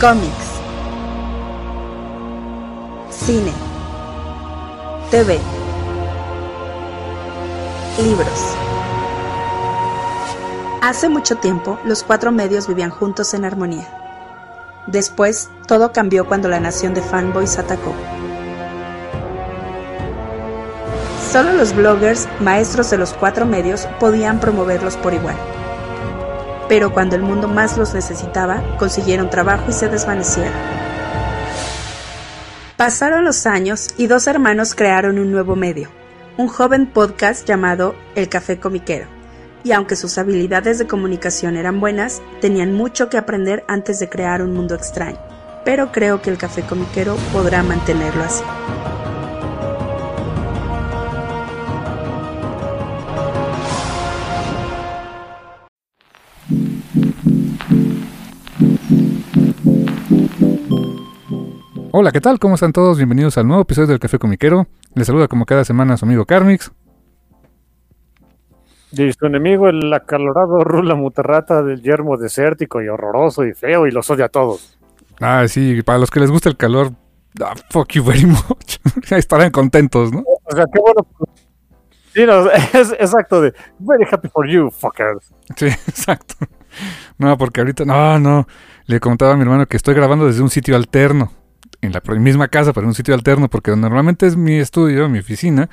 Cómics. Cine. TV. Libros. Hace mucho tiempo, los cuatro medios vivían juntos en armonía. Después, todo cambió cuando la nación de fanboys atacó. Solo los bloggers, maestros de los cuatro medios, podían promoverlos por igual. Pero cuando el mundo más los necesitaba, consiguieron trabajo y se desvanecieron. Pasaron los años y dos hermanos crearon un nuevo medio, un joven podcast llamado El Café Comiquero. Y aunque sus habilidades de comunicación eran buenas, tenían mucho que aprender antes de crear un mundo extraño. Pero creo que el Café Comiquero podrá mantenerlo así. Hola, ¿qué tal? ¿Cómo están todos? Bienvenidos al nuevo episodio del Café Comiquero. Les saluda como cada semana su amigo Carmix. Y su enemigo, el acalorado Rula Muterrata del yermo desértico y horroroso y feo y los odia a todos. Ah, sí, para los que les gusta el calor, ah, fuck you very much. Estarán contentos, ¿no? O sea, qué bueno. Sí, no, es exacto de very happy for you, fuckers. Sí, exacto. No, porque ahorita, no, no. Le contaba a mi hermano que estoy grabando desde un sitio alterno. En la misma casa, pero en un sitio alterno, porque normalmente es mi estudio, mi oficina.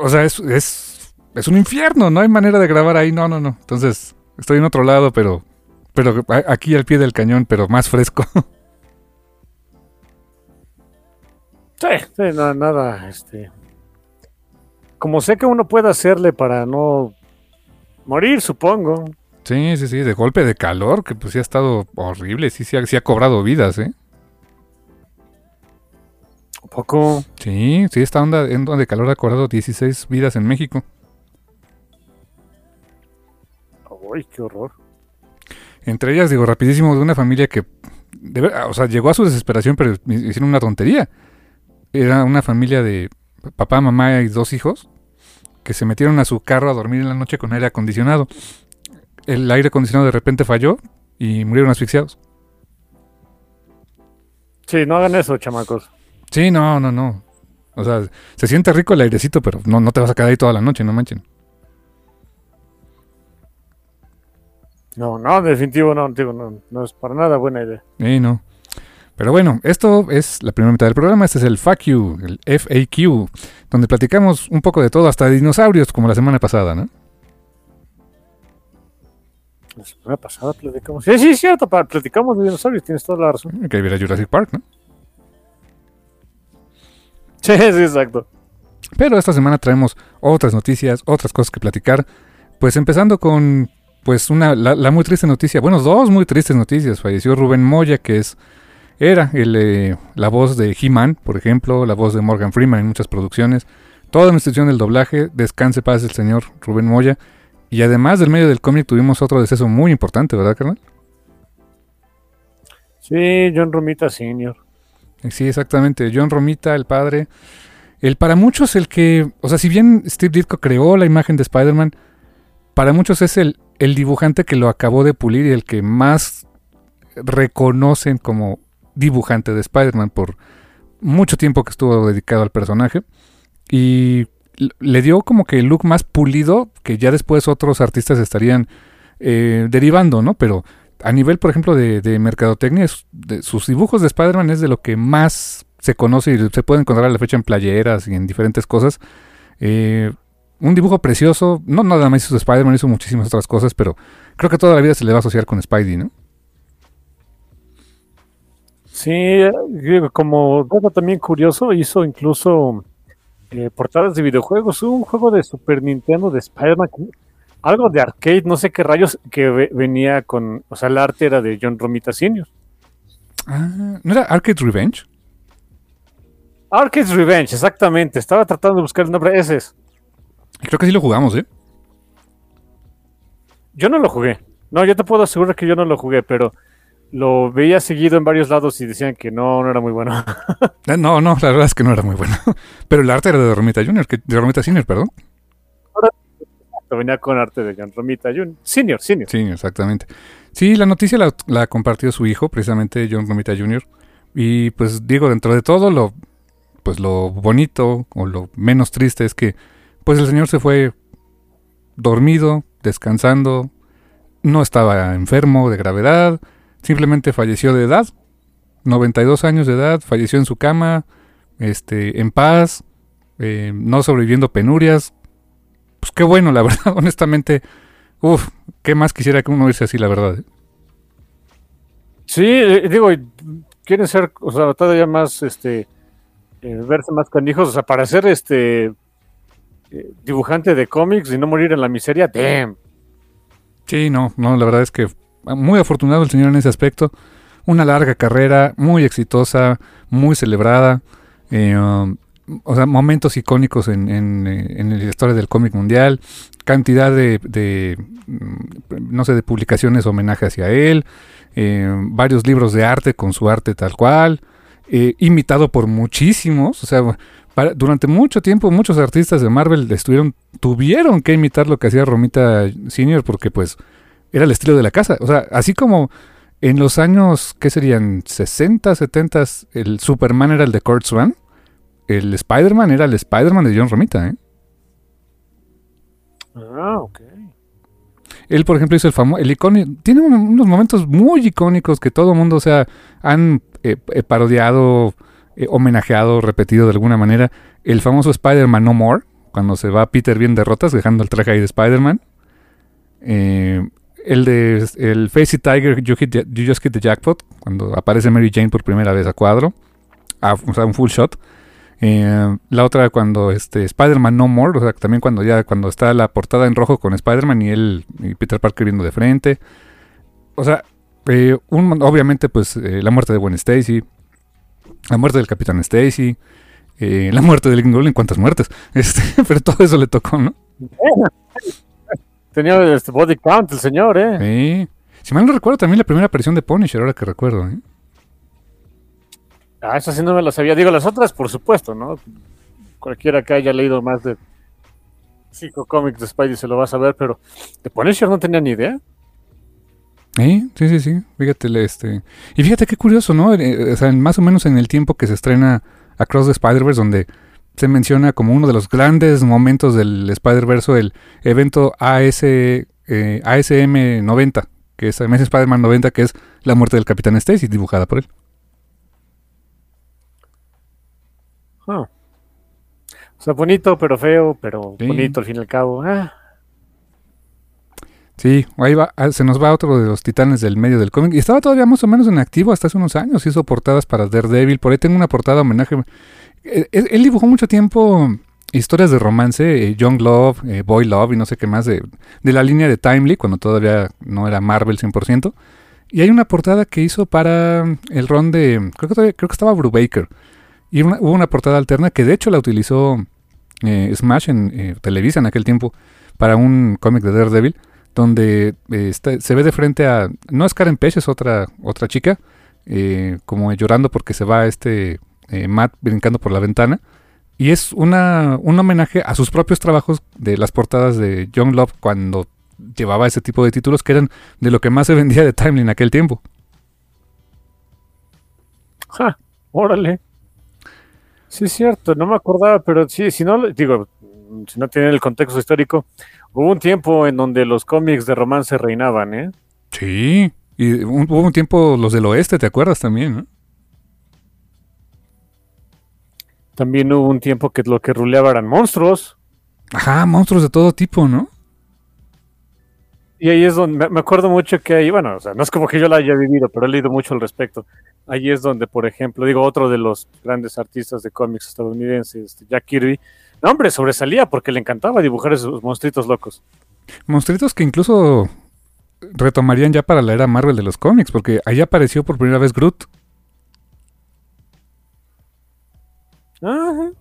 O sea, es, es, es un infierno, no hay manera de grabar ahí, no, no, no. Entonces, estoy en otro lado, pero, pero aquí al pie del cañón, pero más fresco. Sí, sí, nada, nada, este. Como sé que uno puede hacerle para no morir, supongo. Sí, sí, sí, de golpe de calor, que pues sí ha estado horrible, sí, sí, sí ha cobrado vidas, ¿eh? Un poco. Sí, sí, esta onda, onda de calor ha cobrado 16 vidas en México. Uy, qué horror. Entre ellas, digo, rapidísimo, de una familia que, de ver- o sea, llegó a su desesperación, pero hicieron una tontería. Era una familia de papá, mamá y dos hijos que se metieron a su carro a dormir en la noche con aire acondicionado. El aire acondicionado de repente falló y murieron asfixiados. Sí, no hagan eso, chamacos. Sí, no, no, no. O sea, se siente rico el airecito, pero no, no te vas a quedar ahí toda la noche, no manchen. No, no, definitivo no, digo, no, no es para nada buena idea. Sí, no. Pero bueno, esto es la primera mitad del programa. Este es el FAQ, el FAQ, donde platicamos un poco de todo, hasta de dinosaurios, como la semana pasada, ¿no? La semana pasada platicamos. Sí, sí, cierto, platicamos de dinosaurios, tienes toda la razón. Que ir a Jurassic Park, ¿no? Sí, sí, exacto. Pero esta semana traemos otras noticias, otras cosas que platicar. Pues empezando con, pues, una, la, la muy triste noticia. Bueno, dos muy tristes noticias. Falleció Rubén Moya, que es, era el, eh, la voz de He-Man, por ejemplo, la voz de Morgan Freeman en muchas producciones. Toda la institución del doblaje, descanse paz el señor Rubén Moya. Y además del medio del cómic tuvimos otro deceso muy importante, ¿verdad, carnal? Sí, John Romita Sr. Sí, exactamente. John Romita, el padre. El para muchos, el que. O sea, si bien Steve Ditko creó la imagen de Spider-Man, para muchos es el, el dibujante que lo acabó de pulir y el que más reconocen como dibujante de Spider-Man por mucho tiempo que estuvo dedicado al personaje. Y le dio como que el look más pulido que ya después otros artistas estarían eh, derivando, ¿no? Pero a nivel, por ejemplo, de, mercadotecnia, sus dibujos de Spider-Man es de lo que más se conoce y se puede encontrar a la fecha en playeras y en diferentes cosas. Eh, un dibujo precioso, no nada más hizo Spider-Man, hizo muchísimas otras cosas, pero creo que toda la vida se le va a asociar con Spidey, ¿no? Sí, eh, como dato también curioso, hizo incluso eh, portadas de videojuegos. Un juego de Super Nintendo de Spider-Man, algo de arcade, no sé qué rayos, que ve- venía con, o sea, el arte era de John Romita Sr. Ah, ¿no era Arcade Revenge? Arcade's Revenge, exactamente. Estaba tratando de buscar el nombre. Ese es. Creo que sí lo jugamos, ¿eh? Yo no lo jugué. No, yo te puedo asegurar que yo no lo jugué, pero lo veía seguido en varios lados y decían que no, no era muy bueno. Eh, No, no, la verdad es que no era muy bueno. Pero el arte era de Romita Junior, que, de Romita Senior, perdón. Venía con arte de John Romita Jr. Senior, senior. Sí, exactamente. Sí, la noticia la, la compartió su hijo, precisamente John Romita Jr. Y pues digo, dentro de todo lo, pues lo bonito o lo menos triste es que pues el señor se fue dormido, descansando, no estaba enfermo de gravedad, simplemente falleció de edad, 92 años de edad, falleció en su cama, este, en paz, eh, no sobreviviendo penurias. Pues qué bueno, la verdad, honestamente, uff, qué más quisiera que uno irse así, la verdad. ¿eh? Sí, eh, digo, quieren ser, o sea, todavía más, este, eh, verse más canijos, o sea, para ser este eh, dibujante de cómics y no morir en la miseria, damn. Sí, no, no, la verdad es que muy afortunado el señor en ese aspecto. Una larga carrera, muy exitosa, muy celebrada. Eh, um, o sea, momentos icónicos en, en, eh, en la historia del cómic mundial. Cantidad de, de, mm, no sé, de publicaciones homenaje hacia él. eh, varios libros de arte con su arte tal cual. eh, imitado por muchísimos. O sea, durante mucho tiempo muchos artistas de Marvel estuvieron, tuvieron que imitar lo que hacía Romita Senior porque pues era el estilo de la casa. O sea, así como en los años, ¿qué serían? 60, 70, el Superman era el de Kurt Swan. El Spider-Man era el Spider-Man de John Romita, ¿eh? Ah, ok. Él, por ejemplo, hizo el famoso, el icónico, tiene un- unos momentos muy icónicos que todo el mundo, o sea, han eh, eh, parodiado, eh, homenajeado, repetido de alguna manera. El famoso Spider-Man No More, cuando se va Peter bien derrotas, dejando el traje ahí de Spider-Man. El de el Facey Tiger, you, hit the- you Just Hit the Jackpot, cuando aparece Mary Jane por primera vez a cuadro, a- o sea, un full shot. Eh, la otra cuando este Spider-Man No More, o sea, también cuando ya cuando está la portada en rojo con Spider-Man y él y Peter Parker viendo de frente. O sea, eh, un obviamente pues eh, la muerte de Gwen Stacy, la muerte del Capitán Stacy, eh, la muerte del Green cuántas muertes. Este, pero todo eso le tocó, ¿no? Tenía este body count el señor, ¿eh? Sí. Si mal no recuerdo también la primera aparición de Punisher, ahora que recuerdo, ¿eh? Ah, esa sí no me la sabía. Digo, las otras, por supuesto, ¿no? Cualquiera que haya leído más de cinco cómics de Spidey se lo va a saber, pero de Punisher no tenía ni idea. Sí, sí, sí, sí. Fíjate, este. Y fíjate qué curioso, ¿no? Eh, o sea, más o menos en el tiempo que se estrena Across the Spider-Verse, donde se menciona como uno de los grandes momentos del Spider-Verse el evento AS, eh, ASM 90, que es Amazing Spider-Man 90, que es la muerte del Capitán Stacy, dibujada por él. Ah. O sea, bonito, pero feo, pero Sí. bonito al fin y al cabo. Ah. Sí, ahí va, ah, se nos va otro de los titanes del medio del cómic. Y estaba todavía más o menos en activo hasta hace unos años. Hizo portadas para Daredevil. Por ahí tengo una portada homenaje. Eh, Él, él dibujó mucho tiempo historias de romance, eh, Young Love, eh, Boy Love y no sé qué más, de, de la línea de Timely, cuando todavía no era Marvel 100%. Y hay una portada que hizo para el ron de, creo que, todavía- creo que estaba Brubaker. Y hubo una portada alterna que de hecho la utilizó eh, Smash en eh, Televisa en aquel tiempo para un cómic de Daredevil donde eh, se ve de frente a no es Karen Page es otra otra chica como llorando porque se va este Matt brincando por la ventana y es una un homenaje a sus propios trabajos de las portadas de Young Love cuando llevaba ese tipo de títulos que eran de lo que más se vendía de Timely en aquel tiempo Ja, órale. Sí, es cierto, no me acordaba, pero sí, si no, digo, si no tienen el contexto histórico, hubo un tiempo en donde los cómics de romance reinaban, ¿eh? sí y un- hubo un tiempo los del oeste te acuerdas también ¿no? También hubo un tiempo que lo que ruleaba eran monstruos. ajá monstruos de todo tipo no Y ahí es donde me- acuerdo mucho que ahí, bueno, o sea, no es como que yo la haya vivido, pero he leído mucho al respecto. Ahí es donde, por ejemplo, digo, otro de los grandes artistas de cómics estadounidenses, este, Jack Kirby, no, hombre, sobresalía porque le encantaba dibujar esos monstruitos locos. Monstruitos que incluso retomarían ya para la era Marvel de los cómics, porque ahí apareció por primera vez Groot. Ajá.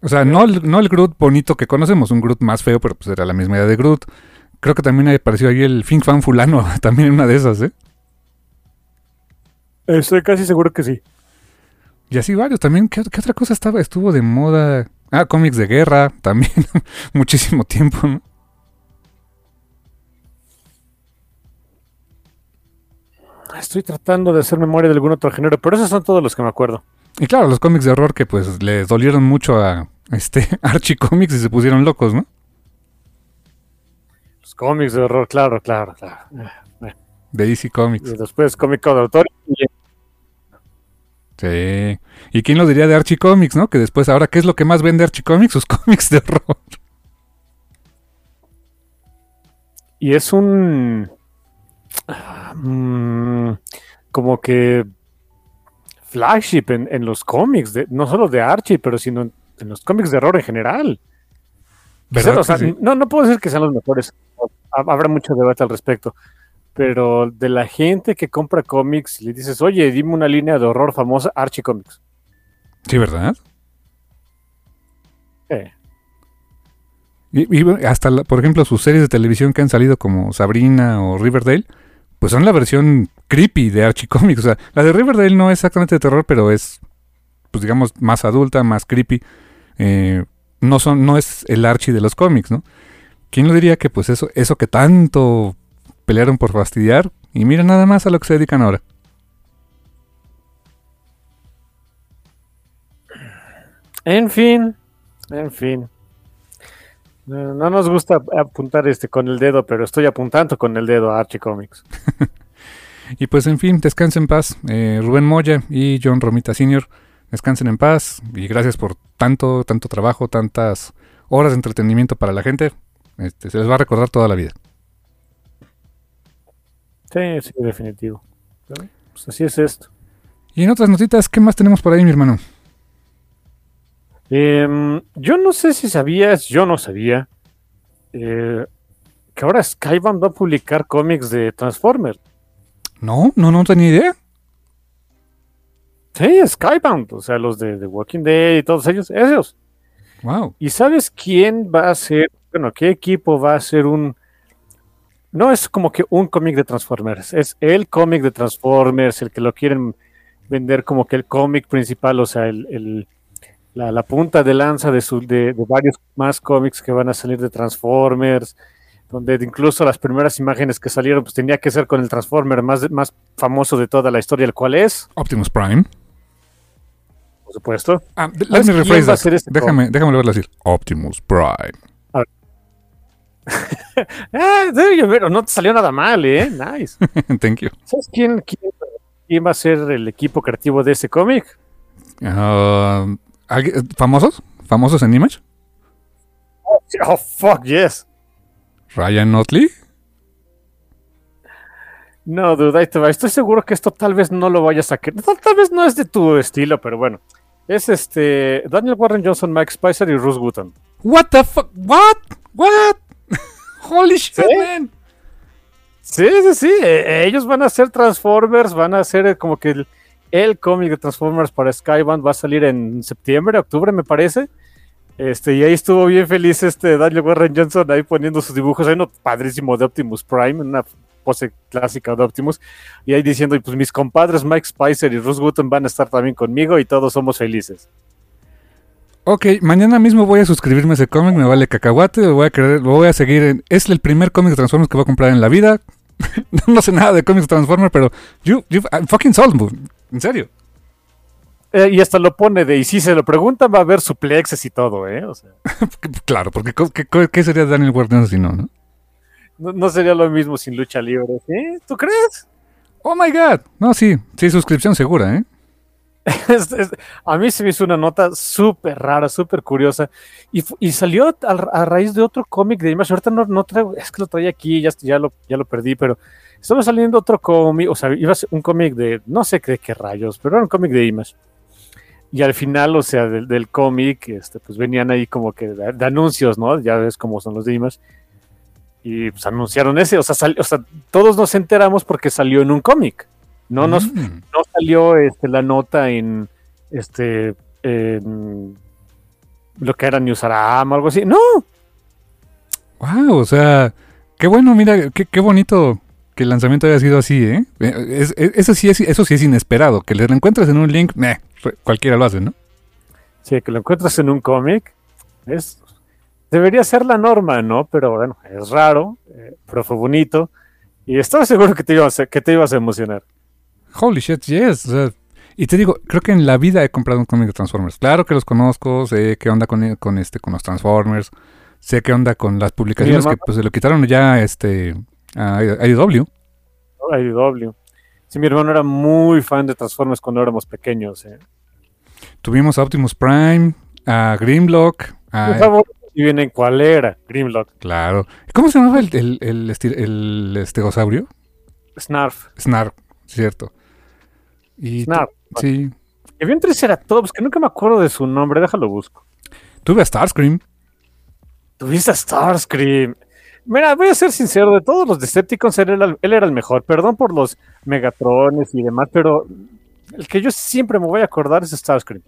O sea, no el, no el Groot bonito que conocemos, un Groot más feo, pero pues era la misma idea de Groot. Creo que también apareció ahí el Fink Fan fulano, también en una de esas, ¿eh? Estoy casi seguro que sí. Y así varios también. ¿Qué, otra cosa estaba? Estuvo de moda. Ah, cómics de guerra también. Muchísimo tiempo, ¿no? Estoy tratando de hacer memoria de algún otro género, pero esos son todos los que me acuerdo. Y claro, los cómics de horror que pues les dolieron mucho a este Archie Comics y se pusieron locos, ¿no? Los cómics de horror, claro, claro, claro. De DC Comics. Y después cómico de autor. Y Sí. ¿Y quién lo diría de Archie Comics, no? Que después, ahora, ¿qué es lo que más vende Archie Comics? Sus cómics de horror. Y es un. mm, como que. Flagship en, en los cómics, de, no solo de Archie, pero sino en, en los cómics de horror en general. ¿Verdad O sea, que sí? no, no puedo decir que sean los mejores. Ha- Habrá mucho debate al respecto. Pero de la gente que compra cómics, le dices, oye, dime una línea de horror famosa, Archie Comics. Sí, ¿verdad? Eh, Y, y hasta, la- por ejemplo, sus series de televisión que han salido como Sabrina o Riverdale, pues son la versión creepy de Archie Comics. O sea, la de Riverdale no es exactamente de terror, pero es, pues digamos, más adulta, más creepy. Eh, no, son, no es el Archie de los cómics, ¿no? ¿Quién lo diría que pues eso, eso que tanto pelearon por fastidiar? Y mira nada más a lo que se dedican ahora. En fin, en fin. No, no nos gusta apuntar este con el dedo, pero estoy apuntando con el dedo a Archie Comics. Y pues en fin, descansen en paz. Eh, Rubén Moya y John Romita Sr. Descansen en paz y gracias por tanto, tanto trabajo, tantas horas de entretenimiento para la gente. Este, se les va a recordar toda la vida. Sí, sí, definitivo. Pues así es esto. Y en otras notitas, ¿qué más tenemos por ahí, mi hermano? Em, yo no sé si sabías, yo no sabía, eh, que ahora Skybound va a publicar cómics de Transformers. No, no, no tenía idea. Sí, Skybound, o sea, los de The Walking Dead y todos ellos, esos. Wow. ¿Y sabes quién va a ser, bueno, qué equipo va a ser un... No es como que un cómic de Transformers, es el cómic de Transformers, el que lo quieren vender como que el cómic principal, o sea, el, el- la, la punta de lanza de, su, de, de varios más cómics que van a salir de Transformers, donde incluso las primeras imágenes que salieron, pues tenía que ser con el Transformer más, más famoso de toda la historia, el cual es, Optimus Prime. por supuesto. Ah, d- let ¿Sabes me quién rephrase va a that. ser este Déjame, déjame volverlo a decir. Optimus Prime. Ah, pero no te salió nada mal, ¿eh? Nice. Thank you. ¿Sabes quién, quién, quién va a ser el equipo creativo de ese cómic? Ah, ¿alguien- ¿Famosos? ¿Famosos en Image? Oh, fuck, yes. Ryan Notley. No, duda, ahí te va. Estoy seguro que esto tal vez no lo vayas a querer. Tal, tal vez no es de tu estilo, pero bueno. Es este Daniel Warren Johnson, Mike Spicer y Bruce Wooten. What the fuck? What? What? Holy shit, ¿Sí? man. Sí, sí, sí. eh, ellos van a hacer Transformers, van a hacer eh, como que el, el cómic de Transformers para Skybound va a salir en septiembre, octubre, me parece. Este, y ahí estuvo bien feliz este Daniel Warren Johnson ahí poniendo sus dibujos. Hay uno padrísimo de Optimus Prime, una pose clásica de Optimus. Y ahí diciendo, pues mis compadres Mike Spicer y Bruce Wooten van a estar también conmigo y todos somos felices. Ok, mañana mismo voy a suscribirme a ese cómic, me vale cacahuate, lo voy a querer, lo voy a seguir. en- es el primer cómic de Transformers que voy a comprar en la vida. no sé nada de cómics de Transformers, pero you, you I'm fucking sold, bro. en serio. Eh, y hasta lo pone de, y si se lo preguntan, va a haber suplexes y todo, ¿eh? O sea, claro, porque ¿qué, sería Daniel Warren si no, no? no, no sería lo mismo sin lucha libre, ¿sí? ¿Tú crees? Oh my god. No, sí, sí, suscripción segura, ¿eh? Es- es- a mí se me hizo una nota súper rara, súper curiosa. Y, y salió a, a raíz de otro cómic de Image. Ahorita no, no traigo, es que lo traía aquí, ya, ya, lo, ya lo perdí, pero estaba saliendo otro cómic, o sea, iba a ser un cómic de, no sé qué, qué rayos, pero era un cómic de Image. Y al final, o sea, del, del cómic, este, pues venían ahí como que de, de anuncios, ¿no? Ya ves cómo son los de Image. Y pues anunciaron ese, o sea, sal- o sea, todos nos enteramos porque salió en un cómic. No nos, Mm. no salió este, la nota en este en lo que era Newsarama o algo así. No, Wow, o sea, qué bueno, mira, qué, qué bonito que el lanzamiento haya sido así, ¿eh? Eh, es- es- eso, sí es, eso sí es inesperado, que le encuentres en un link, meh, cualquiera lo hace, ¿no? sí, que lo encuentras en un cómic. Es, debería ser la norma, ¿no? Pero bueno, es raro, eh, pero fue bonito. Y estaba seguro que te, ibas a, que te ibas a emocionar. Holy shit, yes. O sea, y te digo, creo que en la vida he comprado un cómic de Transformers. Claro que los conozco, sé qué onda con, con este, con los Transformers, sé qué onda con las publicaciones que pues se lo quitaron ya este a IDW. IDW. Sí, mi hermano era muy fan de Transformers cuando éramos pequeños. ¿eh? Tuvimos a Optimus Prime, a Grimlock. A... ¿Y vienen cuál era? Grimlock. Claro. ¿Cómo se llamaba el, el, el, el estegosaurio? Snarf. Snarf, cierto. Y Snarf. Sí. Había un Triceratops que nunca me acuerdo de su nombre, déjalo busco. Tuve a Starscream. Tuviste a Starscream. Mira, voy a ser sincero, de todos los Decepticons, él era, él era el mejor. Perdón por los Megatrones y demás, pero el que yo siempre me voy a acordar es Starscream.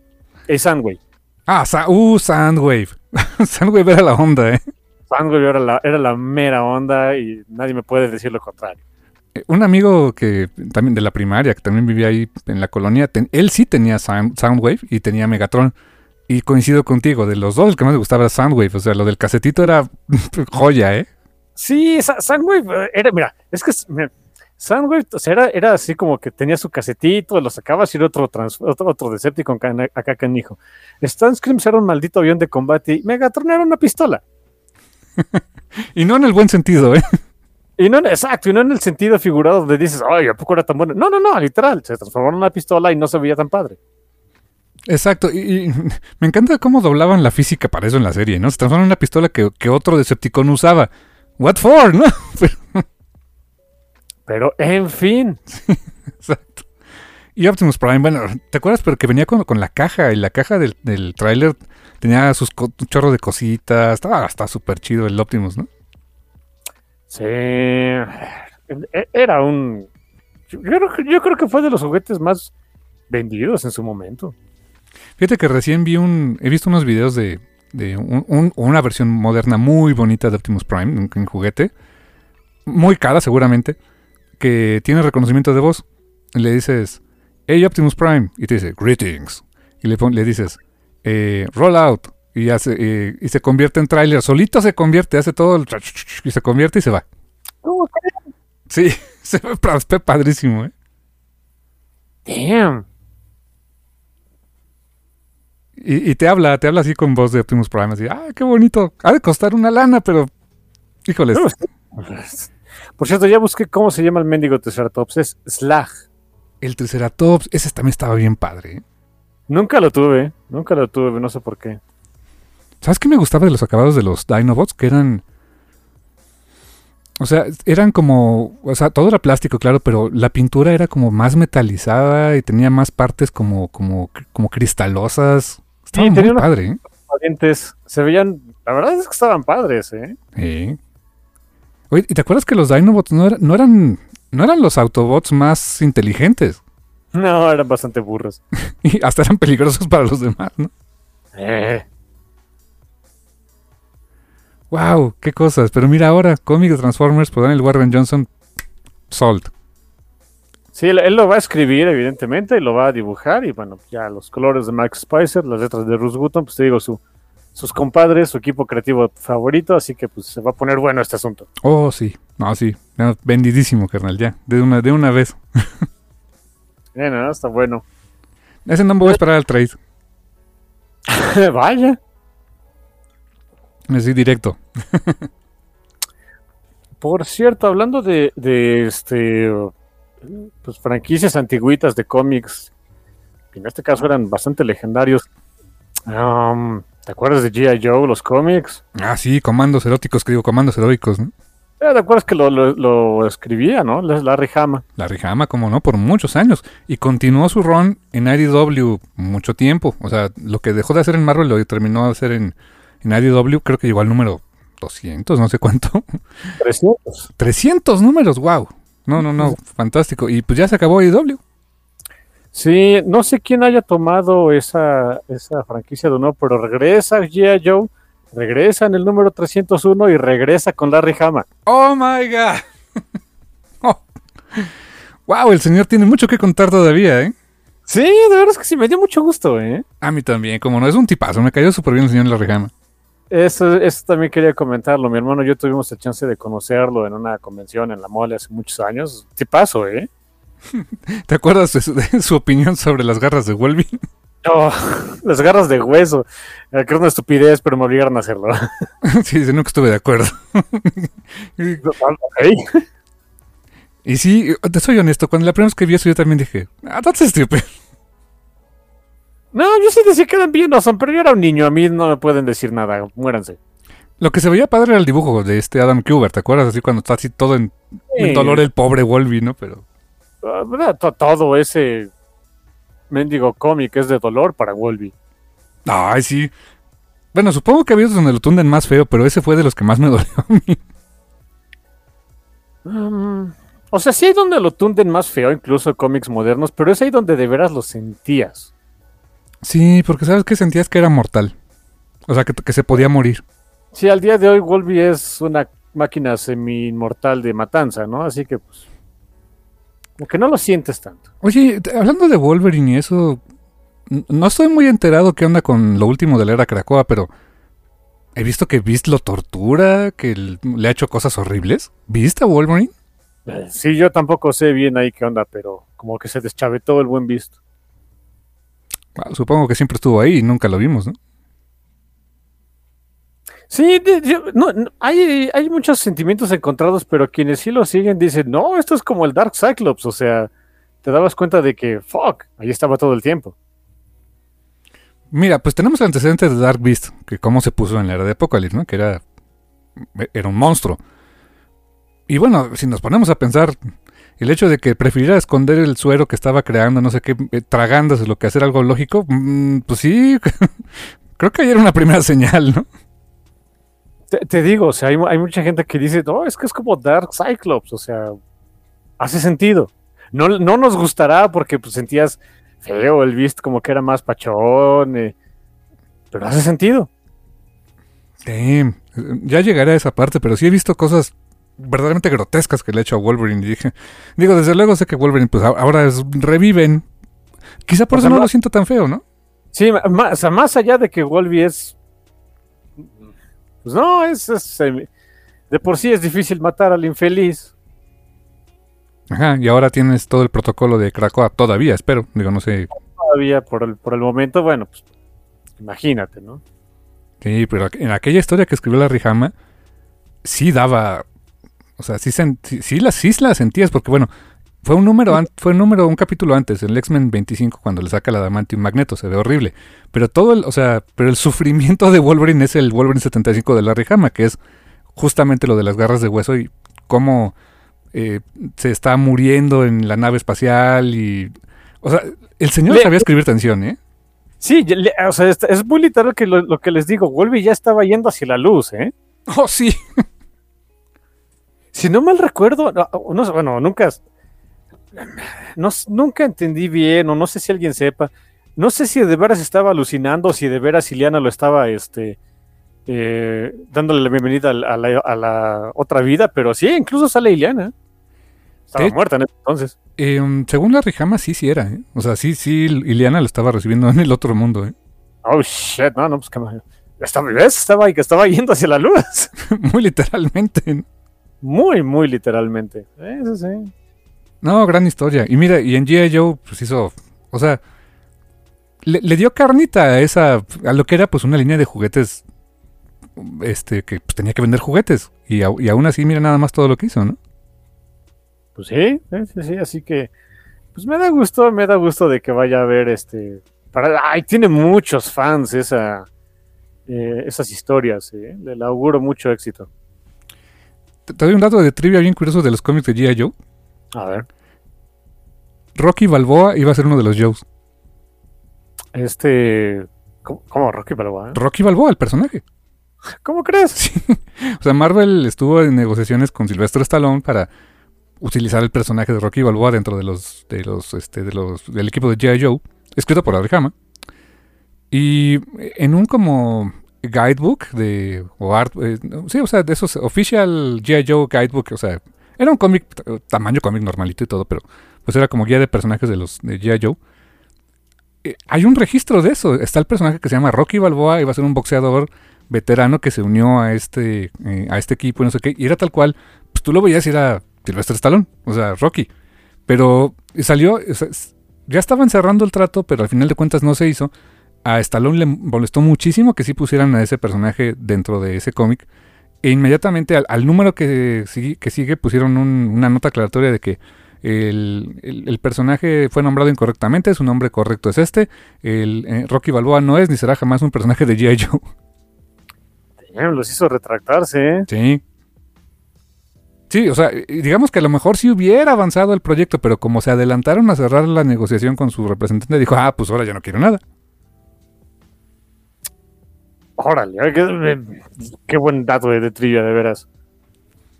Es Sandwave. Ah, uh, Sandwave. Sandwave era la onda, ¿eh? Sandwave era la, era la mera onda y nadie me puede decir lo contrario. Eh, un amigo que también de la primaria, que también vivía ahí en la colonia, él sí tenía Soundwave y tenía Megatron. Y coincido contigo, de los dos el que más me gustaba era Soundwave. O sea, lo del casetito era joya, ¿eh? Sí, Soundwave era, mira, es que Soundwave, o sea, era, era, así como que tenía su casetito, lo sacabas y era otro, trans, otro, otro Decepticon acá canijo. Stanscream era un maldito avión de combate y Megatron era una pistola. y no en el buen sentido, ¿eh? Y no, exacto, y no en el sentido figurado donde dices, ay, ¿a poco era tan bueno? No, no, no, literal, se transformó en una pistola y no se veía tan padre. Exacto, y, me encanta cómo doblaban la física para eso en la serie, ¿no? Se transformó en una pistola que, que otro Decepticon usaba. What for, ¿no? Pero, en fin. exacto. Y Optimus Prime, bueno, ¿te acuerdas? Pero que venía con, con la caja, y la caja del, del tráiler tenía sus chorros de cositas, estaba súper chido el Optimus, ¿no? E, era un... Yo creo, que fue de los juguetes más vendidos en su momento. Fíjate que recién vi un... He visto unos videos de, de una versión moderna muy bonita de Optimus Prime, en juguete. Muy cara seguramente. Que tiene reconocimiento de voz. le dices, hey Optimus Prime. Y te dice, greetings. Y le, le dices, eh, roll out y, hace, eh, y se convierte en tráiler. Solito se convierte, hace todo el... y se convierte y se va. Sí, se ve padrísimo, ¿eh? Damn. Y, te habla, te habla así con voz de Optimus Prime, así, ah, qué bonito. Ha de costar una lana, pero... Híjoles. Por cierto, ya busqué cómo se llama el mendigo Triceratops. Es Slag. El Triceratops, ese también estaba bien padre. ¿eh? Nunca lo tuve, nunca lo tuve, no sé por qué. ¿Sabes qué me gustaba de los acabados de los Dinobots? Que eran. O sea, eran como. O sea, todo era plástico, claro, pero la pintura era como más metalizada y tenía más partes como, como, como cristalosas. Estaba muy padre, ¿eh? Se veían. La verdad es que estaban padres, ¿eh? Sí. Oye, ¿y te acuerdas que los Dinobots no, no eran. No eran los Autobots más inteligentes? No, eran bastante burros. y hasta eran peligrosos para los demás, ¿no? Eh. Wow, qué cosas. Pero mira ahora, cómic de Transformers por Daniel Warren Johnson, sold. Sí, él, lo va a escribir, evidentemente, y lo va a dibujar. Y bueno, ya los colores de Max Spicer, las letras de Ruth Gutton, pues te digo, su, sus compadres, su equipo creativo favorito. Así que pues se va a poner bueno este asunto. Oh, sí. No, sí. vendidísimo, carnal, ya. De una, de una vez. Bien, está bueno. Ese no me voy a esperar al trade. Vaya. Así directo. Por cierto, hablando de, este pues franquicias antiguitas de cómics, que en este caso eran bastante legendarios. Um, ¿Te acuerdas de G.I. Joe, los cómics? Ah, sí, comandos eróticos, que digo, comandos heroicos, ¿no? Eh, ¿Te acuerdas que lo, escribía, no? Larry Hama. Larry Hama, como no, por muchos años. Y continuó su run en IDW mucho tiempo. O sea, lo que dejó de hacer en Marvel lo terminó de hacer en, en IDW creo que llegó al número 200, no sé cuánto. 300. 300 números, wow. No, no, no, fantástico. Y pues ya se acabó IDW. Sí, no sé quién haya tomado esa, esa franquicia de nuevo, pero regresa G.I. Joe, regresa en el número 301 y regresa con Larry Hama. ¡Oh, my God! ¡Wow! El señor tiene mucho que contar todavía, ¿eh? Sí, de verdad es que sí, me dio mucho gusto, ¿eh? A mí también, como no, es un tipazo, me cayó súper bien el señor Larry Hama. Eso, eso también quería comentarlo. Mi hermano y yo tuvimos la chance de conocerlo en una convención en la mole hace muchos años. Te paso, ¿eh? ¿Te acuerdas de su, de su opinión sobre las garras de Wolverine? No, las garras de hueso. Eh, que era una estupidez, pero me obligaron a hacerlo. sí, nunca estuve de acuerdo. Y sí, te soy honesto, cuando la primera vez que vi eso yo también dije, ah, that's stupid. No, yo sí decía que eran bien awesome, pero yo era un niño. A mí no me pueden decir nada. Muéranse. Lo que se veía padre era el dibujo de este Adam Kubert, ¿te acuerdas? Así cuando está así todo en, dolor el pobre Wolverine, ¿no? Pero... Ah, Todo ese mendigo cómic es de dolor para Wolby. Ay, sí. Bueno, supongo que había otros donde lo tunden más feo, pero ese fue de los que más me dolió a mí. Mm, o sea, sí hay donde lo tunden más feo, incluso cómics modernos, pero es ahí donde de veras lo sentías. Sí, porque sabes que sentías que era mortal. O sea, que, que se podía morir. Sí, al día de hoy Wolby es una máquina semi-inmortal de matanza, ¿no? Así que, pues, como que no lo sientes tanto. Oye, hablando de Wolverine y eso, no estoy muy enterado qué onda con lo último de la era Krakoa, pero he visto que Beast lo tortura, que le ha hecho cosas horribles. ¿Viste a Wolverine? Eh, Sí, yo tampoco sé bien ahí qué onda, pero como que se deschavetó el buen visto. Supongo que siempre estuvo ahí y nunca lo vimos, ¿no? Sí, no, hay, hay muchos sentimientos encontrados, pero quienes sí lo siguen dicen, no, esto es como el Dark Cyclops, o sea, te dabas cuenta de que, fuck, ahí estaba todo el tiempo. Mira, pues tenemos el antecedente de Dark Beast, que cómo se puso en la era de Apocalypse, ¿no? Que era, era un monstruo. Y bueno, si nos ponemos a pensar, el hecho de que prefiriera esconder el suero que estaba creando, no sé qué, eh, tragándose lo que hacer algo lógico, mm, pues sí, creo que ahí era una primera señal, ¿no? Te, te digo, o sea, hay mucha gente que dice, no, es que es como Dark Cyclops, o sea, hace sentido. No, no nos gustará porque pues, sentías feo el Beast como que era más pachón, eh, pero hace sentido. Damn. Ya llegaré a esa parte, pero sí he visto cosas verdaderamente grotescas que le he hecho a Wolverine. Y dije, digo, desde luego sé que Wolverine, pues ahora es- reviven. Quizá por O eso sea, no lo siento tan feo, ¿no? Sí, ma- o sea, más allá de que Wolby es. Pues no, es. es, eh, de por sí es difícil matar al infeliz. Ajá, y ahora tienes todo el protocolo de Krakoa, todavía, espero. Digo, no sé. Todavía por el, por el momento, bueno, pues imagínate, ¿no? Sí, pero en aquella historia que escribió la Rijama, sí daba. O sea, sí, sí, sí la, sí la sentías, porque bueno, fue un número, fue un número, un capítulo antes, el X-Men 25, cuando le saca la Adamantium Magneto, se ve horrible. Pero todo el, o sea, pero el sufrimiento de Wolverine es el Wolverine 75 de la Rijama, que es justamente lo de las garras de hueso y cómo eh, se está muriendo en la nave espacial y. O sea, el señor Le- sabía escribir tensión, ¿eh? Sí, le- o sea, es, es muy literal que lo, lo que les digo. Wolby ya estaba yendo hacia la luz, ¿eh? Oh, sí. Si no mal recuerdo, no, bueno, nunca. No, nunca entendí bien, o no sé si alguien sepa. No sé si de veras estaba alucinando, o si de veras Ileana lo estaba este, eh, dándole la bienvenida a la, a la otra vida, pero sí, incluso sale Ileana. Estaba muerta en ese entonces. Eh, um, según la Rijama, sí, sí era, ¿eh? O sea, sí, sí, Ileana lo estaba recibiendo en el otro mundo, ¿eh? Oh shit, no, no, pues que. Estaba, ¿ves? Estaba, que estaba yendo hacia la luz. Muy literalmente. Muy, muy literalmente. Eso sí. No, gran historia. Y mira, y en G.I. Joe, pues hizo, o sea, le, le dio carnita a esa, a lo que era pues una línea de juguetes, este, que pues, tenía que vender juguetes. Y, y aún así, mira nada más todo lo que hizo, ¿no? Pues sí, sí, sí, sí, así que pues me da gusto, me da gusto de que vaya a ver este para ay, tiene muchos fans esa eh, esas historias, ¿eh? le auguro mucho éxito. Te, doy un dato de trivia bien curioso de los cómics de G.I. Joe. A ver, Rocky Balboa iba a ser uno de los Joes. este ¿cómo, cómo, Rocky Balboa? Rocky Balboa, el personaje. ¿Cómo crees? O sea, Marvel estuvo en negociaciones con Sylvester Stallone para utilizar el personaje de Rocky Balboa dentro de los, de los, este, de los, del equipo de G.I. Joe, escrito por Abraham. Y en un como guidebook de, o art, eh, sí, o sea, de esos official G.I. Joe guidebook, o sea, era un cómic, tamaño cómic normalito y todo, pero pues era como guía de personajes de los de G.I. Joe. Eh, hay un registro de eso, está el personaje que se llama Rocky Balboa va a ser un boxeador veterano que se unió a este, eh, a este equipo y no sé qué, y era tal cual, pues tú lo veías y era Sylvester Stallone, o sea, Rocky. Pero salió, ya estaban cerrando el trato, pero al final de cuentas no se hizo. A Stallone le molestó muchísimo que sí pusieran a ese personaje dentro de ese cómic. E inmediatamente al, número que, que, sigue pusieron una nota aclaratoria de que el, personaje fue nombrado incorrectamente, su nombre correcto es este. El eh, Rocky Balboa no es ni será jamás un personaje de G.I. Joe. los hizo retractarse, ¿eh? Sí. Sí, o sea, digamos que a lo mejor sí hubiera avanzado el proyecto, pero como se adelantaron a cerrar la negociación con su representante, dijo, ah, pues ahora ya no quiero nada. Órale, qué, buen dato de, trivia, de veras.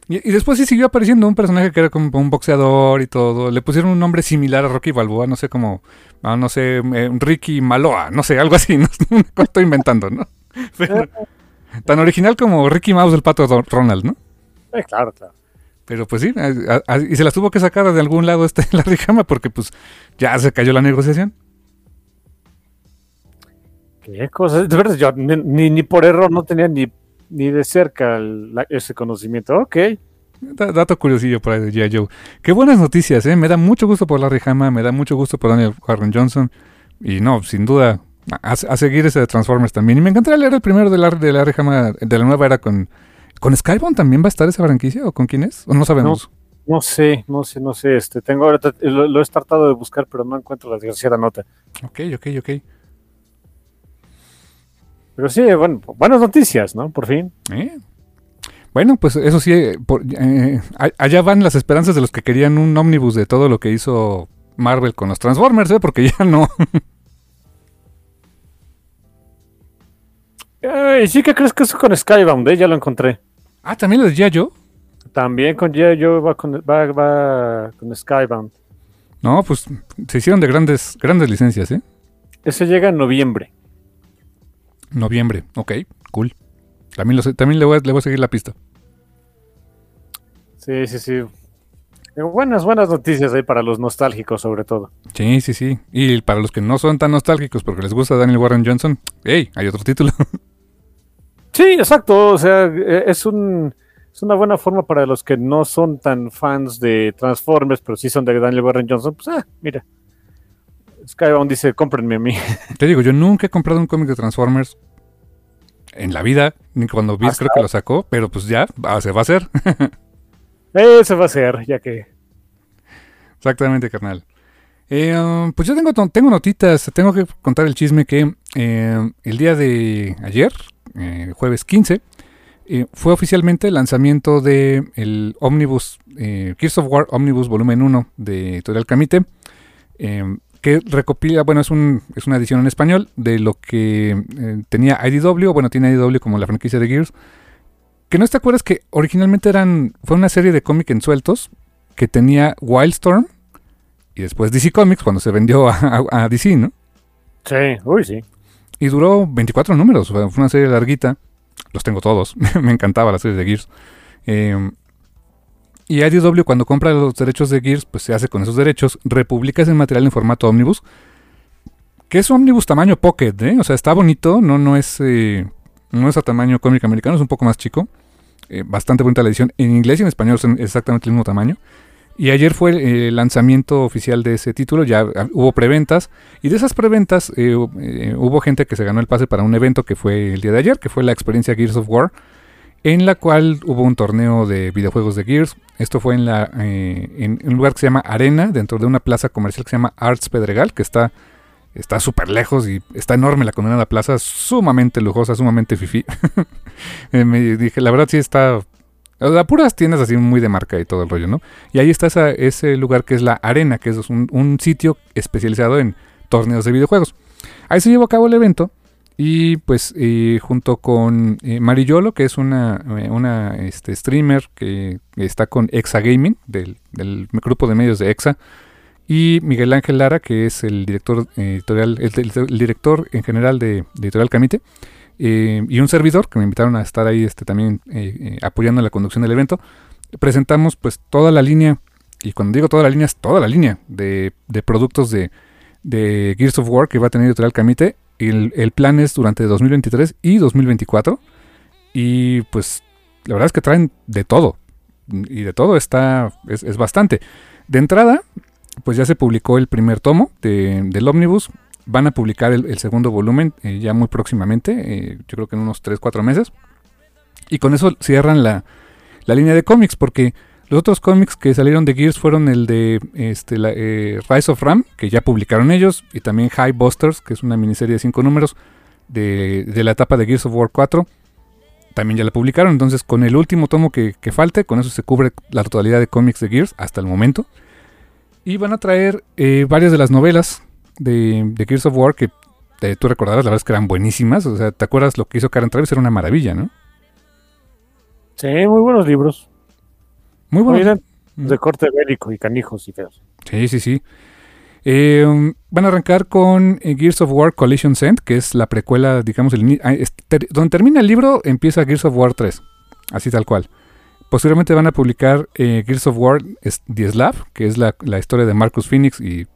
Y, después sí siguió apareciendo un personaje que era como un boxeador y todo. Le pusieron un nombre similar a Rocky Balboa, no sé cómo, ah, no sé, eh, Ricky Maloa, no sé, algo así, no, estoy inventando, ¿no? tan original como Ricky Mouse del pato Ronald, ¿no? Eh, claro, claro. Pero pues sí, y se las tuvo que sacar de algún lado este la Rijama porque pues ya se cayó la negociación. Qué cosas, de verdad, yo ni, ni por error no tenía ni, ni de cerca ese conocimiento. Ok. Dato curiosillo por ahí de Joe. Qué buenas noticias, ¿eh? Me da mucho gusto por la Rijama, me da mucho gusto por Daniel Warren Johnson. Y no, sin duda, a, seguir ese de Transformers también. Y me encantaría leer el primero de la, de la Rijama, de la nueva era con ¿Con Skybound también va a estar esa franquicia o con quién es? ¿O no sabemos? No, sé, no sé, no sé. Este, tengo lo, he tratado de buscar, pero no encuentro la desgraciada nota. Ok, ok, ok. Pero sí, bueno, buenas noticias, ¿no? Por fin. ¿Eh? Bueno, pues eso sí, eh, eh, allá van las esperanzas de los que querían un ómnibus de todo lo que hizo Marvel con los Transformers, ¿eh? Porque ya no. sí, ¿qué crees que eso con Skybound? Eh? Ya lo encontré. Ah, ¿también lo decía yo? También con. Joe va con, va, con Skybound. No, pues se hicieron de grandes, grandes licencias, ¿eh? Ese llega en noviembre. Noviembre, ok, cool. También, lo, también le, voy, le voy a seguir la pista. Sí, sí, sí. Eh, buenas, buenas noticias ahí para los nostálgicos, sobre todo. Sí, sí, sí. Y para los que no son tan nostálgicos porque les gusta Daniel Warren Johnson, ¡hey! Hay otro título. Sí, exacto. O sea, e, es un es una buena forma para los que no son tan fans de Transformers, pero sí son de Daniel Warren Johnson. Pues, ah, mira. Skybound dice, cómprenme a mí. Te digo, yo nunca he comprado un cómic de Transformers en la vida, ni cuando vi creo que lo sacó, pero pues ya, se va a hacer. eh, se va a hacer, ya que... Exactamente, carnal. Eh, um, pues yo tengo, tengo notitas, tengo que contar el chisme que eh, el día de ayer, eh, jueves 15, eh, fue oficialmente el lanzamiento de el Omnibus, eh, Gears of War Omnibus Volumen 1 de Editorial Camite, que recopila, bueno, es, un, es una edición en español de lo que tenía IDW, bueno, tiene IDW como la franquicia de Gears, que no te acuerdas que originalmente eran, fue una serie de cómic en sueltos que tenía Wildstorm y después DC Comics cuando se vendió a, a DC, ¿no? Sí, uy, sí. Y duró 24 números, fue una serie larguita. Los tengo todos, me encantaba la serie de Gears. Em, y IDW cuando compra los derechos de Gears, pues se hace con esos derechos, republica ese material en formato omnibus, que es omnibus tamaño pocket, ¿eh? O sea, está bonito, no, no, es, eh, no es a tamaño cómic americano, es un poco más chico. Eh, bastante bonita la edición. En inglés y en español son exactamente el mismo tamaño. Y ayer fue el lanzamiento oficial de ese título, ya hubo preventas. Y de esas preventas eh, eh, hubo gente que se ganó el pase para un evento que fue el día de ayer, que fue la experiencia Gears of War, en la cual hubo un torneo de videojuegos de Gears. Esto fue en, la, eh, un lugar que se llama Arena, dentro de una plaza comercial que se llama Arts Pedregal, que está está súper lejos y está enorme la condenada plaza, sumamente lujosa, sumamente fifi. me dije, la verdad sí está a puras tiendas así muy de marca y todo el rollo, ¿no? Y ahí está ese lugar que es la Arena, que es un, sitio especializado en torneos de videojuegos. Ahí se llevó a cabo el evento y pues eh, junto con eh, Marillolo, que es una, eh, una este, streamer que está con Exa Gaming, del, grupo de medios de Exa, y Miguel Ángel Lara, que es el director editorial, el, director en general de, de Editorial Camite, eh, y un servidor que me invitaron a estar ahí este, también eh, eh, apoyando la conducción del evento. Presentamos pues toda la línea, y cuando digo toda la línea es toda la línea de, productos de, de, Gears of War que va a tener Editorial Camite. El, el plan es durante 2023 y 2024. Y pues la verdad es que traen de todo. Y de todo está, es, bastante. De entrada, pues ya se publicó el primer tomo de, del Omnibus. Van a publicar el, segundo volumen eh, ya muy próximamente, eh, yo creo que en unos 3-4 meses. Y con eso cierran la, la línea de cómics, porque los otros cómics que salieron de Gears fueron el de este, eh, Rise of Ram, que ya publicaron ellos, y también High Busters, que es una miniserie de 5 números de, de, la etapa de Gears of War 4. También ya la publicaron, entonces con el último tomo que, que falte, con eso se cubre la totalidad de cómics de Gears hasta el momento. Y van a traer eh, varias de las novelas de, de Gears of War que eh, tú recordarás, la verdad es que eran buenísimas. O sea, ¿te acuerdas lo que hizo Karen Travis? Era una maravilla, ¿no? Sí, muy buenos libros. Muy buenos. Muy de corte bélico y canijos y feos. Sí, sí, sí. Eh, van a arrancar con eh, Gears of War Collision Sent, que es la precuela, digamos, el, ter, donde termina el libro empieza Gears of War 3, así tal cual. Posteriormente van a publicar eh, Gears of War The Slav, que es la, la, historia de Marcus Phoenix y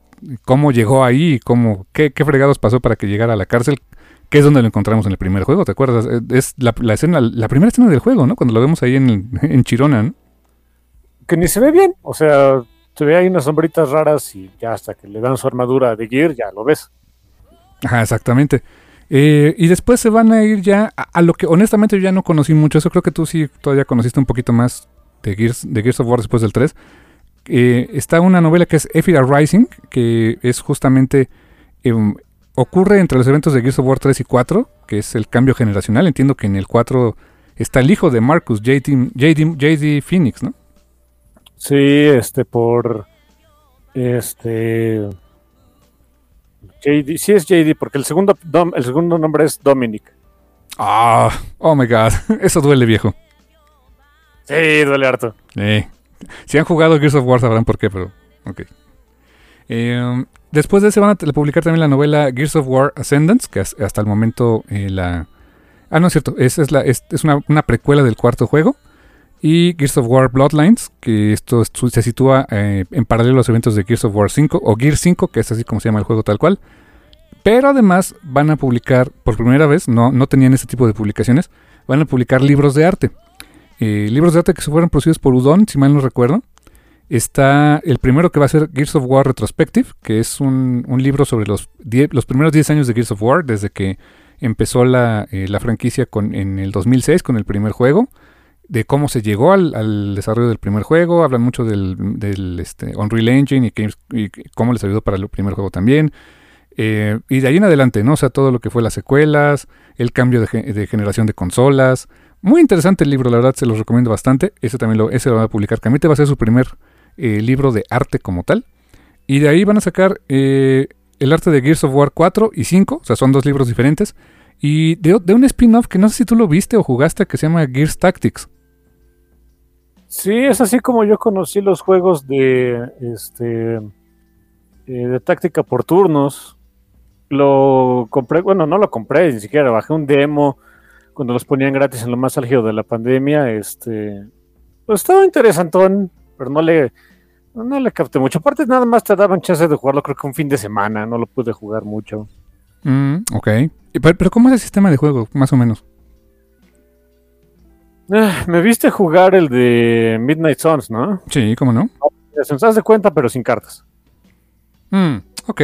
cómo llegó ahí y cómo, qué, qué, fregados pasó para que llegara a la cárcel, que es donde lo encontramos en el primer juego, ¿te acuerdas? Es la, la escena, la primera escena del juego, ¿no? Cuando lo vemos ahí en, en Chirona, ¿no? Que ni se ve bien, o sea, se ve ahí unas sombritas raras y ya hasta que le dan su armadura de Gear, ya lo ves. Ajá, exactamente. Eh, y después se van a ir ya a, lo que honestamente yo ya no conocí mucho. Eso creo que tú sí todavía conociste un poquito más de Gears, de Gears of War después del 3. Eh, está una novela que es Ephira Rising, que es justamente... Eh, ocurre entre los eventos de Gears of War 3 y 4, que es el cambio generacional. Entiendo que en el 4 está el hijo de Marcus, JD, JD, JD Phoenix, ¿no? Sí, este, por. Este. JD, sí es JD, porque el segundo, dom, el segundo nombre es Dominic. Ah, oh my god, eso duele, viejo. Sí, duele harto. Eh, si han jugado Gears of War sabrán por qué, pero. Ok. Eh, después de ese van a publicar también la novela Gears of War Ascendance, que hasta el momento eh, la. Ah, no es cierto, es, es, la, es, es una, una precuela del cuarto juego y Gears of War Bloodlines, que esto se sitúa eh, en paralelo a los eventos de Gears of War 5 o Gear 5, que es así como se llama el juego tal cual. Pero además van a publicar, por primera vez, no, no tenían este tipo de publicaciones, van a publicar libros de arte. Eh, libros de arte que se fueron producidos por Udon, si mal no recuerdo. Está el primero que va a ser Gears of War Retrospective, que es un, un libro sobre los, die, los primeros 10 años de Gears of War, desde que empezó la, eh, la franquicia con, en el 2006 con el primer juego de cómo se llegó al, al, desarrollo del primer juego, hablan mucho del, del este, Unreal Engine y, cómo les ayudó para el primer juego también. Eh, y de ahí en adelante, ¿no? O sea, todo lo que fue las secuelas, el cambio de, generación de consolas. Muy interesante el libro, la verdad, se los recomiendo bastante. Ese también lo, ese lo va a publicar Camite, va a ser su primer eh, libro de arte como tal. Y de ahí van a sacar eh, el arte de Gears of War 4 y 5, o sea, son dos libros diferentes. Y de, de un spin-off que no sé si tú lo viste o jugaste, que se llama Gears Tactics. Sí, es así como yo conocí los juegos de este eh, de táctica por turnos. Lo compré, bueno, no lo compré, ni siquiera bajé un demo cuando los ponían gratis en lo más álgido de la pandemia. Este, pues estaba interesantón, pero no le no le capté mucho. Aparte, nada más te daban chance de jugarlo, creo que un fin de semana, no lo pude jugar mucho. Mm, ok. Pero, pero, ¿cómo es el sistema de juego, más o menos? Ah, me viste jugar el de Midnight Suns, ¿no? Sí, ¿cómo no? Se nos de cuenta, pero sin cartas. Mm, ok.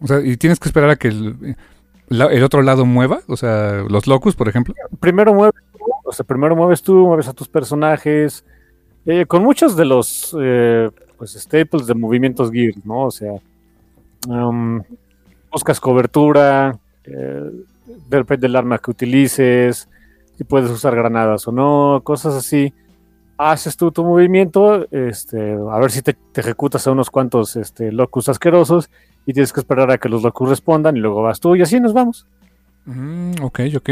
O sea, y tienes que esperar a que el, el, otro lado mueva, o sea, los locus, por ejemplo. Primero mueves tú, o sea, primero mueves tú, mueves a tus personajes. Eh, con muchos de los eh, pues staples de movimientos gear, ¿no? O sea, um, buscas cobertura, eh, depende del arma que utilices si puedes usar granadas o no, cosas así. Haces tú tu movimiento, este, a ver si te, te ejecutas a unos cuantos este, locus asquerosos y tienes que esperar a que los locus respondan y luego vas tú y así nos vamos. Mm, ok, ok.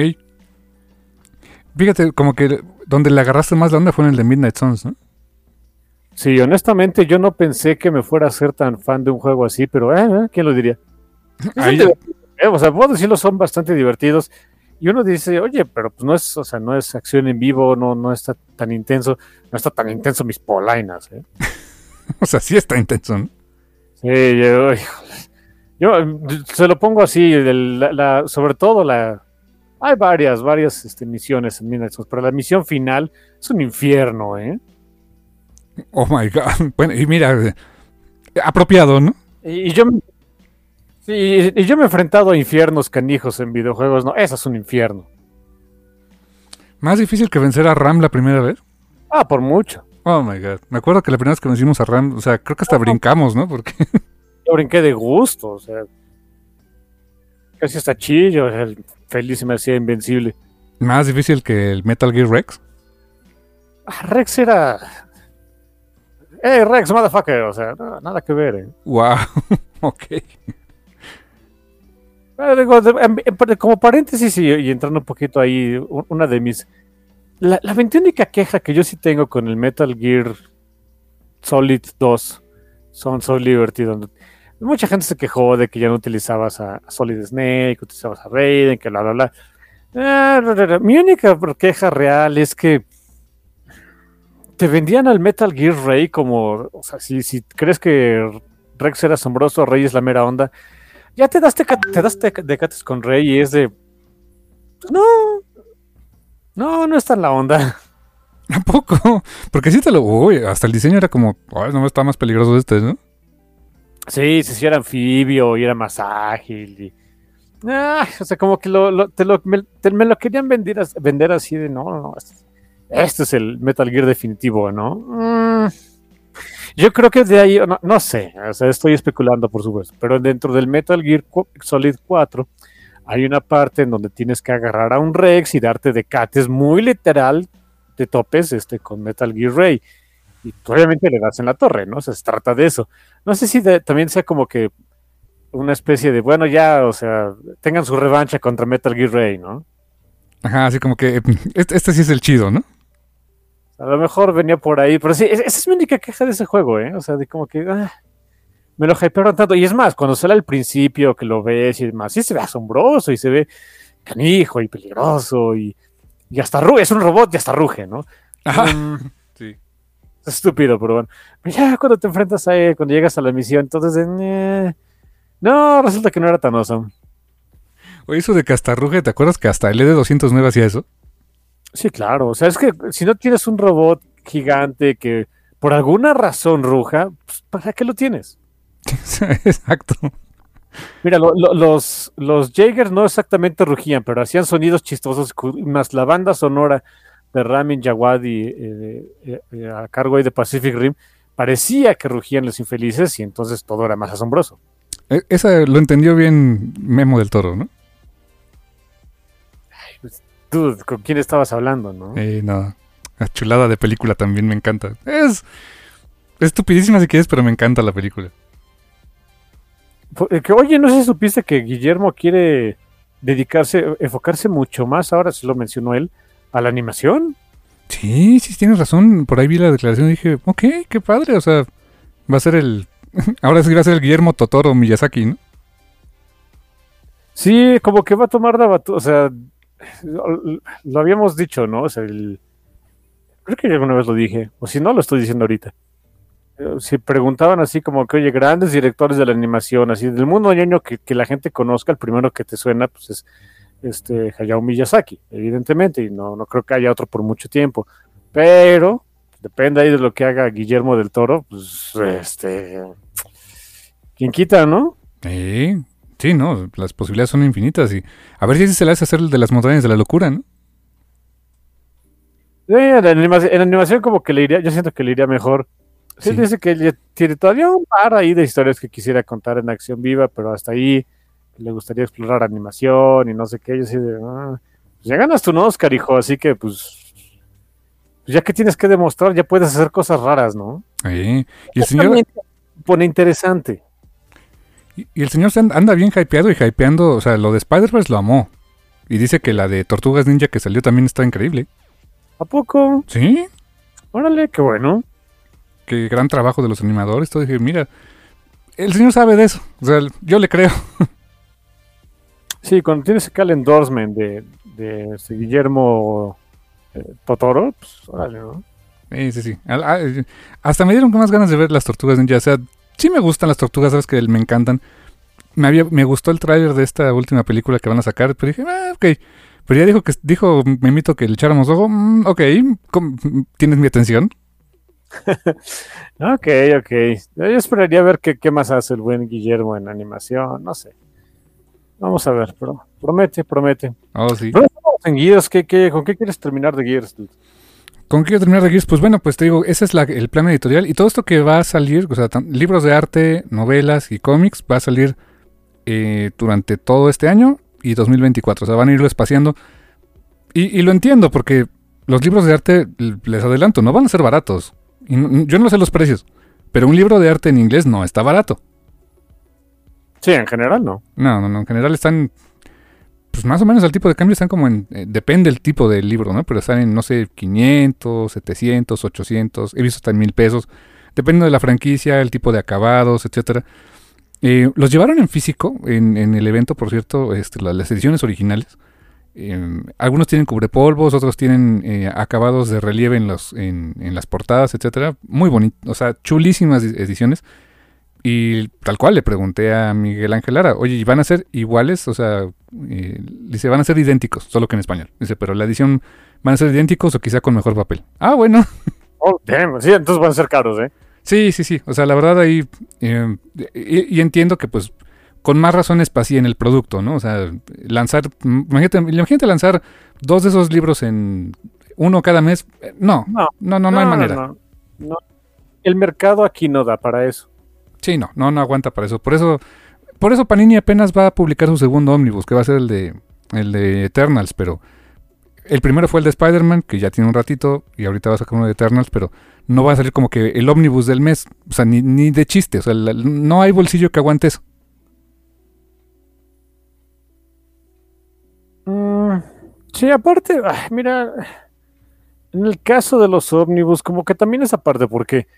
Fíjate, como que donde le agarraste más la onda fue en el de Midnight Suns, ¿no? Sí, honestamente yo no pensé que me fuera a ser tan fan de un juego así, pero eh, ¿quién lo diría? Ahí... Eh, o sea, puedo decirlo, son bastante divertidos. Y uno dice, oye, pero pues no es, o sea, no es acción en vivo, no, no está tan intenso, no está tan intenso mis polainas, ¿eh? o sea, sí está intenso, ¿no? Sí, yo, yo, se lo pongo así, la, la, sobre todo la... Hay varias, varias este, misiones en Midnight pero la misión final es un infierno, ¿eh? Oh my god. Bueno, y mira, Apropiado, ¿no? Y, yo sí, y yo me he enfrentado a infiernos canijos en videojuegos, no, eso es un infierno. ¿Más difícil que vencer a Ram la primera vez? Ah, por mucho. Oh my god. Me acuerdo que la primera vez que vencimos a Ram, o sea, creo que hasta brincamos, ¿no? Porque. Yo brinqué de gusto, o sea. Casi hasta chillo, el feliz se me hacía invencible. ¿Más difícil que el Metal Gear Rex? Ah, Rex era. Eh, Rex, motherfucker, o sea, no, nada que ver, eh. Wow, ok. Como paréntesis y, entrando un poquito ahí, una de mis. La, la única queja que yo sí tengo con el Metal Gear Solid 2 son Soul Liberty, donde mucha gente se quejó de que ya no utilizabas a, Solid Snake, utilizabas a Raiden, que bla, bla, bla. Ah, mi única queja real es que te vendían al Metal Gear Rey como, o sea, si, si crees que Rex era asombroso, Rey es la mera onda ya te das, te, das decates con Rey y es de. Pues no. No, no está en la onda. ¿A poco? Porque sí te lo. Uy, hasta el diseño era como. Ay, no está más peligroso este, ¿no? Sí, sí, sí, era anfibio y era más ágil. Y... Ah, o sea, como que lo, te lo, me, lo querían vender, vender así de no, no, este, es el Metal Gear definitivo, ¿no? Mm. Yo creo que de ahí, no, sé, o sea, estoy especulando por supuesto, pero dentro del Metal Gear Solid 4 hay una parte en donde tienes que agarrar a un Rex y darte decates muy literal de topes este, con Metal Gear Ray. Y obviamente le das en la torre, ¿no? O sea, se trata de eso. No sé si también sea como que una especie de, bueno, ya, o sea, tengan su revancha contra Metal Gear Ray, ¿no? Ajá, así como que este, este sí es el chido, ¿no? A lo mejor venía por ahí, pero sí, esa es mi única queja de ese juego, ¿eh? O sea, de como que ah, me lo hypearon tanto. Y es más, cuando sale al principio que lo ves y demás, sí se ve asombroso y se ve canijo y peligroso y, y hasta ruge, es un robot y hasta ruge, ¿no? Ajá. Mm, sí. Es estúpido, pero bueno. ya cuando te enfrentas a él, cuando llegas a la misión, entonces, eh, no, resulta que no era tan awesome. Oye, eso de que hasta ruge, ¿te acuerdas que hasta el ED209 hacía eso? Sí, claro. O sea, es que si no tienes un robot gigante que por alguna razón ruja, pues, ¿para qué lo tienes? Exacto. Mira, los, los Jaegers no exactamente rugían, pero hacían sonidos chistosos, más la banda sonora de Ramin Jawadi eh, eh, eh, a cargo de Pacific Rim, parecía que rugían los infelices y entonces todo era más asombroso. E, esa lo entendió bien Memo del Toro, ¿no? ¿Con quién estabas hablando, no? Eh, no. La chulada de película también me encanta. Es estupidísima si quieres, pero me encanta la película. Que, oye, no sé si supiste que Guillermo quiere dedicarse, enfocarse mucho más, ahora se lo mencionó él, a la animación. Sí, sí, tienes razón. Por ahí vi la declaración y dije, ok, qué padre. O sea, va a ser el. ahora sí va a ser el Guillermo Totoro Miyazaki, ¿no? Sí, como que va a tomar la batuta. O sea, lo habíamos dicho, ¿no? O sea, creo que alguna vez lo dije, o si no, lo estoy diciendo ahorita. Eh, si preguntaban así como que, oye, grandes directores de la animación, así del mundo ñoño que, que la gente conozca, el primero que te suena, pues es este Hayao Miyazaki, evidentemente, y no, no creo que haya otro por mucho tiempo. Pero, depende ahí de lo que haga Guillermo del Toro, pues, este, ¿quién quita, no? Sí, Sí, no, las posibilidades son infinitas y a ver si se le hace hacer el de las montañas de la locura, ¿no? Sí, en, animación, como que le iría, yo siento que le iría mejor. Sí, dice que tiene todavía un par ahí de historias que quisiera contar en acción viva, pero hasta ahí le gustaría explorar animación y no sé qué. Yo así de, ah, pues ya ganas tu Oscar, hijo, así que pues, pues, ya que tienes que demostrar, ya puedes hacer cosas raras, ¿no? Sí, y el señor... Pone interesante. Y, el señor anda bien hypeado y hypeando, o sea, lo de Spider-Verse lo amó. Y dice que la de Tortugas Ninja que salió también está increíble. ¿A poco? Sí. Órale, qué bueno. Qué gran trabajo de los animadores. Todo dije, mira, el señor sabe de eso. O sea, yo le creo. Sí, cuando tienes acá el endorsement de, de este Guillermo eh, Totoro, pues órale, ¿no? Sí, sí, sí. Hasta me dieron más ganas de ver las tortugas ninja. O sea, sí me gustan las tortugas, sabes que me encantan. Me, había, me gustó el tráiler de esta última película que van a sacar, pero dije, ah, ok. Pero ya dijo que dijo, me invito que le echáramos ojo. Mm, ok, ¿tienes mi atención? ok, ok. Yo esperaría ver qué, qué más hace el buen Guillermo en animación, no sé. Vamos a ver, pero promete, promete. Oh, sí. Pero Gears, ¿qué, qué, con qué quieres terminar de Gears? dude? ¿Con qué quiero terminar de Gears? Pues bueno, pues te digo, ese es la- el plan editorial. Y todo esto que va a salir, o sea, tan- libros de arte, novelas y cómics, va a salir eh, durante todo este año y 2024. O sea, van a irlo espaciando. Y, y lo entiendo, porque los libros de arte, les adelanto, no van a ser baratos. Y no- yo no sé los precios, pero un libro de arte en inglés no está barato. Sí, en general no. No, no, no, en general están, pues más o menos el tipo de cambio están como en, eh, depende del tipo del libro, ¿no? Pero están en, no sé, 500, 700, 800, he visto hasta en mil pesos, depende de la franquicia, el tipo de acabados, etcétera. Eh, los llevaron en físico, en, el evento, por cierto, este, la- las ediciones originales. Eh, algunos tienen cubrepolvos, otros tienen eh, acabados de relieve en, los, en, en las portadas, etcétera. Muy bonito, o sea, chulísimas ediciones. Y tal cual le pregunté a Miguel Ángel Lara, oye, ¿y van a ser iguales? O sea, eh, dice, van a ser idénticos, solo que en español. Dice, pero la edición van a ser idénticos o quizá con mejor papel. Ah, bueno. Oh, damn, sí, entonces van a ser caros, ¿eh? Sí, sí, sí. O sea, la verdad ahí. eh, y, y entiendo que, pues, con más razón en el producto, ¿no? O sea, lanzar. Imagínate, imagínate lanzar dos de esos libros en uno cada mes. Eh, No, No, no, no, no, hay manera. no, no. El mercado aquí no da para eso. Sí, no, no, aguanta para eso. Por eso, por eso Panini apenas va a publicar su segundo ómnibus, que va a ser el de, el de Eternals, pero el primero fue el de Spider-Man, que ya tiene un ratito, y ahorita va a sacar uno de Eternals, pero no va a salir como que el ómnibus del mes, o sea, ni, de chiste, o sea, no hay bolsillo que aguante eso. Mm, sí, aparte, ay, mira, en el caso de los ómnibus, como que también esa parte, porque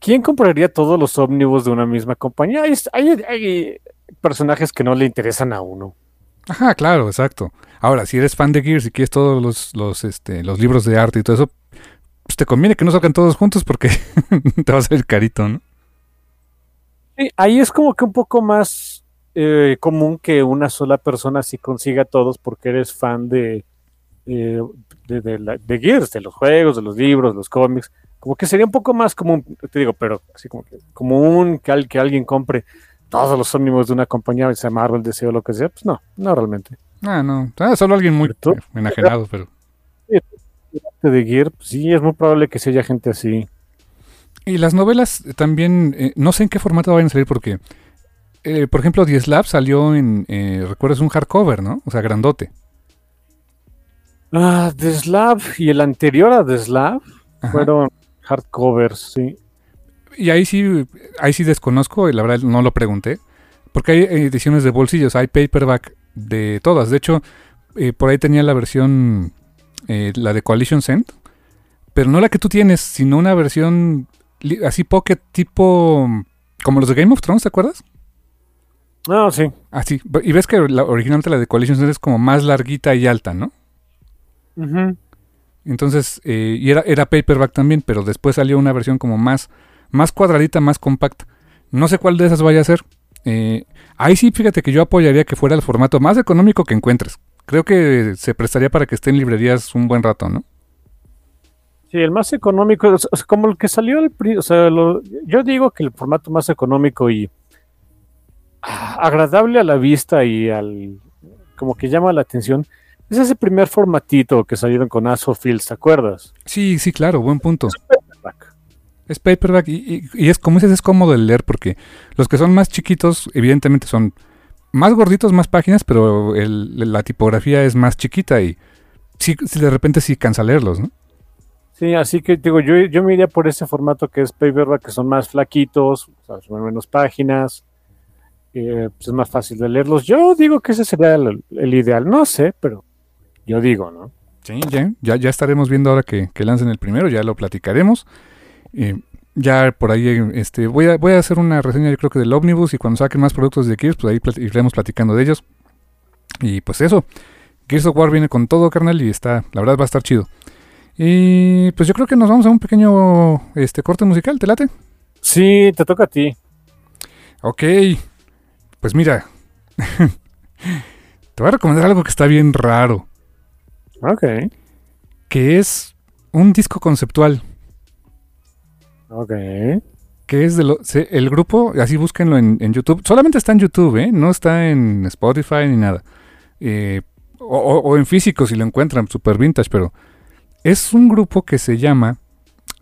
¿quién compraría todos los ómnibus de una misma compañía? Hay, hay- hay personajes que no le interesan a uno. Ajá, claro, exacto. Ahora, si eres fan de Gears y quieres todos los, los, este, los libros de arte y todo eso, pues te conviene que no salgan todos juntos porque te va a salir carito, ¿no? Sí, ahí es como que un poco más eh, común que una sola persona sí consiga todos porque eres fan de, eh, de, de la- de Gears, de los juegos, de los libros, los cómics. Como que sería un poco más común, te digo, pero así como que común que, al- que alguien compre todos los ómnibus de una compañía, sea Marvel, DC o lo que sea. Pues no, no realmente. Ah, no. Ah, solo alguien muy ¿Tú? enajenado, pero. De Gear, pues sí, es muy probable que sí haya gente así. Y las novelas también, eh, no sé en qué formato vayan a salir porque, eh, por ejemplo, The Slab salió en, eh, recuerdas, un hardcover, ¿no? O sea, grandote. Ah, The Slab y el anterior a The Slab Ajá. fueron hardcovers, sí. Y ahí sí, ahí sí desconozco, y la verdad no lo pregunté, porque hay ediciones de bolsillos, hay paperback de todas. De hecho, eh, por ahí tenía la versión, eh, la de Coalition Send, pero no la que tú tienes, sino una versión así pocket tipo, como los de Game of Thrones, ¿te acuerdas? Ah, sí. Así, y ves que la original de la de Coalition Send es como más larguita y alta, ¿no? Ujú. Entonces, eh, y era, era paperback también, pero después salió una versión como más, más cuadradita, más compacta. No sé cuál de esas vaya a ser. Eh, ahí sí, fíjate que yo apoyaría que fuera el formato más económico que encuentres. Creo que se prestaría para que esté en librerías un buen rato, ¿no? Sí, el más económico, como el que salió al pri- o sea, lo- yo digo que el formato más económico y ah, agradable a la vista y al como que llama la atención es ese primer formatito que salieron con Aso Fields, ¿te acuerdas? Sí, sí, claro, buen punto. Paperback. Es paperback y, y- y es como dices, es cómodo de leer porque los que son más chiquitos, evidentemente son más gorditos, más páginas, pero el- la tipografía es más chiquita y sí, sí, de repente sí cansa leerlos, ¿no? Sí, así que digo, yo, yo me iría por ese formato que es paperback, que son más flaquitos, o sea, son menos páginas, eh, pues es más fácil de leerlos. Yo digo que ese sería el, el ideal, no sé, pero yo digo, ¿no? Sí, ya, ya, ya estaremos viendo ahora que, que lancen el primero, ya lo platicaremos. Eh, ya por ahí este, voy, a, voy a hacer una reseña yo creo que del Omnibus y cuando saquen más productos de Gears, pues ahí iremos platicando de ellos. Y pues eso, Gears of War viene con todo, carnal, y está, la verdad va a estar chido. Y pues yo creo que nos vamos a un pequeño este, corte musical, ¿te late? Sí, te toca a ti. Ok, pues mira, te voy a recomendar algo que está bien raro, Ok. que es un disco conceptual. Ok. Que es de lo, se- el grupo, así búsquenlo en, en YouTube. Solamente está en YouTube, ¿eh? No está en Spotify ni nada. Eh, o, en físico si lo encuentran, super vintage, pero es un grupo que se llama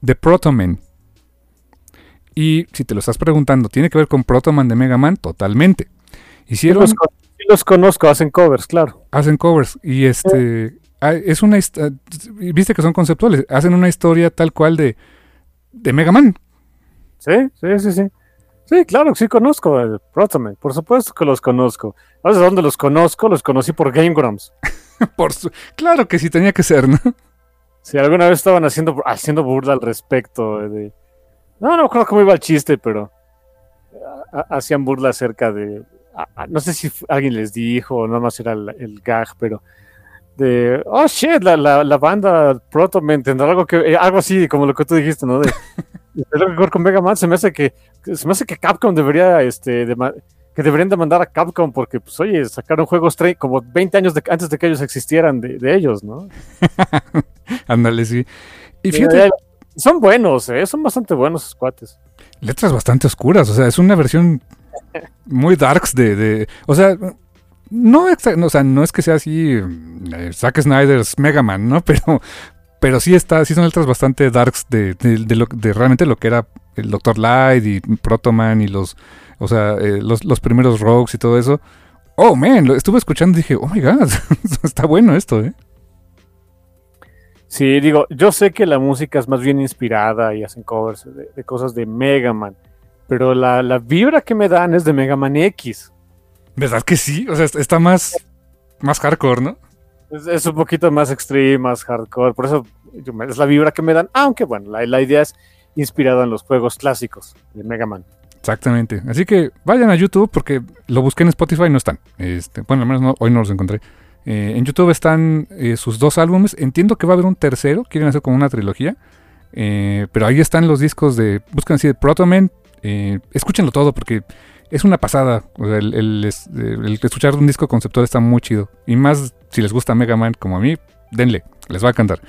The Protomen. Y si te lo estás preguntando, ¿tiene que ver con Protoman de Mega Man? Totalmente. Sí Hicieron, los, con- sí los conozco, hacen covers, claro. hacen covers y este es una ah, viste que son conceptuales, hacen una historia tal cual de de Mega Man. Sí, sí, sí, sí. Sí, claro, sí conozco el Protoman. Por supuesto que los conozco. ¿Sabes dónde los conozco? Los conocí por Game Grumps. Por su- claro que sí tenía que ser, ¿no? Si alguna vez estaban haciendo, haciendo burla al respecto de... No, no creo cómo iba el chiste, pero ah, ah, hacían burla acerca de... ah, ah, no sé si alguien les dijo o nada más era el, el gag, pero de... Oh, shit, la, la, la banda Protoman tendrá algo que... eh, algo así como lo que tú dijiste, ¿no? De, de con Mega Man. Se me hace que, se me hace que Capcom debería, este, que deberían demandar a Capcom porque, pues, oye, sacaron juegos como 20 años de- antes de que ellos existieran de, de ellos, ¿no? Ándale, sí. Y fíjate, eh, son buenos, ¿eh? Son bastante buenos esos cuates. letras bastante oscuras, o sea, es una versión muy darks de, de o sea, no, o sea, no es que sea así eh, Zack Snyder's Mega Man, ¿no? Pero pero sí está, sí son letras bastante darks de, realmente lo que era el Dr. Light y Proto Man y los, o sea, eh, los, los primeros Rogues y todo eso. Oh, man, lo estuve escuchando y dije, oh my god, está bueno esto, ¿eh? Sí, digo, yo sé que la música es más bien inspirada y hacen covers de, de cosas de Mega Man, pero la, la vibra que me dan es de Mega Man X. ¿Verdad que sí? O sea, está más, más hardcore, ¿no? Es, es un poquito más extreme, más hardcore, por eso es la vibra que me dan, aunque bueno, la, la idea es inspirada en los juegos clásicos de Mega Man. Exactamente. Así que vayan a YouTube porque lo busqué en Spotify y no están. Este, bueno, al menos no- hoy no los encontré. Eh, en YouTube están eh, sus dos álbumes. Entiendo que va a haber un tercero. Quieren hacer como una trilogía. Eh, pero ahí están los discos de. Buscan así de Protoman. Eh, escúchenlo todo porque es una pasada. Sea, el, el es- el escuchar un disco conceptual está muy chido. Y más si les gusta Mega Man como a mí, denle. Les va a encantar.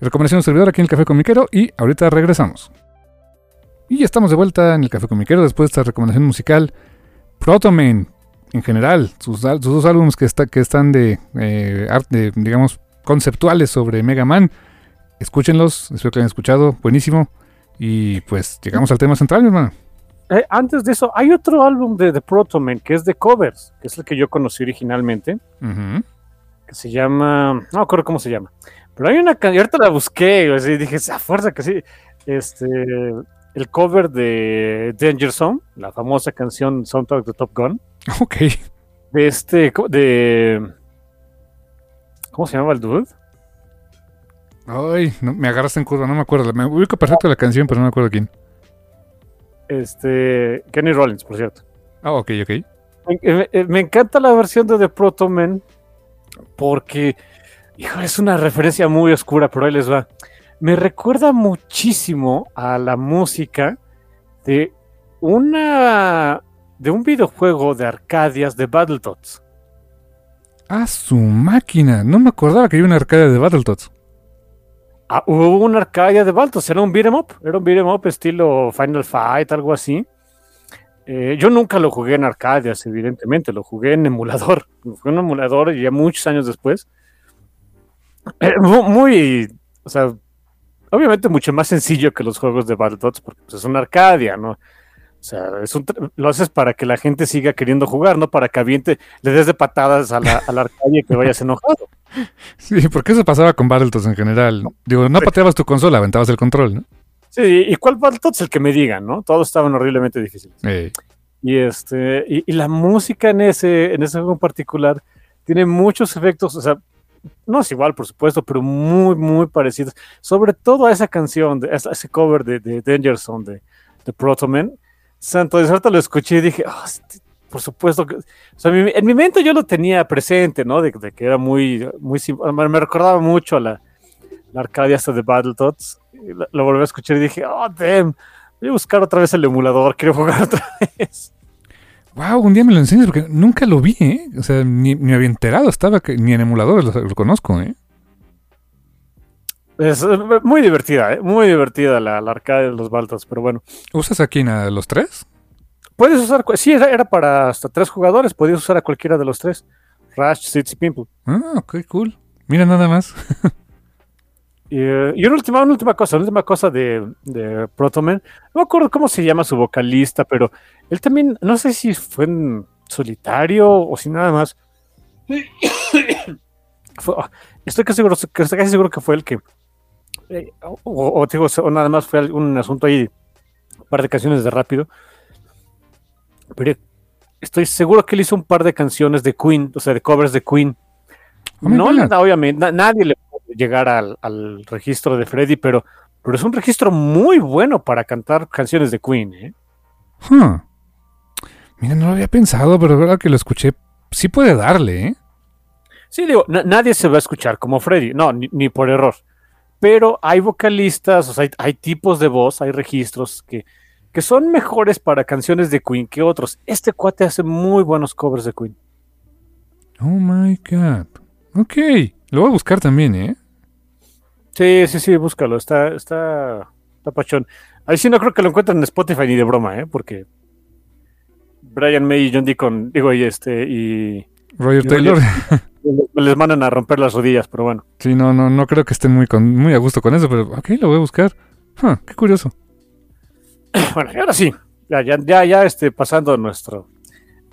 Recomendación de servidor aquí en el Café Comiquero. Y ahorita regresamos. Y estamos de vuelta en el Café Comiquero después de esta recomendación musical. Protoman, en general, sus, dos álbumes que, está, que están de eh, digamos, conceptuales sobre Mega Man. Escúchenlos, espero que hayan escuchado, buenísimo. Y pues llegamos al tema central, mi hermano. Eh, antes de eso, hay otro álbum de The Protoman que es de covers, que es el que yo conocí originalmente. Que se llama, no me acuerdo cómo se llama, pero hay una canción, ahorita la busqué, y así dije, a fuerza que sí, este, el cover de Danger Zone, la famosa canción Soundtrack de Top Gun, Ok. de este, de, ¿cómo se llamaba el dude? Ay, no, me agarraste en curva, no me acuerdo. Me ubico perfecto la canción, pero no me acuerdo quién. Este, Kenny Rollins, por cierto. Ah, ok, ok. Me, me- me encanta la versión de The Proto Man porque, hijo, es una referencia muy oscura, pero ahí les va. Me recuerda muchísimo a la música de una de un videojuego de Arcadias de Battletoads. Ah, su máquina. No me acordaba que había una arcade de Battletoads. Ah, hubo una Arcadia de Battletoads, era un beat'em up, era un beat'em up estilo Final Fight, algo así. Eh, yo nunca lo jugué en Arcadias, evidentemente, lo jugué en emulador. Lo jugué en emulador y ya muchos años después. Eh, mu- muy, o sea, obviamente mucho más sencillo que los juegos de Battletoads porque pues, es una Arcadia, ¿no? O sea, es un lo haces para que la gente siga queriendo jugar, no para que aviente, le des de patadas a la, a la Arcadia y que vayas enojado. Sí, porque eso pasaba con Battletoads en general. Digo, no pateabas tu consola, aventabas el control, ¿no? Sí, ¿y cuál Battletoads? El que me digan, ¿no? Todos estaban horriblemente difíciles. Eh, Y este, y, y la música en ese, en ese juego en particular tiene muchos efectos, o sea, no es igual, por supuesto, pero muy, muy parecidos. Sobre todo a esa canción, de, a ese cover de, de Danger Zone de, de Protoman. Santo, de suerte lo escuché y dije, "Ah, este, por supuesto que. O sea, en mi mente yo lo tenía presente, ¿no? De, de que era muy, muy. Me recordaba mucho a la, la Arcadia hasta de Battletoads. Lo, lo volví a escuchar y dije, oh, damn. Voy a buscar otra vez el emulador, quiero jugar otra vez. Wow, un día me lo enseñas porque nunca lo vi, ¿eh? O sea, ni, ni había enterado estaba, que, ni en emuladores lo, lo conozco, ¿eh? Es eh, muy divertida, ¿eh? muy divertida la, la arcade de los Baltas, pero bueno. ¿Usas aquí a los tres? Puedes usar, sí, era, era, para hasta tres jugadores, podías usar a cualquiera de los tres. Rush, Seeds y Pimple. Ah, ok, cool. Mira nada más. y, eh, y, una última, una última cosa, una última cosa de, de Protoman. No me acuerdo cómo se llama su vocalista, pero él también, no sé si fue en solitario o si nada más. fue, ah, estoy casi seguro, casi seguro que fue el que. Eh, o, o, o nada más fue un asunto ahí, un par de canciones de rápido. Pero estoy seguro que él hizo un par de canciones de Queen, o sea, de covers de Queen. Oh no, no obviamente, na, nadie le puede llegar al, al, registro de Freddy, pero, pero es un registro muy bueno para cantar canciones de Queen. ¿eh? Mira, no lo había pensado, pero ahora que lo escuché, sí puede darle, ¿eh? Sí, digo, nadie se va a escuchar como Freddy, no, ni, ni por error. Pero hay vocalistas, o sea, hay, hay, tipos de voz, hay registros que, que son mejores para canciones de Queen que otros. Este cuate hace muy buenos covers de Queen. Oh my god. Ok, lo voy a buscar también, ¿eh? Sí, sí, sí, búscalo. Está, está, está pachón. Ahí sí no creo que lo encuentren en Spotify ni de broma, ¿eh? Porque Brian May y John Deacon, digo, y este, y... Roger Taylor. Les mandan a romper las rodillas, pero bueno. Sí, no, no, no creo que estén muy, con, muy a gusto con eso, pero ok, lo voy a buscar. Huh, qué curioso. Bueno, ahora sí, ya, ya, ya, este, pasando nuestro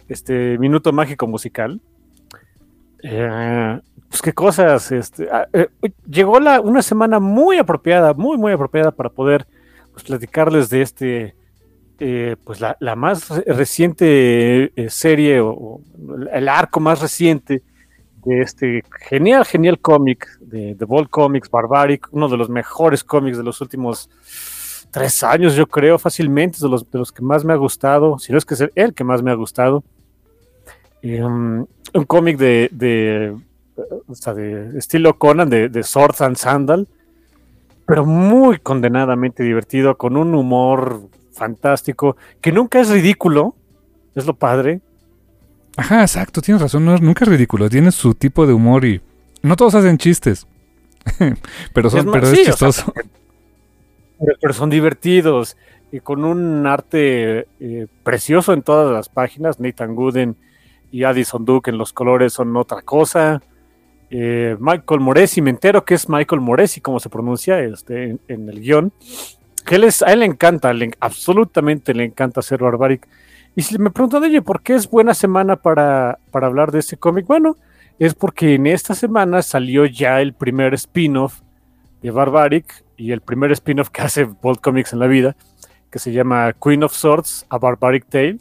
este minuto mágico musical. Eh, pues qué cosas. Este, ah, eh, llegó la, una semana muy apropiada, muy, muy apropiada para poder pues, platicarles de este, eh, pues la, la, más reciente serie o, o, el arco más reciente de este genial, genial cómic de The Ball Comics, Barbaric, uno de los mejores cómics de los últimos tres años, yo creo, fácilmente, de los, de los que más me ha gustado, si no es que es el que más me ha gustado. Um, un cómic de, de, o sea, de, estilo Conan, de, de Sword and Sandal, pero muy condenadamente divertido, con un humor fantástico, que nunca es ridículo, es lo padre. Ajá, exacto, tienes razón, no, nunca es ridículo, tiene su tipo de humor y no todos hacen chistes, pero, son, es, pero sí, es chistoso. O sea, pero, son divertidos y con un arte eh, precioso en todas las páginas, Nathan Gooden y Addison Duke en los colores son otra cosa. Eh, Michael Moresi, me entero que es Michael Moresi, como se pronuncia este, en, el guion. Él es, a él le encanta, le, absolutamente le encanta ser Barbaric. Y si me preguntan, oye, ¿por qué es buena semana para, para hablar de este cómic? Bueno, es porque en esta semana salió ya el primer spin-off de Barbaric y el primer spin-off que hace Bold Comics en la vida, que se llama Queen of Swords, A Barbaric Tale.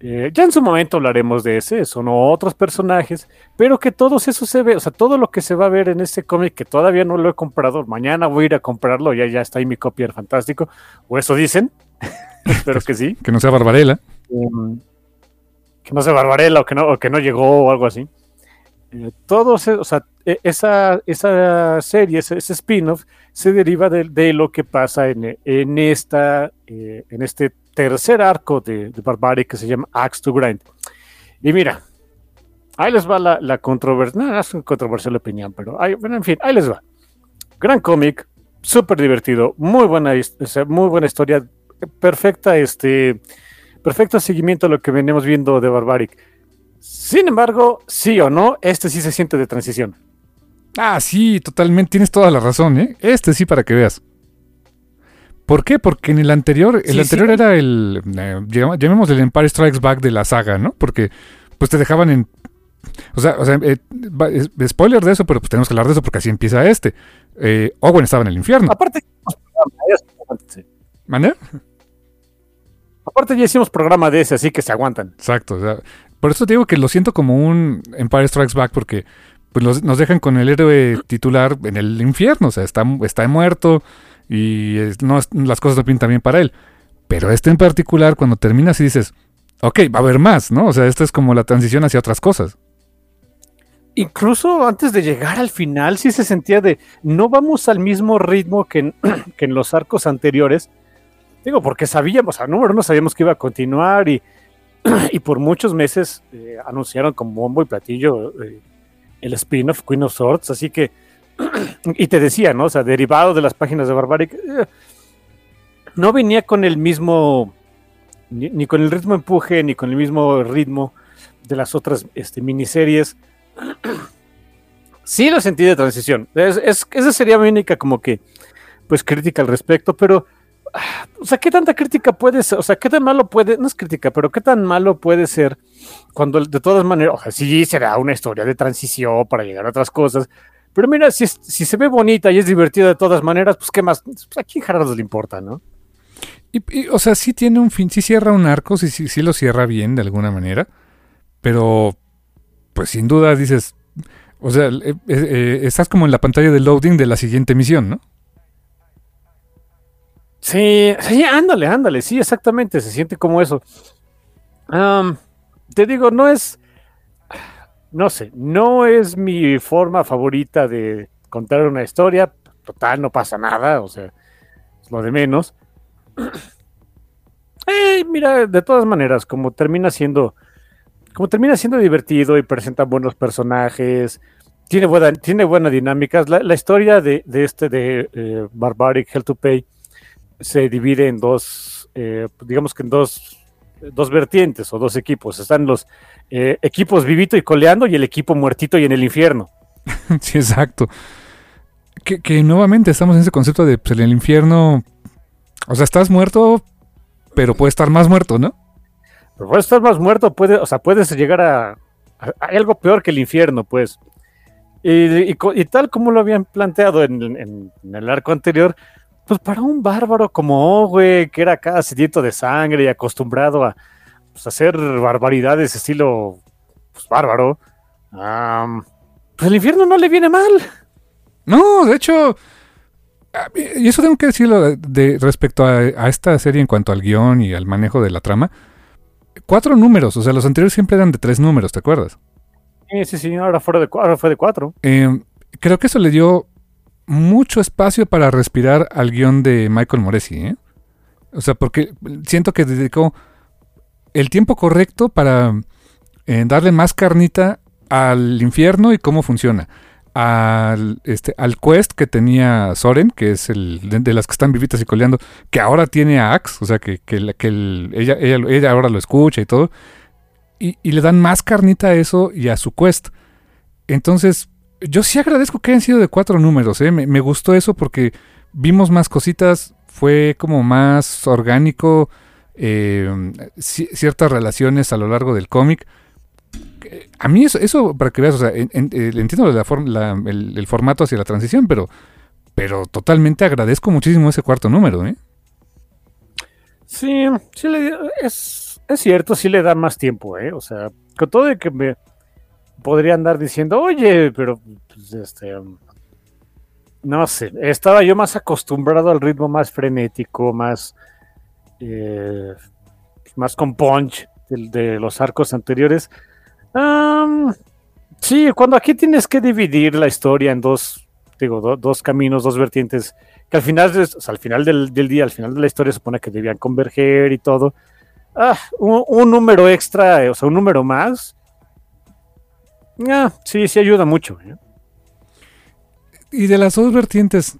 Eh, ya en su momento hablaremos de ese, son otros personajes, pero que todo eso se ve, o sea, todo lo que se va a ver en este cómic que todavía no lo he comprado, mañana voy a ir a comprarlo, ya, ya está ahí mi copier fantástico, o eso dicen, espero que sí. Que no sea Barbarella. Um, que no sea Barbarella o que no, o que no llegó o algo así. Eh, todos, o sea, esa, esa serie, ese, spin-off, se deriva de, de, lo que pasa en, en esta, eh, en este tercer arco de, de Barbaric que se llama Axe to Grind. Y mira, ahí les va la, la controversia, no, es una controversial opinión, pero hay, bueno, en fin, ahí les va. Gran cómic, súper divertido, muy buena, muy buena historia, perfecta, este, perfecto seguimiento a lo que venimos viendo de Barbaric. Sin embargo, sí o no, este sí se siente de transición. Ah, sí, totalmente, tienes toda la razón, ¿eh? Este sí para que veas. ¿Por qué? Porque en el anterior, el sí, anterior sí. era el, eh, llamémosle el Empire Strikes Back de la saga, ¿no? Porque pues te dejaban en... O sea, o sea eh, spoiler de eso, pero pues tenemos que hablar de eso porque así empieza este. Eh, Owen estaba en el infierno. Aparte, ¿Mané? Aparte ya hicimos programa de ese, así que se aguantan. Exacto. O sea, por eso te digo que lo siento como un Empire Strikes Back porque pues nos dejan con el héroe titular en el infierno. O sea, está, está muerto y no, las cosas no pintan bien para él. Pero este en particular, cuando terminas y dices, ok, va a haber más, ¿no? O sea, esta es como la transición hacia otras cosas. Incluso antes de llegar al final, sí se sentía de, no vamos al mismo ritmo que en, que en los arcos anteriores. Digo, porque sabíamos, a número uno sabíamos que iba a continuar y, y por muchos meses eh, anunciaron con bombo y platillo eh, el spin-off Queen of Swords, así que y te decía, ¿no? O sea, derivado de las páginas de Barbaric, eh, no venía con el mismo, ni, con el ritmo empuje, ni con el mismo ritmo de las otras este, miniseries. sí lo sentí de transición. esa sería mi única como que, pues, crítica al respecto, pero o sea, ¿qué tanta crítica puede ser? O sea, ¿qué tan malo puede, no es crítica, pero qué tan malo puede ser cuando de todas maneras, o sea, sí será una historia de transición para llegar a otras cosas, pero mira, si, si se ve bonita y es divertida de todas maneras, pues qué más, pues a quién Gerardo le importa, ¿no? Y, o sea, sí tiene un fin, sí cierra un arco, sí, sí, sí lo cierra bien de alguna manera, pero pues sin duda dices, o sea, eh, eh, estás como en la pantalla de loading de la siguiente misión, ¿no? Sí, sí, ándale, ándale, sí, exactamente, se siente como eso. te digo, no es, no sé, no es mi forma favorita de contar una historia, total, no pasa nada, o sea, es lo de menos. Eh, mira, de todas maneras, como termina siendo, como termina siendo divertido y presenta buenos personajes, tiene buena, tiene buena dinámica. La, historia de, este de eh, Barbaric Hell to Pay se divide en dos, eh, digamos que en dos, dos vertientes o dos equipos. Están los eh, equipos vivito y coleando y el equipo muertito y en el infierno. sí, exacto. Que, nuevamente estamos en ese concepto de pues, en el infierno, o sea, estás muerto, pero puedes estar más muerto, ¿no? Pero puedes estar más muerto, puede, o sea, puedes llegar a, algo peor que el infierno, pues. Y, tal como lo habían planteado en, el arco anterior, pues para un bárbaro como Owe, que era cada sediento de sangre y acostumbrado a pues, hacer barbaridades estilo pues, bárbaro, pues el infierno no le viene mal. No, de hecho, y eso tengo que decirlo de, respecto a, esta serie en cuanto al guion y al manejo de la trama. Cuatro números, o sea, los anteriores siempre eran de tres números, ¿te acuerdas? Sí, sí, sí, ahora, fuera de, ahora fue de cuatro. Em, creo que eso le dio mucho espacio para respirar al guion de Michael Moresi, ¿eh? O sea, porque siento que dedicó el tiempo correcto para eh, darle más carnita al infierno y cómo funciona. Al, este, al quest que tenía Soren, que es el de, las que están vivitas y coleando, que ahora tiene a Axe, o sea, que, que, ella, ella, ahora lo escucha y todo. Y le dan más carnita a eso y a su quest. Entonces, yo sí agradezco que hayan sido de cuatro números, ¿eh? me, gustó eso porque vimos más cositas, fue como más orgánico, eh, ciertas relaciones a lo largo del cómic. A mí eso, para que veas, o sea, eh, entiendo la, el, formato hacia la transición, pero, pero totalmente agradezco muchísimo ese cuarto número, ¿eh? Sí, sí es, es cierto, sí le da más tiempo, ¿eh? O sea, con todo de que me, podría andar diciendo, oye, pero pues, este, no sé, estaba yo más acostumbrado al ritmo más frenético, más, eh, más con punch de, los arcos anteriores. sí, cuando aquí tienes que dividir la historia en dos, digo, dos caminos, dos vertientes, que al final, al final del, día, al final de la historia supone que debían converger y todo. Ah, un número extra, o sea, un número más, Ah, sí, sí ayuda mucho. ¿eh? Y de las dos vertientes,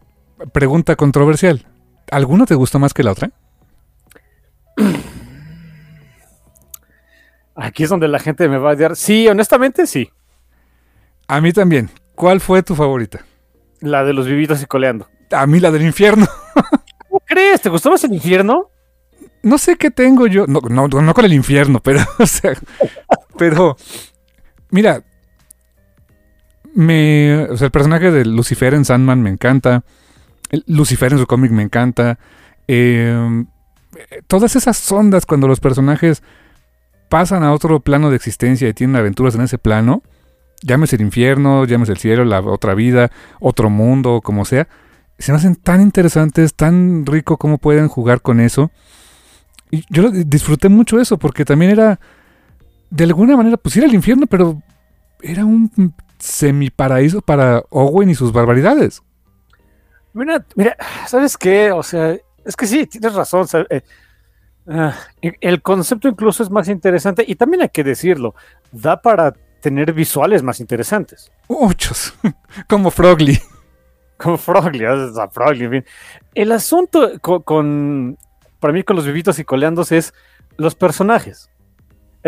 pregunta controversial, ¿alguna te gustó más que la otra? Aquí es donde la gente me va a odiar. Sí, honestamente sí. A mí también. ¿Cuál fue tu favorita? La de los vivitos y coleando. A mí la del infierno. ¿Cómo crees? ¿Te gustó más el infierno? No sé qué tengo yo. No, no, no con el infierno, pero, o sea, pero, mira, me, o sea, el personaje de Lucifer en Sandman me encanta. Lucifer en su cómic me encanta. Em, todas esas ondas cuando los personajes pasan a otro plano de existencia y tienen aventuras en ese plano, llámese el infierno, llámese el cielo, la otra vida, otro mundo, como sea, se me hacen tan interesantes, tan rico cómo pueden jugar con eso. Y yo disfruté mucho eso porque también era, de alguna manera, pues ir al infierno, pero era un semiparaíso para Owen y sus barbaridades. Mira, mira, ¿sabes qué? O sea, es que sí, tienes razón. Eh, ah, el concepto incluso es más interesante y también hay que decirlo, da para tener visuales más interesantes. Muchos, como Frogly. Como Frogly, o sea, Frogly, en fin. El asunto con, con- para mí con los vivitos y coleandos es los personajes.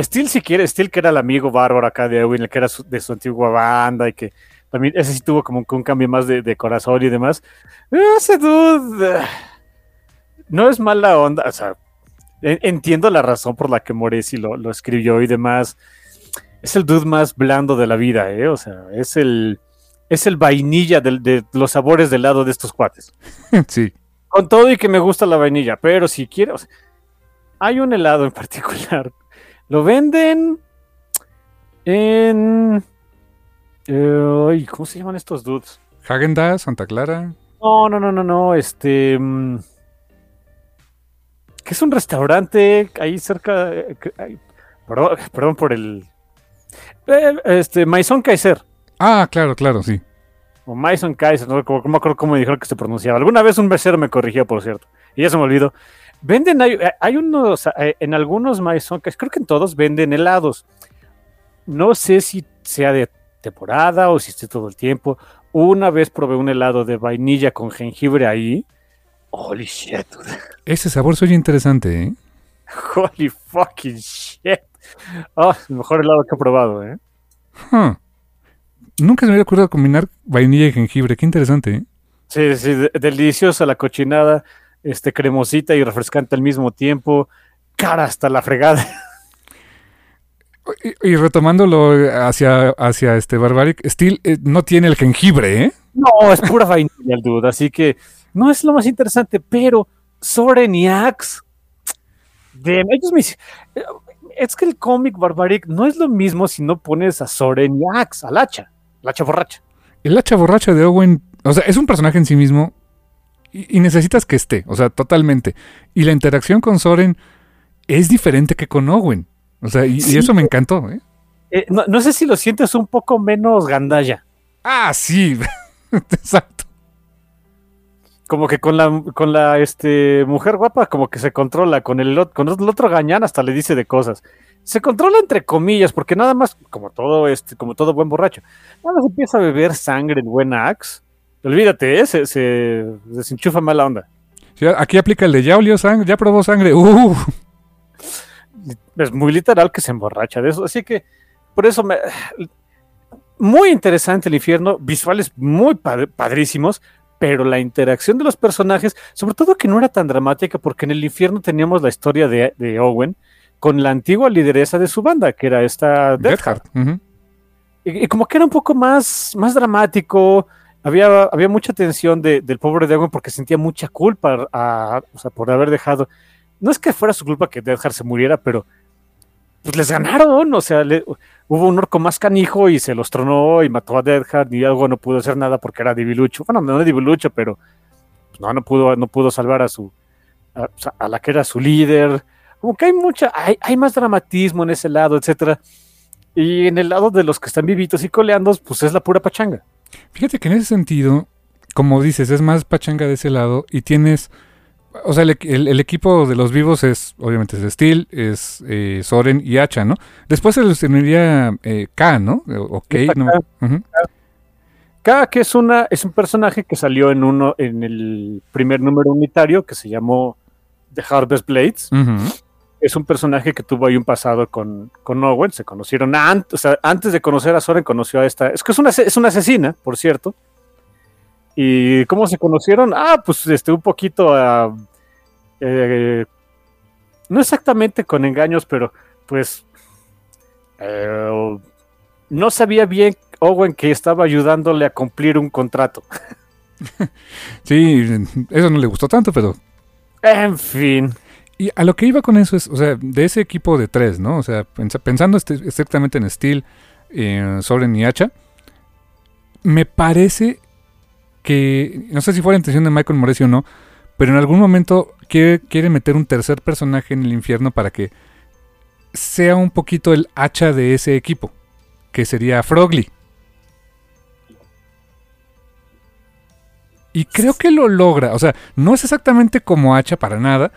Steel si quiere, Steel que era el amigo bárbaro acá de el que era su- de su antigua banda y que también ese sí tuvo como que un cambio más de, de corazón y demás. Ese dude no es mala onda, o sea, en- entiendo la razón por la que Moresi lo, lo escribió y demás. Es el dude más blando de la vida, ¿eh? O sea, es el, es el vainilla del- de, los sabores del lado de estos cuates. sí. Con todo y que me gusta la vainilla, pero si quiero, o sea, hay un helado en particular. Lo venden en... eh, ¿Cómo se llaman estos dudes? Häagen-Dazs, Santa Clara. No, no, no, no, no, este... mm, que es un restaurante ahí cerca... eh, perdón, perdón por el... eh, Este, Maison Kaiser. Ah, claro, claro, sí. O Maison Kaiser, no Como- no me acuerdo cómo dijeron que se pronunciaba. Alguna vez un mesero me corrigió, por cierto. Y ya se me olvidó. Venden, hay, hay unos, eh, en algunos Maison Kaiser, creo que en todos venden helados. No sé si sea de temporada o si esté todo el tiempo. Una vez probé un helado de vainilla con jengibre ahí. Holy shit. dude. Ese sabor oye interesante, ¿eh? Holy fucking shit. Oh, el mejor helado que he probado, ¿eh? Huh. Nunca se me había ocurrido combinar vainilla y jengibre. Qué interesante, ¿eh? Sí, sí, de- deliciosa la cochinada, este cremosita y refrescante al mismo tiempo, cara hasta la fregada. Y, y retomándolo hacia, hacia este Barbaric, Steel eh, no tiene el jengibre, ¿eh? No, es pura vainilla el dude, así que no es lo más interesante, pero Soren y Axe, ellos me hic- es que el cómic Barbaric no es lo mismo si no pones a Soren y Axe, al hacha, al hacha borracha. El hacha borracha de Owen, o sea, es un personaje en sí mismo y, y necesitas que esté, o sea, totalmente. Y la interacción con Soren es diferente que con Owen. O sea, y, eso me encantó, ¿eh? Eh, no, no sé si lo sientes un poco menos gandalla. Ah, sí, exacto. como que con la con la este mujer guapa como que se controla con el, con el otro gañán hasta le dice de cosas se controla entre comillas porque nada más como todo este como todo buen borracho nada más empieza a beber sangre el buen Axe olvídate ¿eh? se, se desenchufa mala onda Sí, aquí aplica el de ya olió sangre, ya probó sangre. Uh, es muy literal que se emborracha de eso así que por eso me muy interesante el infierno visuales muy pad- padrísimos pero la interacción de los personajes, sobre todo que no era tan dramática, porque en el infierno teníamos la historia de, de Owen con la antigua lideresa de su banda, que era esta Death y, y como que era un poco más, más dramático. Había, había mucha tensión de- del pobre Owen porque sentía mucha culpa a- o sea, por haber dejado. No es que fuera su culpa que Deathheart se muriera, pero pues les ganaron. O sea, le- hubo un orco más canijo y se los tronó y mató a Deathheart y algo no pudo hacer nada porque era Divilucho. Bueno, no era Divilucho, pero pues, no, no, pudo, no pudo salvar a su a, a la que era su líder. Como que hay mucha, hay, hay más dramatismo en ese lado, etcétera. Y en el lado de los que están vivitos y coleando, pues es la pura pachanga. Fíjate que en ese sentido, como dices, es más pachanga de ese lado y tienes, o sea, el, equ- el- el equipo de los vivos es, obviamente, es Steel, es eh, Soren y Hacha, ¿no? Después se les uniría eh, K, ¿no? O, o. K. K, que es una, es un personaje que salió en uno, en el primer número unitario que se llamó The Harvest Blades. Ujú. Es un personaje que tuvo ahí un pasado con, con Owen. Se conocieron antes, o sea, antes de conocer a Soren, conoció a esta. Es que es una, es una asesina, por cierto. ¿Y cómo se conocieron? Ah, pues este, un poquito a. eh, no exactamente con engaños, pero pues. eh, no sabía bien Owen que estaba ayudándole a cumplir un contrato. Sí, eso no le gustó tanto, pero... En fin. Y a lo que iba con eso es, o sea, de ese equipo de tres, ¿no? O sea, pens- pensando este- estrictamente en Steel, eh, Soren y Hacha, me parece que, no sé si fue la intención de Michael Moresi o no, pero en algún momento quiere, quiere meter un tercer personaje en el infierno para que sea un poquito el hacha de ese equipo, que sería Frogly. Y creo que lo logra, o sea, no es exactamente como hacha para nada,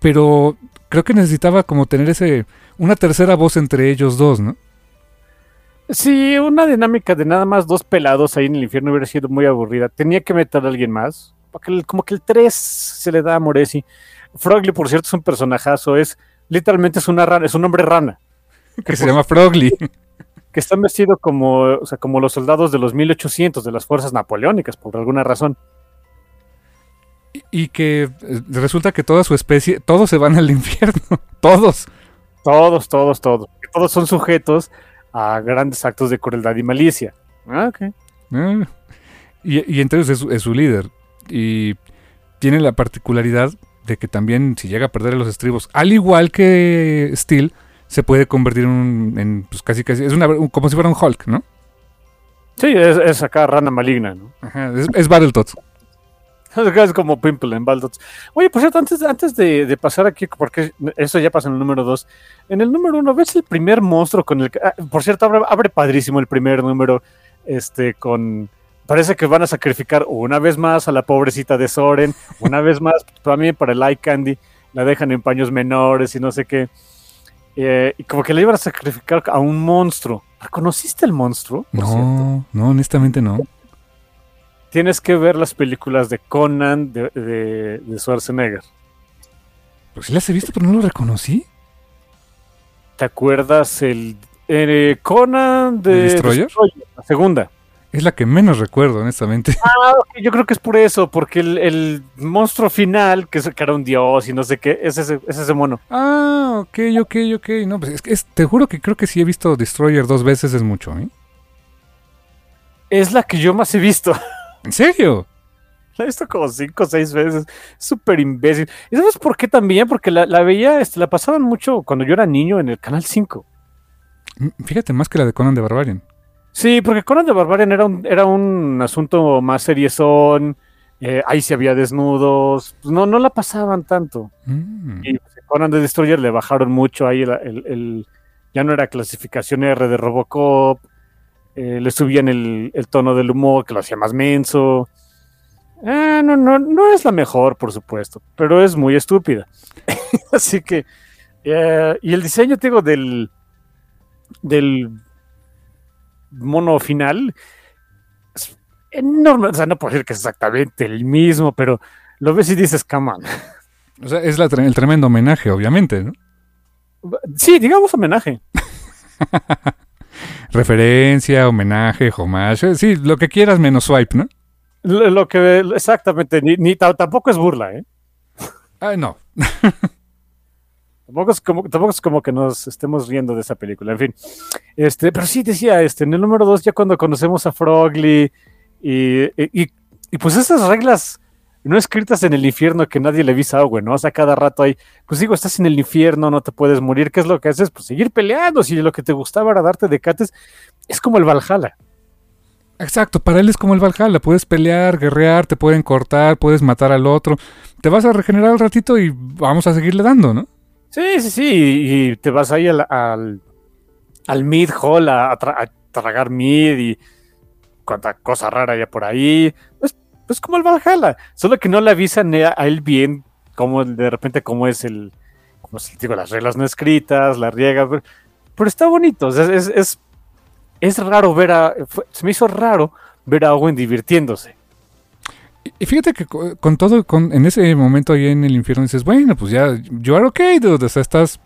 pero creo que necesitaba como tener ese una tercera voz entre ellos dos, ¿no? Sí, una dinámica de nada más dos pelados ahí en el infierno hubiera sido muy aburrida. Tenía que meter a alguien más. Porque el- como que el 3 se le da a Moresi. Frogly, por cierto, es un personajazo. Es literalmente es una rana, es un hombre rana. Que se llama Frogly. Que está vestido como, o sea, como los soldados de los 1800 de las fuerzas napoleónicas, por alguna razón. Y- que eh, resulta que toda su especie, todos se van al infierno. Todos. Todos, todos, todos. Todos son sujetos a grandes actos de crueldad y malicia. Ah, ok. Ah. Y, y entre ellos es, su- es su líder. Y tiene la particularidad de que también, si llega a perder los estribos, al igual que Steel, se puede convertir en, un- en, pues casi casi. Es una, un- como si fuera un Hulk, ¿no? Sí, es, es acá rana maligna, ¿no? Ajá, es, es Battletoads. Es como Pimple en Baldots. Oye, por cierto, antes, antes de, de pasar aquí, porque eso ya pasa en el número 2. En el número 1, ¿ves el primer monstruo con el que. ah, por cierto, abre, abre padrísimo el primer número. Este, con. Parece que van a sacrificar una vez más a la pobrecita de Soren. Una vez más, también para el Eye Candy. La dejan en paños menores y no sé qué. Eh, y como que le iban a sacrificar a un monstruo. ¿Reconociste el monstruo? Por cierto. No, no, honestamente no. Tienes que ver las películas de Conan de, de, de Schwarzenegger. Pues sí las he visto, pero no lo reconocí. ¿Te acuerdas el eh, Conan de ¿De Destroyer? La segunda. Es la que menos recuerdo, honestamente. Ah, ok, yo creo que es por eso, porque el, el monstruo final, que, es- que era un dios y no sé qué, es ese, es ese mono. Ah, ok, ok, ok. No, pues es que es- te juro que creo que sí he visto Destroyer dos veces, es mucho, ¿eh? Es la que yo más he visto. ¿En serio? La he visto como cinco o seis veces. Súper imbécil. ¿Y sabes por qué también? Porque la, la veía, este, la pasaban mucho cuando yo era niño en el Canal 5. Mm, Fíjate, más que la de Conan de Barbarian. Sí, porque Conan de Barbarian era un, era un asunto más seriezón. eh, ahí sí había desnudos. Pues no, no la pasaban tanto. Mm. Y pues, Conan de Destroyer le bajaron mucho ahí el, el- el- ya no era clasificación R de Robocop. Eh, le subían el, el tono del humor que lo hacía más menso. Eh, no, no, no es la mejor, por supuesto, pero es muy estúpida. Así que, eh, y el diseño, te digo, del, del mono final es enorme. O sea, no puedo decir que es exactamente el mismo, pero lo ves y dices, come on. O sea, es la el tremendo homenaje, obviamente, ¿no? Sí, digamos homenaje. Referencia, homenaje, homage, sí, lo que quieras menos swipe, ¿no? Lo, lo que exactamente, ni, ni ta- tampoco es burla, ¿eh? Ah, no. Tampoco es como, tampoco es como que nos estemos riendo de esa película, en fin. Este, pero sí decía, este, en el número dos, ya cuando conocemos a Frogly y, y, y- y pues esas reglas no escritas en el infierno que nadie le avisa a Owen, ¿no? O sea, cada rato hay, pues digo, estás en el infierno, no te puedes morir, ¿qué es lo que haces? Pues seguir peleando, si lo que te gustaba era darte decates, es como el Valhalla. Exacto, para él es como el Valhalla, puedes pelear, guerrear, te pueden cortar, puedes matar al otro, te vas a regenerar al ratito y vamos a seguirle dando, ¿no? Sí, sí, sí, y, te vas ahí al, al, al mid hall a, a tra- a tragar mid y cuánta cosa rara hay por ahí. Pues, pues como el Valhalla, solo que no le avisan a, él bien como de repente cómo es el, como se digo, las reglas no escritas, la riega, pero, está bonito, es, es, es raro ver a, se me hizo raro ver a Owen divirtiéndose. Y- fíjate que co- con todo, con, en ese momento ahí en el infierno dices, bueno, pues ya, you are okay, dude. O sea, estás,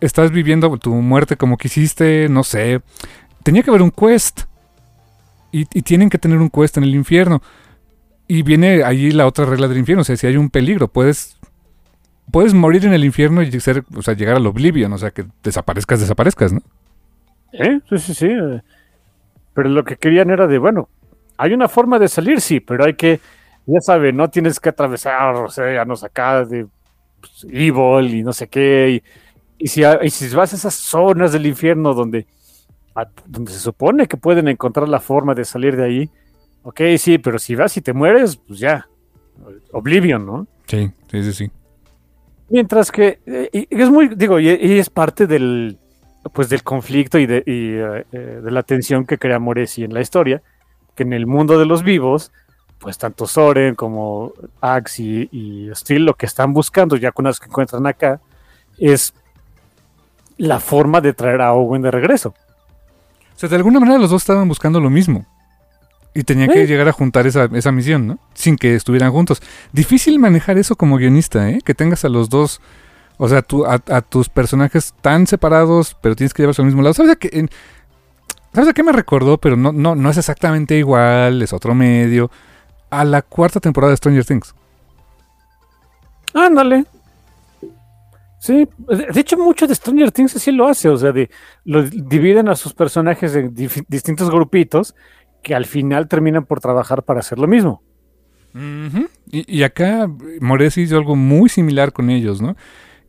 estás viviendo tu muerte como quisiste, no sé. Tenía que haber un quest. Y tienen que tener un quest en el infierno. Y viene ahí la otra regla del infierno. O sea, si hay un peligro, puedes, puedes morir en el infierno y ser, o sea, llegar al oblivion. O sea, que desaparezcas, desaparezcas, ¿no? ¿Eh? Sí, sí, sí. eh. Pero lo que querían era de, bueno, hay una forma de salir, sí, pero hay que, ya saben, no tienes que atravesar océanos acá de pues, evil y no sé qué. Y, si, vas a esas zonas del infierno donde, donde se supone que pueden encontrar la forma de salir de ahí, ok, sí, pero si vas y te mueres, pues ya, Oblivion, ¿no? Sí, sí, sí, sí. Mientras que eh, es muy, digo, y, y es parte del, pues del conflicto y de, y, eh, de la tensión que crea Moresi en la historia, que en el mundo de los vivos, pues tanto Soren como Axe y, y Steel lo que están buscando, ya con las que encuentran acá, es la forma de traer a Owen de regreso. O sea, de alguna manera los dos estaban buscando lo mismo. Y tenían que llegar a juntar esa, esa misión, ¿no? Sin que estuvieran juntos. Difícil manejar eso como guionista, ¿eh? Que tengas a los dos, o sea, tu, a, a tus personajes tan separados, pero tienes que llevarlos al mismo lado. ¿Sabes a qué, en- ¿sabes a qué me recordó? Pero no, no, no es exactamente igual, es otro medio. A la cuarta temporada de Stranger Things. Ándale. Sí, de hecho mucho de Stranger Things así lo hace, o sea, de, lo dividen a sus personajes en distintos grupitos que al final terminan por trabajar para hacer lo mismo. Y, y acá Moresi hizo algo muy similar con ellos, ¿no?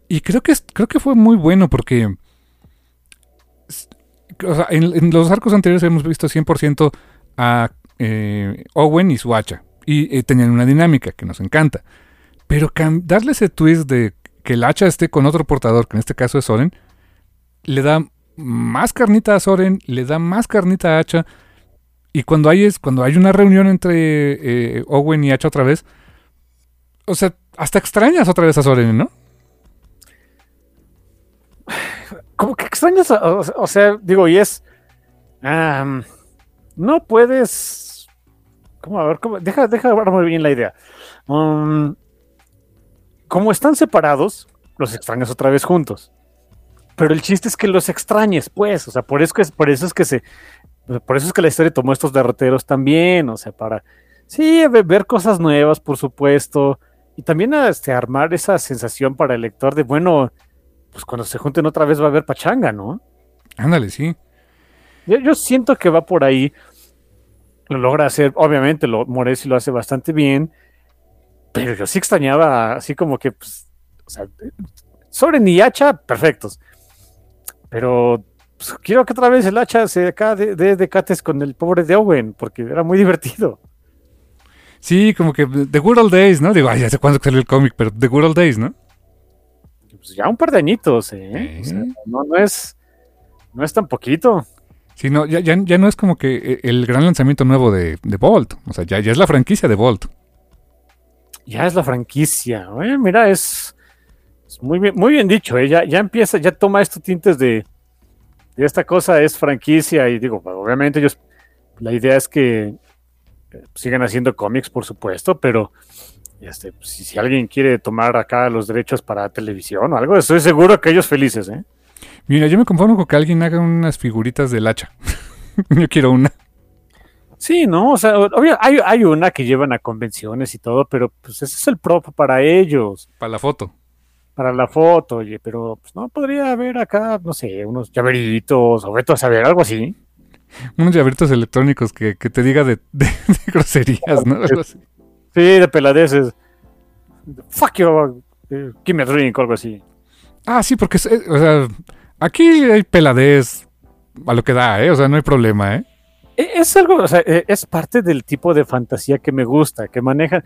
Y creo que, creo que fue muy bueno porque... O sea, en, los arcos anteriores hemos visto 100% a eh, Owen y su hacha. Y eh, tenían una dinámica que nos encanta. Pero darle ese twist de que el hacha esté con otro portador, que en este caso es Soren, le da más carnita a Soren, le da más carnita a Hacha. Y cuando hay, es, cuando hay una reunión entre eh, Owen y Hacha otra vez, o sea, hasta extrañas otra vez a Soren, ¿no? Como que extrañas, a- o, sea, digo, y es... no puedes... ¿Cómo? A ver, ¿cómo? Deja, deja armar bien la idea. Um, como están separados, los extrañas otra vez juntos. Pero el chiste es que los extrañes, pues. O sea, por eso, que, por eso es que se... Por eso es que la historia tomó estos derroteros también. O sea, para... Sí, ve- ver cosas nuevas, por supuesto. Y también este, armar esa sensación para el lector de, bueno, pues cuando se junten otra vez va a haber pachanga, ¿no? Ándale, sí. Yo, yo siento que va por ahí. Lo logra hacer, obviamente, lo, Moresi lo hace bastante bien. Pero yo sí extrañaba, así como que, pues, o sea, Soren y Hacha, perfectos. Pero pues, quiero que otra vez el Hacha se acá de, de, de cates con el pobre de Owen, porque era muy divertido. Sí, como que The Good Old Days, ¿no? Digo, ay, ya sé cuándo salió el cómic, pero The Good Old Days, ¿no? Pues ya un par de añitos, ¿eh? O sea, no, no es, no es tan poquito. Sí, no, ya, ya, ya no es como que eh, el gran lanzamiento nuevo de, de Bolt. O sea, ya, ya es la franquicia de Bolt. Ya es la franquicia. Oye, mira, es, es muy bien, muy bien dicho. ¿eh? Ya, ya empieza, ya toma estos tintes de, de esta cosa es franquicia. Y digo, bueno, obviamente ellos, la idea es que eh, sigan haciendo cómics, por supuesto, pero este, pues, si, si alguien quiere tomar acá los derechos para televisión o algo, estoy seguro que ellos felices, ¿eh? Mira, yo me conformo con que alguien haga unas figuritas del hacha. yo quiero una. Sí, ¿no? O sea, obvio, hay, hay una que llevan a convenciones y todo, pero pues ese es el prop para ellos. Para la foto. Para la foto, oye, pero pues, no podría haber acá, no sé, unos llaveritos o veto a saber, algo así. Unos llaveritos electrónicos que, que te diga de, de- de groserías, ¿no? Sí, de peladeces. Fuck you, eh, give me a drink o algo así. Ah, sí, porque, eh, o sea, aquí hay peladez a lo que da, ¿eh? O sea, no hay problema, ¿eh? E- Es algo, o sea, e- es parte del tipo de fantasía que me gusta, que manejan.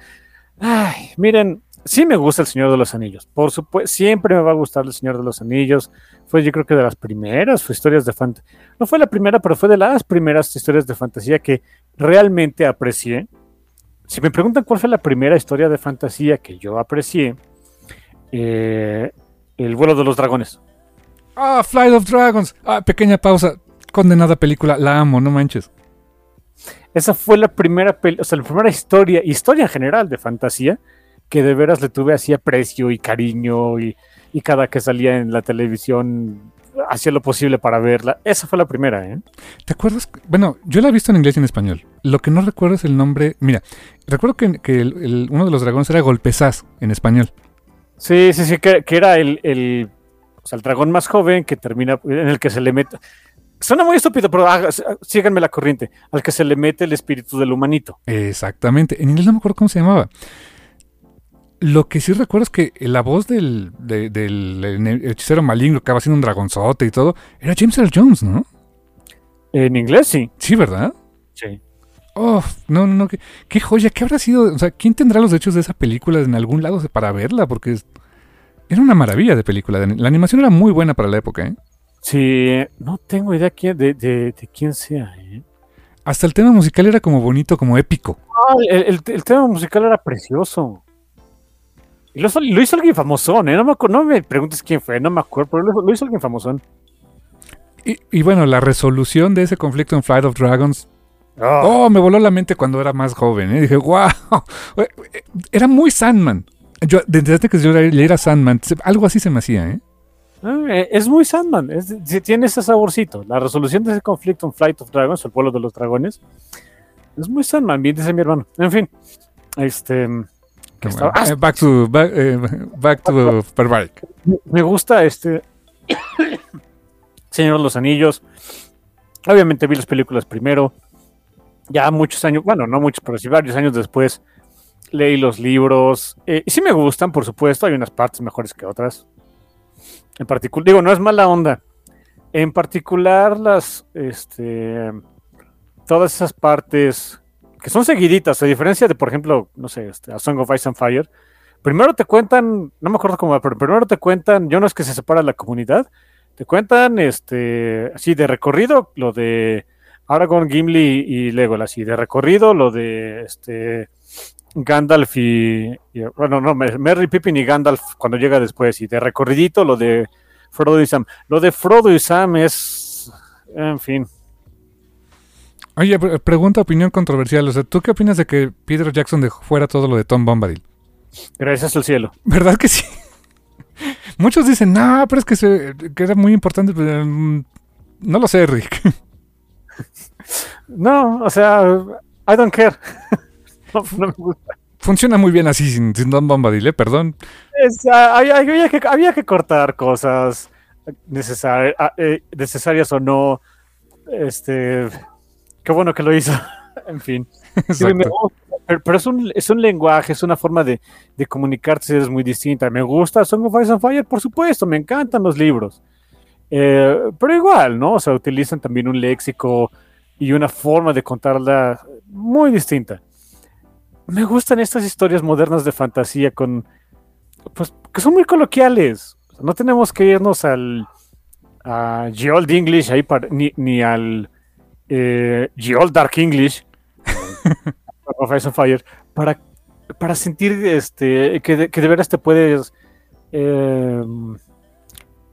Ay, miren, sí me gusta El Señor de los Anillos. Por supuesto, siempre me va a gustar El Señor de los Anillos. Fue, yo creo que de las primeras fue historias de fantasía. No fue la primera, pero fue de las primeras historias de fantasía que realmente aprecié. Si me preguntan cuál fue la primera historia de fantasía que yo aprecié, eh, El vuelo de los dragones. Ah, Flight of Dragons. Ah, pequeña pausa. Condenada película. La amo, no manches. Esa fue la primera, o sea, la primera historia, historia en general de fantasía, que de veras le tuve así aprecio y cariño y, y cada que salía en la televisión hacía lo posible para verla. Esa fue la primera, ¿eh? ¿Te acuerdas? Bueno, yo la he visto en inglés y en español. Lo que no recuerdo es el nombre. Mira, recuerdo que, que el- el- uno de los dragones era Golpezaz en español. Sí, sí, sí, que, que era el, el, o sea, el dragón más joven que termina, en el que se le mete... Suena muy estúpido, pero síganme la corriente. Al que se le mete el espíritu del humanito. Exactamente. En inglés no me acuerdo cómo se llamaba. Lo que sí recuerdo es que la voz del, de- del hechicero maligno que acaba siendo un dragonzote y todo era James Earl Jones, ¿no? En inglés, sí. Sí, ¿verdad? Sí. Oh, no, no, no. Qué, qué joya. ¿Qué habrá sido? O sea, ¿quién tendrá los derechos de esa película en algún lado para verla? Porque es- era una maravilla de película. La animación era muy buena para la época, ¿eh? Sí, no tengo idea quién- de, de- de quién sea, ¿eh? Hasta el tema musical era como bonito, como épico. El, el- el tema musical era precioso. Y lo, hizo- lo hizo alguien famosón, ¿eh? No me, no me preguntes quién fue, no me acuerdo, pero lo, lo hizo alguien famosón. Y, y bueno, la resolución de ese conflicto en Flight of Dragons. Ah, Oh, me voló la mente cuando era más joven. ¿eh? Dije, wow. Era muy Sandman. Yo, desde que yo leyera Sandman, algo así se me hacía, ¿eh? ah, eh, es muy Sandman, es- tiene ese saborcito. La resolución de ese conflicto en Flight of Dragons, el pueblo de los dragones, es muy Sandman, bien dice mi hermano. En fin, este. Que estaba- ah, back to, back, eh, back to Barbaric. me gusta este Señor de los Anillos. Obviamente vi las películas primero. Ya muchos años, bueno, no muchos, pero sí varios años después leí los libros. Eh, y sí me gustan, por supuesto. Hay unas partes mejores que otras. En particular, digo, no es mala onda. En particular, las, este, todas esas partes que son seguiditas, a diferencia de, por ejemplo, no sé, este, A Song of Ice and Fire. Primero te cuentan, no me acuerdo cómo, va, pero primero te cuentan, yo no es que se separa la comunidad, te cuentan, este, así de recorrido, lo de Aragorn, Gimli y Legolas, y de recorrido, lo de, este, Gandalf y, y- bueno, no, Merry, Pippin y Gandalf cuando llega después, y de recorridito, lo de Frodo y Sam. Lo de Frodo y Sam es, en fin, Oye, pre- pregunta, opinión controversial. O sea, ¿tú qué opinas de que Peter Jackson dejó fuera todo lo de Tom Bombadil? gracias al cielo. ¿Verdad que sí? Muchos dicen, no, pero es que, se- que era muy importante. mm, no lo sé, Rick. No, o sea, I don't care. no, no me gusta. Funciona muy bien así, sin, sin Tom Bombadil, ¿eh? Perdón. Es, ah, había, había que, había que cortar cosas necesar- ah, eh, necesarias o no. Este, qué bueno que lo hizo. en fin. Sí, me gusta, pero, pero es, un, es un lenguaje, es una forma de, de comunicarse es muy distinta. Me gusta Song of Ice and Fire, por supuesto, me encantan los libros. Eh, pero igual, ¿no? O sea, utilizan también un léxico y una forma de contarla muy distinta. Me gustan estas historias modernas de fantasía con, pues, que son muy coloquiales. O sea, no tenemos que irnos al a Ye Old English ahí para- ni, ni al eh, Ye Old Dark English of Ice and Fire para, para sentir este que de, que de veras te puedes eh,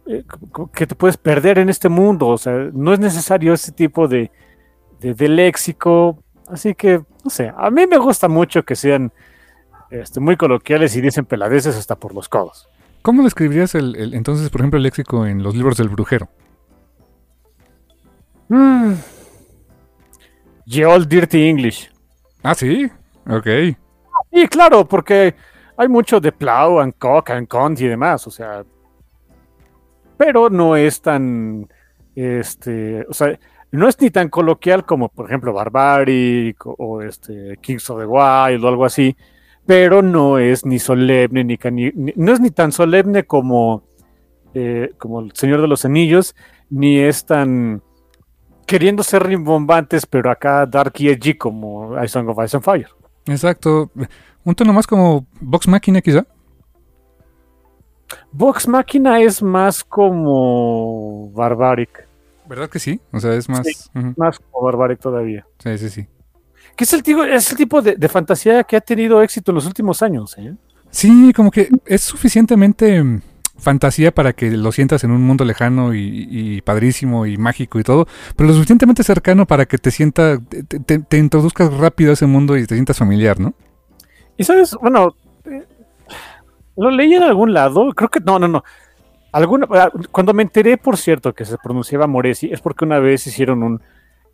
eh, que te puedes perder en este mundo. O sea, no es necesario ese tipo de, de, de léxico. Así que, no sé, a mí me gusta mucho que sean este, muy coloquiales y dicen peladeces hasta por los codos. ¿Cómo describirías el, el- entonces, por ejemplo, el léxico en los libros del brujero? Mm. Ye Old Dirty English. Ah, sí. Ok. Y claro, porque hay mucho de plow and cock and cont y demás, o sea. Pero no es tan. Este. O sea, no es ni tan coloquial como, por ejemplo, Barbaric o, o, este Kings of the Wild o algo así. Pero no es ni solemne, ni- no es ni tan solemne como, eh, como El Señor de los Anillos, ni es tan queriendo ser rimbombantes, pero acá dark y edgy como I Song of Ice and Fire. Exacto. Un tono más como Vox Máquina, quizá. Vox Máquina es más como Barbaric. ¿Verdad que sí? O sea, es más. Sí. Más como Barbaric todavía. Sí, sí, sí. Que es el, tipo, es el tipo de, de fantasía que ha tenido éxito en los últimos años. ¿eh? Sí, como que es suficientemente fantasía para que lo sientas en un mundo lejano y, y padrísimo y mágico y todo, pero lo suficientemente cercano para que te sienta, te, te- introduzcas rápido a ese mundo y te sientas familiar, ¿no? Y sabes, bueno, eh, lo leí en algún lado. Creo que no, no, no. Alguna, ah, cuando me enteré, por cierto, que se pronunciaba Moresi, es porque una vez hicieron un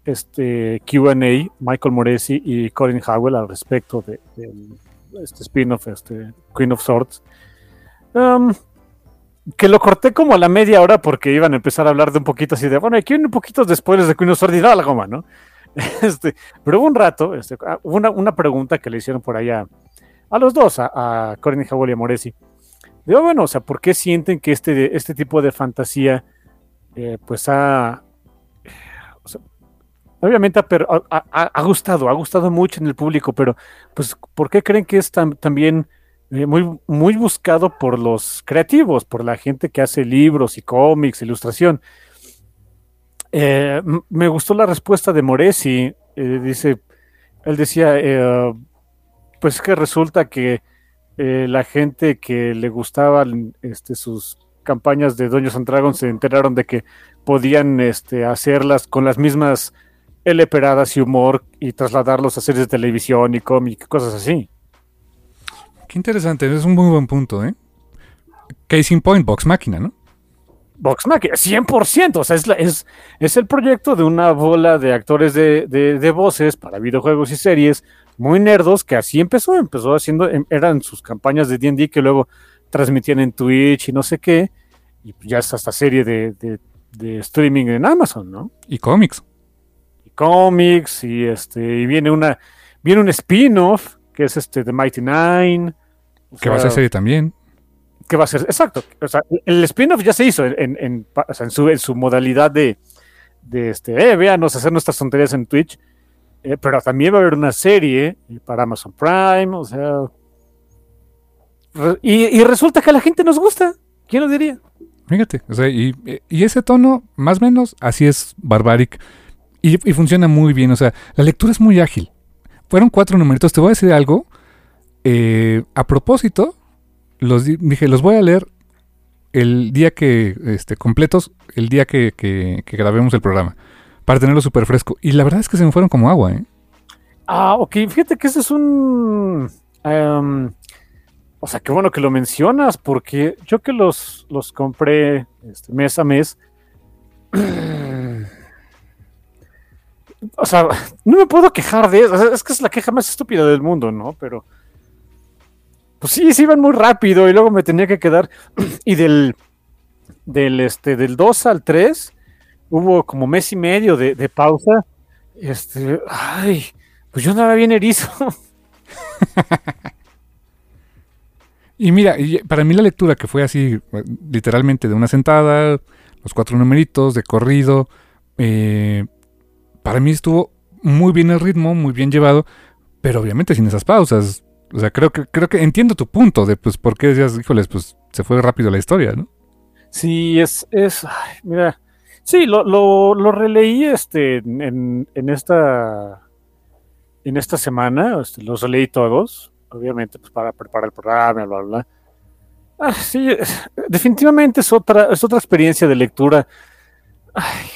este, QA, Michael Moresi y Colin Howell, al respecto de, este spin-off, este, Queen of Swords. Um, que lo corté como a la media hora porque iban a empezar a hablar de un poquito así de, bueno, aquí un poquito de spoilers de Queen of da la goma, ¿no? Este, pero hubo un rato, este, ah, hubo una, una pregunta que le hicieron por allá a los dos, a, a Corin Howell y a Moresi. Digo, bueno, o sea, ¿por qué sienten que este, este tipo de fantasía, eh, pues ha, obviamente ha, gustado, ha gustado mucho en el público, pero, pues, ¿por qué creen que es tam- también eh, muy, muy buscado por los creativos, por la gente que hace libros y cómics, ilustración? Eh, me gustó la respuesta de Moresi. eh, dice, él decía, eh, pues que resulta que la gente que le gustaban este, sus campañas de Dungeons and Dragons se enteraron de que podían este, hacerlas con las mismas L-peradas y humor y trasladarlos a series de televisión y cómic, cosas así. Qué interesante, es un muy buen punto, ¿eh? Case in point, Box Máquina, ¿no? Vox Machina, 100%. O sea, es, es, es, el proyecto de una bola de actores de, de, de, voces para videojuegos y series muy nerdos que así empezó. Empezó haciendo, em, eran sus campañas de DD que luego transmitían en Twitch y no sé qué. Y ya está esta serie de, de, de streaming en Amazon, ¿no? Y cómics. Y cómics, y este, y viene una, viene un spin-off que es este The Mighty Nine. que sea, va a ser serie también. ¿Qué va a ser? Exacto. O sea, el spin-off ya se hizo en, en, o sea, en, su, en, su, modalidad de, de este, eh, véanos hacer nuestras tonterías en Twitch. Eh, pero también va a haber una serie para Amazon Prime, o sea. Y, y, resulta que a la gente nos gusta. ¿Quién lo diría? Fíjate, o sea, y, y ese tono, más o menos, así es Barbaric. Y, y, funciona muy bien, o sea, la lectura es muy ágil. Fueron cuatro numeritos. Te voy a decir algo. Eh, a propósito, los dije, los voy a leer el día que, este, completos, el día que, que, grabemos el programa, para tenerlo súper fresco. Y la verdad es que se me fueron como agua, ¿eh? Ah, ok, fíjate que ese es un... Um, o sea, qué bueno que lo mencionas, porque yo que los, los compré este, mes a mes, o sea, no me puedo quejar de eso, es que es la queja más estúpida del mundo, ¿no? Pero pues sí, se iban muy rápido y luego me tenía que quedar. y del, del, este, del 2 al 3 hubo como mes y medio de, pausa. Este, ay, pues yo andaba bien erizo. y mira, para mí la lectura que fue así, literalmente de una sentada, los cuatro numeritos, de corrido, eh, para mí estuvo muy bien el ritmo, muy bien llevado, pero obviamente sin esas pausas. O sea, creo que, creo que entiendo tu punto de pues por qué decías, híjoles, pues se fue rápido la historia, ¿no? Sí, es, es, ay, mira, sí, lo, lo, lo, releí este en, en esta en esta semana, este, los releí todos, obviamente, pues para preparar el programa, bla, bla. Ah, sí, definitivamente es otra, es otra experiencia de lectura. Ay,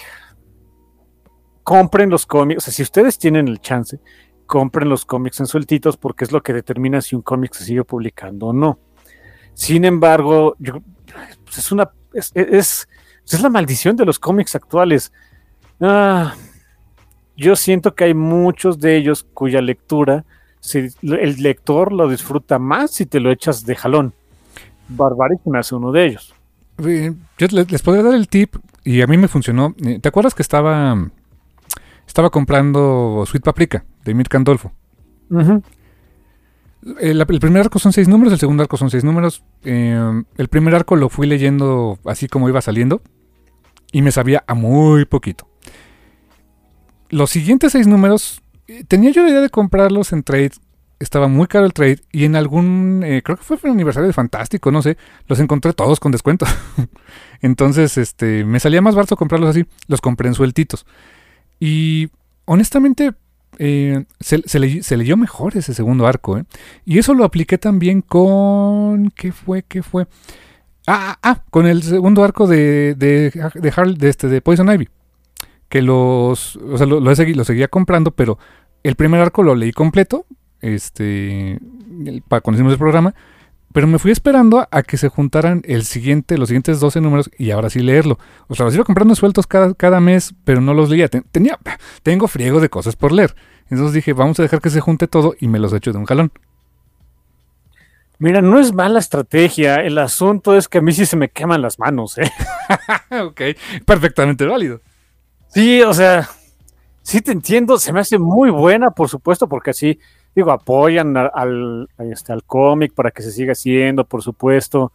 compren los cómics, o sea, si ustedes tienen el chance, compren los cómics en sueltitos porque es lo que determina si un cómic se sigue publicando o no. Sin embargo, pues es una es, es, es, la maldición de los cómics actuales. Ah, yo siento que hay muchos de ellos cuya lectura si, el lector lo disfruta más si te lo echas de jalón. Barbaric me hace uno de ellos. Yo les, les podría dar el tip y a mí me funcionó. ¿Te acuerdas que estaba estaba comprando Sweet Paprika de Mir Candolfo. Uh -huh. el, el, primer arco son seis números, el segundo arco son seis números. Eh, el primer arco lo fui leyendo así como iba saliendo y me sabía a muy poquito. Los siguientes seis números tenía yo la idea de comprarlos en trade. Estaba muy caro el trade y en algún, eh, creo que fue el aniversario de Fantástico, no sé, los encontré todos con descuento. Entonces, este, me salía más barato comprarlos así. Los compré en sueltitos. Y honestamente, eh, se, se, le, se, leyó mejor ese segundo arco. ¿eh? Y eso lo apliqué también con... ¿Qué fue? ¿Qué fue? Ah, ah, con el segundo arco de, de, de, Harley, de, este, de Poison Ivy. Que los... O sea, lo, lo, seguí, lo seguía comprando, pero el primer arco lo leí completo. Este... Para cuando hicimos el programa. Pero me fui esperando a que se juntaran el siguiente, los siguientes 12 números y ahora sí leerlo. O sea, los iba comprando sueltos cada, cada mes, pero no los leía. Tenía, tengo friego de cosas por leer. Entonces dije, vamos a dejar que se junte todo y me los echo de un jalón. Mira, no es mala estrategia. El asunto es que a mí sí se me queman las manos, ¿eh? ok, perfectamente válido. Sí, o sea, sí te entiendo. Se me hace muy buena, por supuesto, porque así digo, apoyan al, este, al cómic para que se siga haciendo, por supuesto.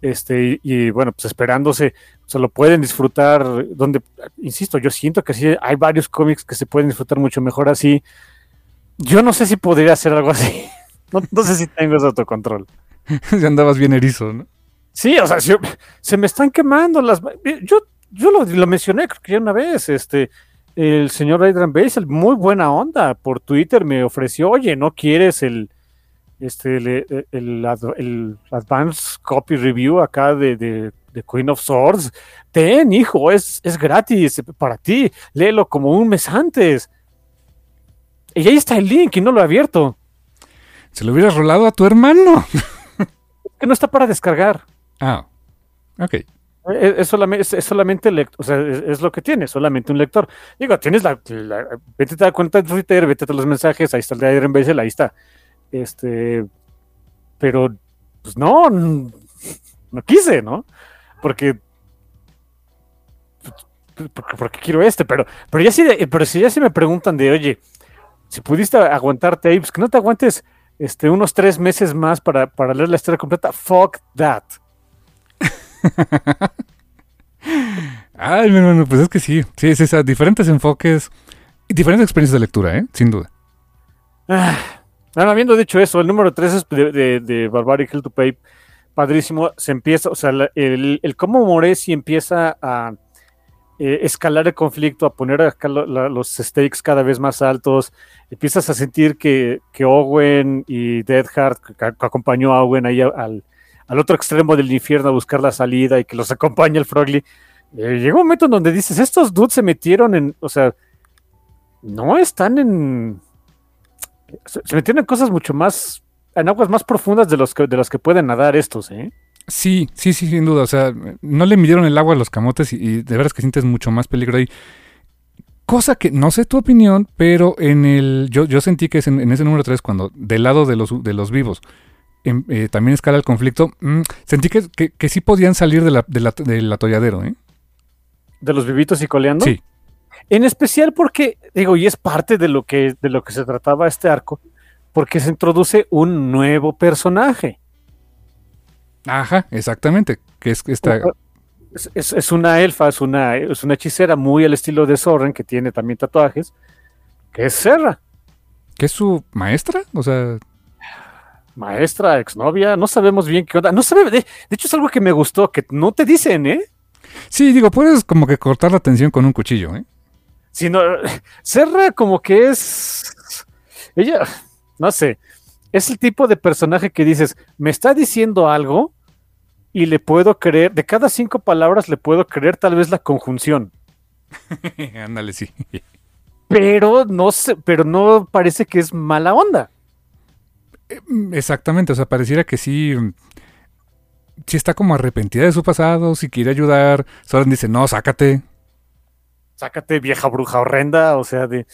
Este, y, y, bueno, pues esperándose, se lo pueden disfrutar, donde, insisto, yo siento que sí hay varios cómics que se pueden disfrutar mucho mejor así. Yo no sé si podría hacer algo así. No, no sé si tengo ese autocontrol. si andabas bien erizo, ¿no? Sí, o sea, si, se me están quemando las. Yo, yo lo, lo mencioné, creo que ya una vez, este el señor Adrian Basel, muy buena onda, por Twitter me ofreció, oye, ¿no quieres el, este, eh, el, el Advanced Copy Review acá de, de- de Queen of Swords. Ten, hijo, es, es gratis para ti. Léelo como un mes antes. Y ahí está el link y no lo he abierto. Se lo hubieras rolado a tu hermano. Que no está para descargar. Ah, ok. Es, es solamente, es, solamente lect- o sea, es, lo que tiene, solamente un lector. Digo, tienes la, la- vete a la cuenta de Twitter, vete a los mensajes, ahí está el de Iron Vessel, ahí está. Este, pero, pues no, no quise, ¿no? Porque, porque, porque quiero este, pero, pero ya de- pero si ya sí me preguntan de, oye, si pudiste aguantar tapes, que no te aguantes este, unos tres meses más para, para leer la historia completa, fuck that. Ay, mi hermano, pues es que sí. Sí, es diferentes enfoques y diferentes experiencias de lectura, ¿eh? Sin duda. Ah, habiendo dicho eso, el número 3 es de, de, Barbaric Hill to Pay. Padrísimo. Se empieza, o sea, el, el cómo Moresi empieza a eh, escalar el conflicto, a poner los stakes cada vez más altos. Empiezas a sentir que, que Owen y Deadheart, que, que acompañó a Owen ahí al, al otro extremo del infierno a buscar la salida y que los acompaña el Frogly. Eh, llega un momento en donde dices, estos dudes se metieron en, o sea, no están en, se, metieron en cosas mucho más, en aguas más profundas de los que, de las que pueden nadar estos, ¿eh? Sí, sí, sí, sin duda. O sea, no le midieron el agua a los camotes y, de veras que sientes mucho más peligro ahí. Cosa que no sé tu opinión, pero en el. Yo, yo sentí que es en, en ese número 3, cuando del lado de los, de los vivos em, eh, también escala el conflicto, mm, sentí que, que, que sí podían salir de la, de la- del atolladero, ¿eh? De los vivitos y coleando. Sí. En especial porque, digo, y es parte de lo que, de lo que se trataba este arco, porque se introduce un nuevo personaje. Ajá, exactamente. Que es esta. Es, es- es una elfa, es una, es una hechicera muy al estilo de Soren, que tiene también tatuajes, que es Serra, que es su maestra? O sea. Maestra, exnovia, no sabemos bien qué onda. No sabe, de, de hecho es algo que me gustó, que no te dicen, ¿eh? Sí, digo, puedes como que cortar la tensión con un cuchillo, ¿eh? sino Serra como que es ella no sé es el tipo de personaje que dices me está diciendo algo y le puedo creer de cada cinco palabras le puedo creer tal vez la conjunción Ándale, sí. pero no sé pero no parece que es mala onda Exactamente, o sea, pareciera que sí. mm, Sí está como arrepentida de su pasado, si quiere ayudar. Soren dice, no, sácate. sácate vieja bruja horrenda o sea de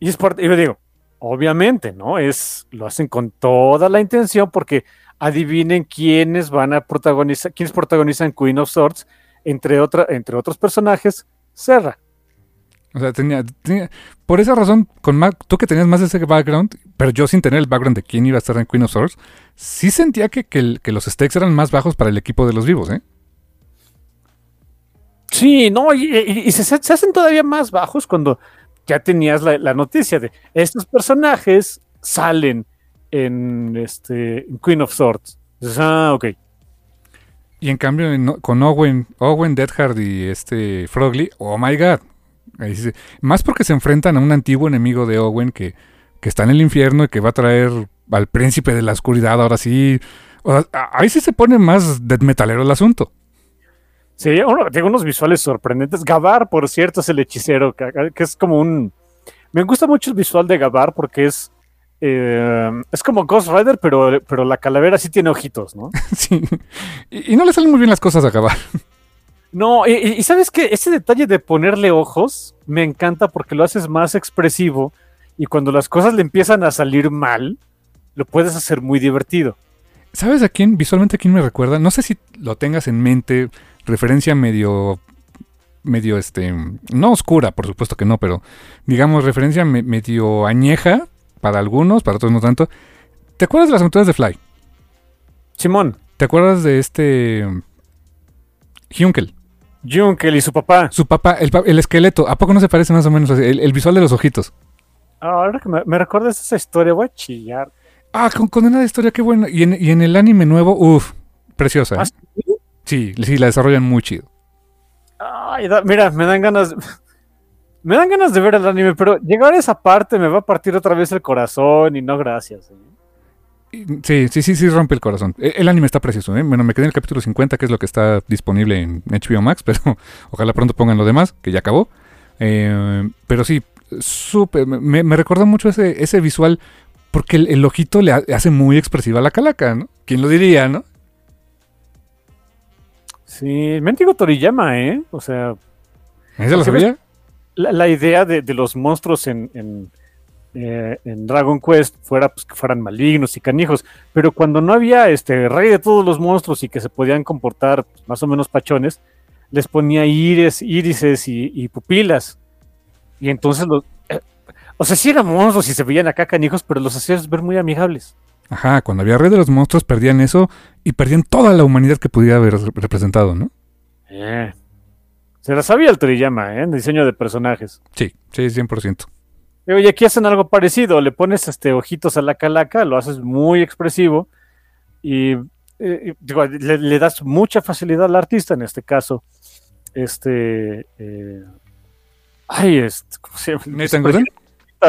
y es parte y yo digo obviamente no es lo hacen con toda la intención porque adivinen quiénes van a protagonizar quiénes protagonizan Queen of Swords entre otra entre otros personajes Serra O sea, tenía, tenía- por esa razón, con ma- tú que tenías más ese background, pero yo sin tener el background de quién iba a estar en Queen of Swords, sí sentía que, que, los stakes eran más bajos para el equipo de los vivos, ¿eh? sí no y, y- y se, se hacen todavía más bajos cuando ya tenías la, la noticia de estos personajes salen en este en Queen of Swords Dices, ah ok Y en cambio, en- con Owen, Owen, Deadhard y este Frogly, oh my god. Más porque se enfrentan a un antiguo enemigo de Owen que, que está en el infierno y que va a traer al príncipe de la oscuridad. Ahora sí. O sea, a- ahí sí se pone más death metalero el asunto. Sí, uno, tiene unos visuales sorprendentes. Gabar, por cierto, es el hechicero, que, que es como un... Me gusta mucho el visual de Gabar porque es... eh, es como Ghost Rider, pero, pero la calavera sí tiene ojitos, ¿no? Sí. Y, y no le salen muy bien las cosas a acabar. No, y, sabes que ese detalle de ponerle ojos me encanta porque lo haces más expresivo y cuando las cosas le empiezan a salir mal, lo puedes hacer muy divertido. ¿Sabes a quién, visualmente a quién me recuerda? No sé si lo tengas en mente, referencia medio, medio, este, no oscura, por supuesto que no, pero digamos referencia me- medio añeja para algunos, para otros no tanto. ¿Te acuerdas de las aventuras de Fly? Simón, ¿Te acuerdas de este Hunkel? Junkel y su papá. Su papá, el, el esqueleto, ¿a poco no se parece más o menos así? El, el visual de los ojitos. Ah, Ahora que me, me recuerdas esa historia, voy a chillar. Ah, con, con una historia, qué bueno. Y en, y en el anime nuevo, uff, preciosa. ¿eh? ¿Ah, sí? Sí, sí, la desarrollan muy chido. Ay, da- mira, me dan ganas. Me dan ganas de ver el anime, pero llegar a esa parte me va a partir otra vez el corazón y no gracias. ¿eh? Sí, sí, sí, sí, rompe el corazón. E, El anime está precioso, ¿eh? Bueno, me quedé en el capítulo 50, que es lo que está disponible en HBO Max, pero ojalá pronto pongan lo demás, que ya acabó. Eh, pero sí, súper, me, me recordó mucho ese, ese visual, porque el, el ojito le ha- hace muy expresiva a la calaca, ¿no? ¿Quién lo diría, no? Sí, mendigo Toriyama, ¿eh? O sea, ¿Ese lo sabía? la, la idea de, de los monstruos en, en, eh, en Dragon Quest fuera pues, que fueran malignos y canijos, pero cuando no había este rey de todos los monstruos y que se podían comportar pues, más o menos pachones, les ponía iris, irises y, y pupilas. Y entonces los... eh, o sea, sí eran monstruos y se veían acá canijos, pero los hacías ver muy amigables. Ajá, cuando había Rey de los Monstruos perdían eso y perdían toda la humanidad que pudiera haber representado, ¿no? Eh. Se la sabía el Toriyama, ¿eh? En diseño de personajes. Sí, sí, 100%. Y Oye, aquí hacen algo parecido, le pones este ojitos a la calaca, lo haces muy expresivo y eh, digo, le, le das mucha facilidad al artista en este caso. Este eh, ay, este, ¿cómo se llama? Nathan Gooden.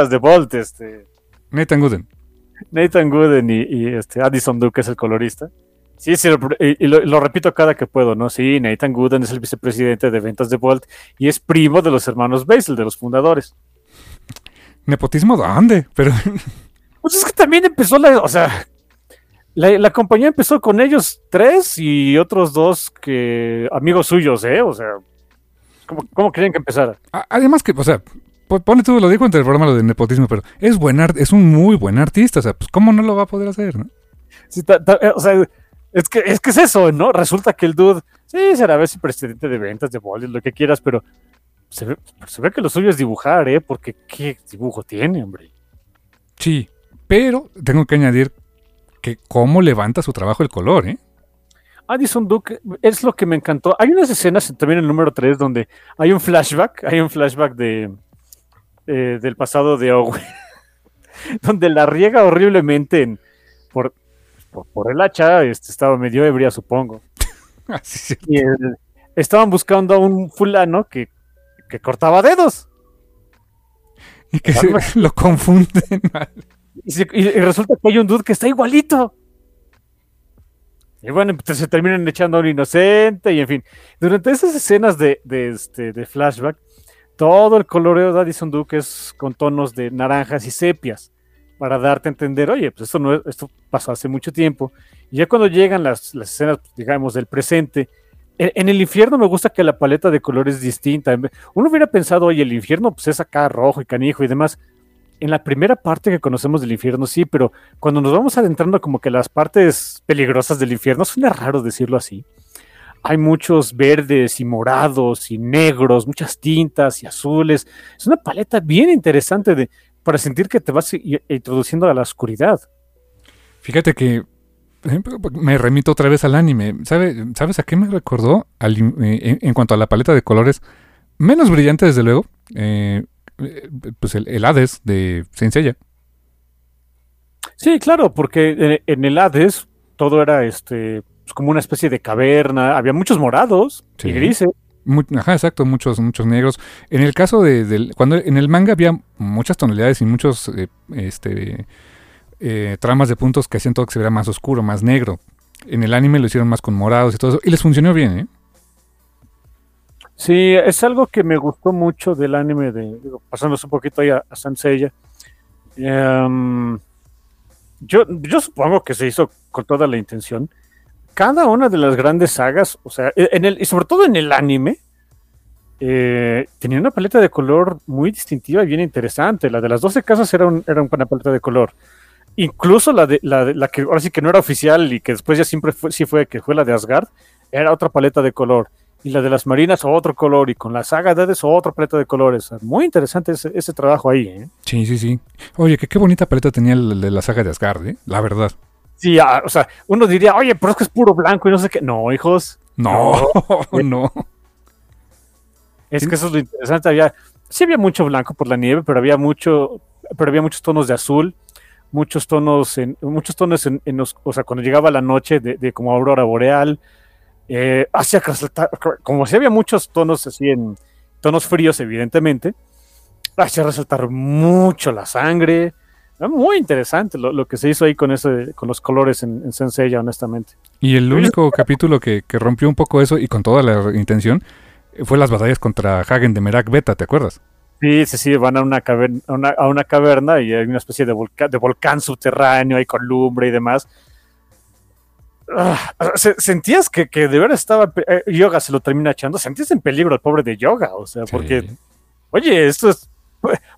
De Bolt, este Nathan Gooden. Nathan Gooden y, y, este Addison Duke es el colorista. Sí, sí, y, y lo, lo repito cada que puedo, ¿no? Sí, Nathan Gooden es el vicepresidente de ventas de Bolt y es primo de los hermanos Basel, de los fundadores. ¿Nepotismo dónde? Pero Pues es que también empezó la, o sea, la, la compañía empezó con ellos tres y otros dos que amigos suyos, ¿eh? O sea, ¿cómo, cómo querían que empezara? a- además que, o sea, po- pone tú, lo dijo entre el programa lo de nepotismo, pero es buen art- es un muy buen artista, o sea, pues cómo no lo va a poder hacer, ¿no? Sí, ta- ta- eh, o sea, es que, es que es eso, ¿no? Resulta que el dude, sí, será vicepresidente de ventas de Bollywood, lo que quieras, pero se ve, se ve que lo suyo es dibujar, ¿eh? Porque qué dibujo tiene, hombre. Sí, pero tengo que añadir que cómo levanta su trabajo el color, ¿eh? Addison Duke es lo que me encantó. Hay unas escenas también en el número 3 donde hay un flashback, hay un flashback de eh, del pasado de Owen, donde la riega horriblemente en, por, por, por el hacha, este, estaba medio ebria, supongo. Así. Y el- estaban buscando a un fulano que, que cortaba dedos. Y que se, lo confunden. Y, se- y- y resulta que hay un dude que está igualito. Y bueno, pues se terminan echando a un inocente y en fin. Durante esas escenas de, de, este, de flashback, todo el coloreo de Addison Duke es con tonos de naranjas y sepias para darte a entender, oye, pues esto, no es- esto pasó hace mucho tiempo. Y ya cuando llegan las, las escenas, digamos, del presente, en, el infierno me gusta que la paleta de colores es distinta. Uno hubiera pensado, oye, el infierno pues es acá rojo y canijo y demás. En la primera parte que conocemos del infierno, sí, pero cuando nos vamos adentrando como que las partes peligrosas del infierno, suena raro decirlo así. Hay muchos verdes y morados y negros, muchas tintas y azules. Es una paleta bien interesante de, para sentir que te vas introduciendo a la oscuridad. Fíjate que me remito otra vez al anime. ¿Sabe- ¿Sabes a qué me recordó? Al eh, en, cuanto a la paleta de colores, menos brillante desde luego, eh, eh, pues el, el Hades de Seiya. Sí, claro, porque en, el Hades todo era este pues, como una especie de caverna, había muchos morados Sí. y grises. Ajá, exacto, muchos, muchos negros. En el caso de, del, cuando en el manga había muchas tonalidades y muchos eh, este, eh, tramas de puntos que hacían todo que se viera más oscuro, más negro. En el anime lo hicieron más con morados y todo eso. Y les funcionó bien, ¿eh? Sí, es algo que me gustó mucho del anime de, digo, pasándonos un poquito ahí a, a Saint Seiya. Em, yo, yo supongo que se hizo con toda la intención. Cada una de las grandes sagas, o sea, e, en el, y sobre todo en el anime, eh, tenía una paleta de color muy distintiva y bien interesante. La de las 12 casas era, un- era una paleta de color. Incluso la de, la de- la que ahora sí que no era oficial y que después ya siempre fue, sí fue, que fue la de Asgard, era otra paleta de color. Y la de las marinas, otro color. Y con la saga de Hades, otra paleta de colores. Muy interesante ese, ese trabajo ahí, ¿eh? Sí, sí, sí. Oye, que qué bonita paleta tenía el de la saga de Asgard, ¿eh? La verdad. Sí, ah, o sea, uno diría, oye, pero es que es puro blanco y no sé qué. No, hijos, No, no. es que eso es lo interesante. Había, sí había mucho blanco por la nieve, pero había mucho, pero había muchos tonos de azul, muchos tonos en, muchos tonos en, en os- o sea, cuando llegaba la noche de, como aurora boreal, eh, resaltar- como si había muchos tonos así en tonos fríos, evidentemente, hacía resaltar mucho la sangre, Muy interesante lo, lo, que se hizo ahí con ese, con los colores en, en honestamente. Y el único capítulo que, que, rompió un poco eso y con toda la intención fue las batallas contra Hagen de Merak Beta, ¿te acuerdas? Sí, sí, sí, van a una caverna, a una, a una caverna y hay una especie de volcán, de volcán subterráneo, hay columbre y demás. Ah, sentías que, que, de verdad estaba eh, Yoga se lo termina echando, sentías en peligro al pobre de Yoga, o sea, porque sí. oye, esto es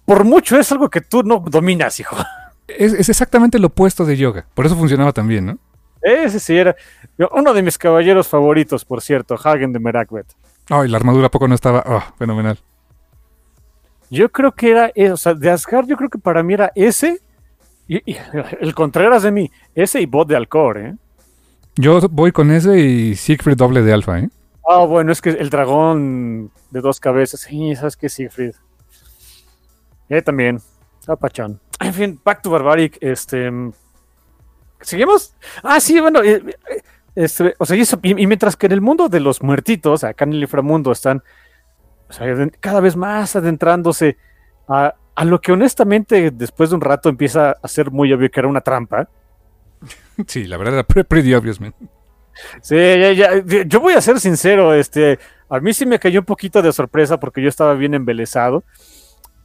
por mucho es algo que tú no dominas, hijo. Es, es exactamente lo opuesto de Yoga, por eso funcionaba también, ¿no? Ese sí era uno de mis caballeros favoritos, por cierto, Hagen de Merakbet. Ay, oh, la armadura poco no estaba, oh, fenomenal. Yo creo que era, eh, o sea, de Asgard, yo creo que para mí era ese, y, y el Contreras de mí, ese y Bot de Alcor, ¿eh? Yo voy con ese y Siegfried doble de alfa, ¿eh? Ah, oh, bueno, es que el dragón de dos cabezas, sí, ¿sabes qué, Siegfried? Eh, también, apachón. En fin, Back to Barbaric, este... ¿Seguimos? Ah, sí, bueno, eh, este, o sea, y, eso, y, y, mientras que en el mundo de los muertitos, acá en el inframundo, están sea, cada vez más adentrándose a, a, lo que honestamente después de un rato empieza a ser muy obvio que era una trampa. Sí, la verdad era pretty, obvious, man. Sí, ya, ya, yo voy a ser sincero, este, a mí sí me cayó un poquito de sorpresa porque yo estaba bien embelesado.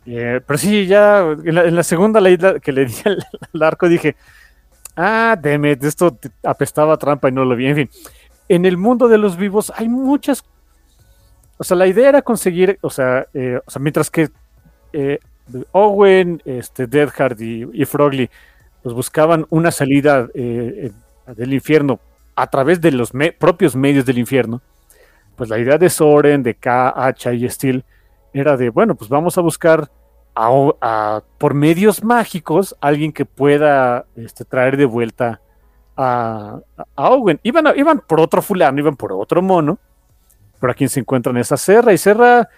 Eh, pero sí, ya en la, en la segunda ley que le di al, al, arco dije, ah, demet, esto apestaba a trampa y no lo vi. En fin, en el mundo de los vivos hay muchas o sea, la idea era conseguir, o sea, eh, o sea mientras que eh, Owen, este, Deadhard y, y, Frogly pues buscaban una salida eh, del infierno a través de los propios medios del infierno, pues la idea de Soren, de K, H y Steel era de, bueno, pues vamos a buscar a, por medios mágicos alguien que pueda este, traer de vuelta a, a Owen. Iban, iban por otro fulano, iban por otro mono, por aquí se encuentra en esa Serra y Serra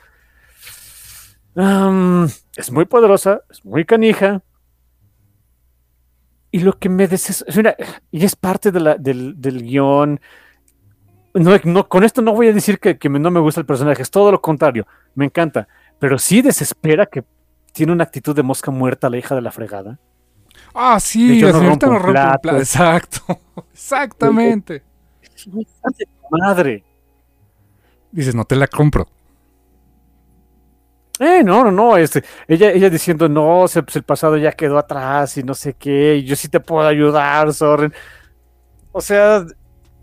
um, es muy poderosa, es muy canija. Y lo que me desespera, y es parte de la, del, del, guion. No, no, con esto no voy a decir que, que, no me gusta el personaje, es todo lo contrario, me encanta. Pero sí desespera que tiene una actitud de mosca muerta la hija de la fregada. Ah, sí, la señorita no rompe un plato. Exacto, exactamente. Madre dices, no te la compro. Eh, no, no, no, este, ella, ella diciendo, no, pues el pasado ya quedó atrás y no sé qué, y yo sí te puedo ayudar, Soren. O sea,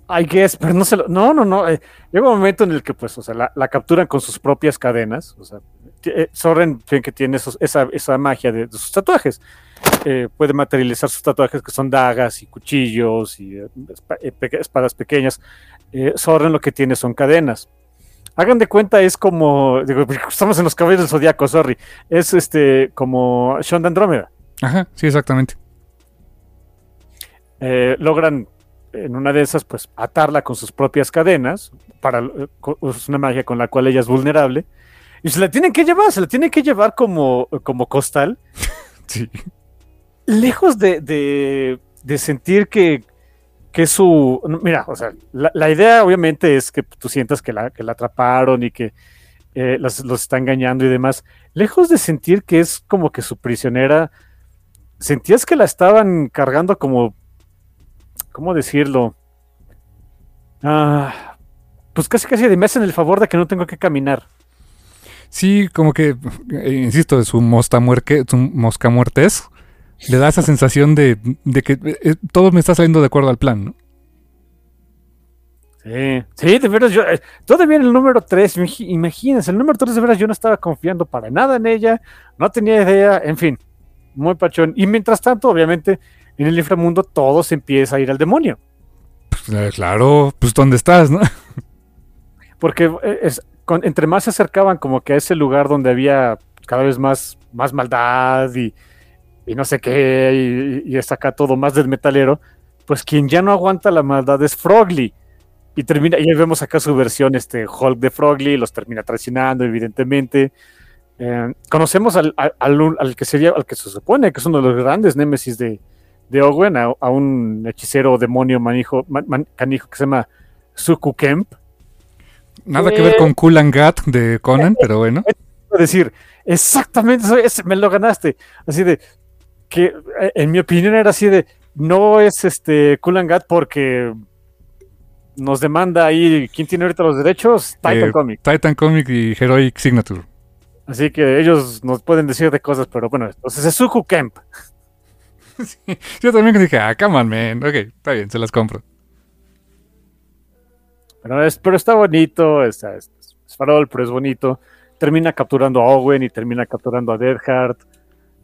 I guess, pero no se lo, no, no, no, eh, llega un momento en el que, pues, o sea, la, la capturan con sus propias cadenas, o sea, eh, Soren, que tiene esos, esa, esa magia de, de sus tatuajes, eh, puede materializar sus tatuajes que son dagas y cuchillos y eh, espadas pequeñas, Soren lo que tiene son cadenas hagan de cuenta, es como. Digo, estamos en los caballos del zodiaco, sorry. Es este como Sean de Andrómeda. Ajá, sí, exactamente. Eh, logran en una de esas, pues, atarla con sus propias cadenas. Para, es una magia con la cual ella es vulnerable. Y se la tienen que llevar, se la tienen que llevar como, como costal. sí. Lejos de, de, de sentir que, que su. Mira, o sea, la, la, idea obviamente es que tú sientas que la, que la atraparon y que eh, los, los, está engañando y demás. Lejos de sentir que es como que su prisionera, sentías que la estaban cargando como. ¿Cómo decirlo? Ah, pues casi casi de me hacen el favor de que no tengo que caminar. Sí, como que, eh, insisto, su mosca muerte, su mosca muertes le da esa sensación de, de que eh, todo me está saliendo de acuerdo al plan, ¿no? Sí, sí, de veras, yo, eh, todavía en el número 3, imagínense, el número 3 de veras yo no estaba confiando para nada en ella, no tenía idea, en fin, muy pachón. Y mientras tanto, obviamente, en el inframundo todo se empieza a ir al demonio. Pues, eh, claro, pues ¿dónde estás, no? Porque es, con, entre más se acercaban como que a ese lugar donde había cada vez más, más maldad y, y no sé qué, y, y está acá todo más del metalero, pues quien ya no aguanta la maldad es Frogly. Y termina, y ahí vemos acá su versión, este Hulk de Frogly, los termina traicionando, evidentemente. Eh, conocemos al, al, al, que sería, al que se supone que es uno de los grandes némesis de, de Owen, a, a, un hechicero demonio manijo, man, man, canijo que se llama Suku Kemp. Nada eh, que ver con Kulangat de Conan, eh, pero bueno. decir, exactamente, ese, me lo ganaste. Así de, que eh, en mi opinión era así de, no es este Kulangat porque nos demanda ahí, ¿quién tiene ahorita los derechos? Titan Eh, Comic. Titan Comic y Heroic Signature. Así que ellos nos pueden decir de cosas, pero bueno, entonces es Suku Kemp. Yo también dije, ah, come on, man. Ok, está bien, se las compro. Pero, es, pero está bonito, está, es, es farol, pero es bonito. Termina capturando a Owen y termina capturando a Deadheart.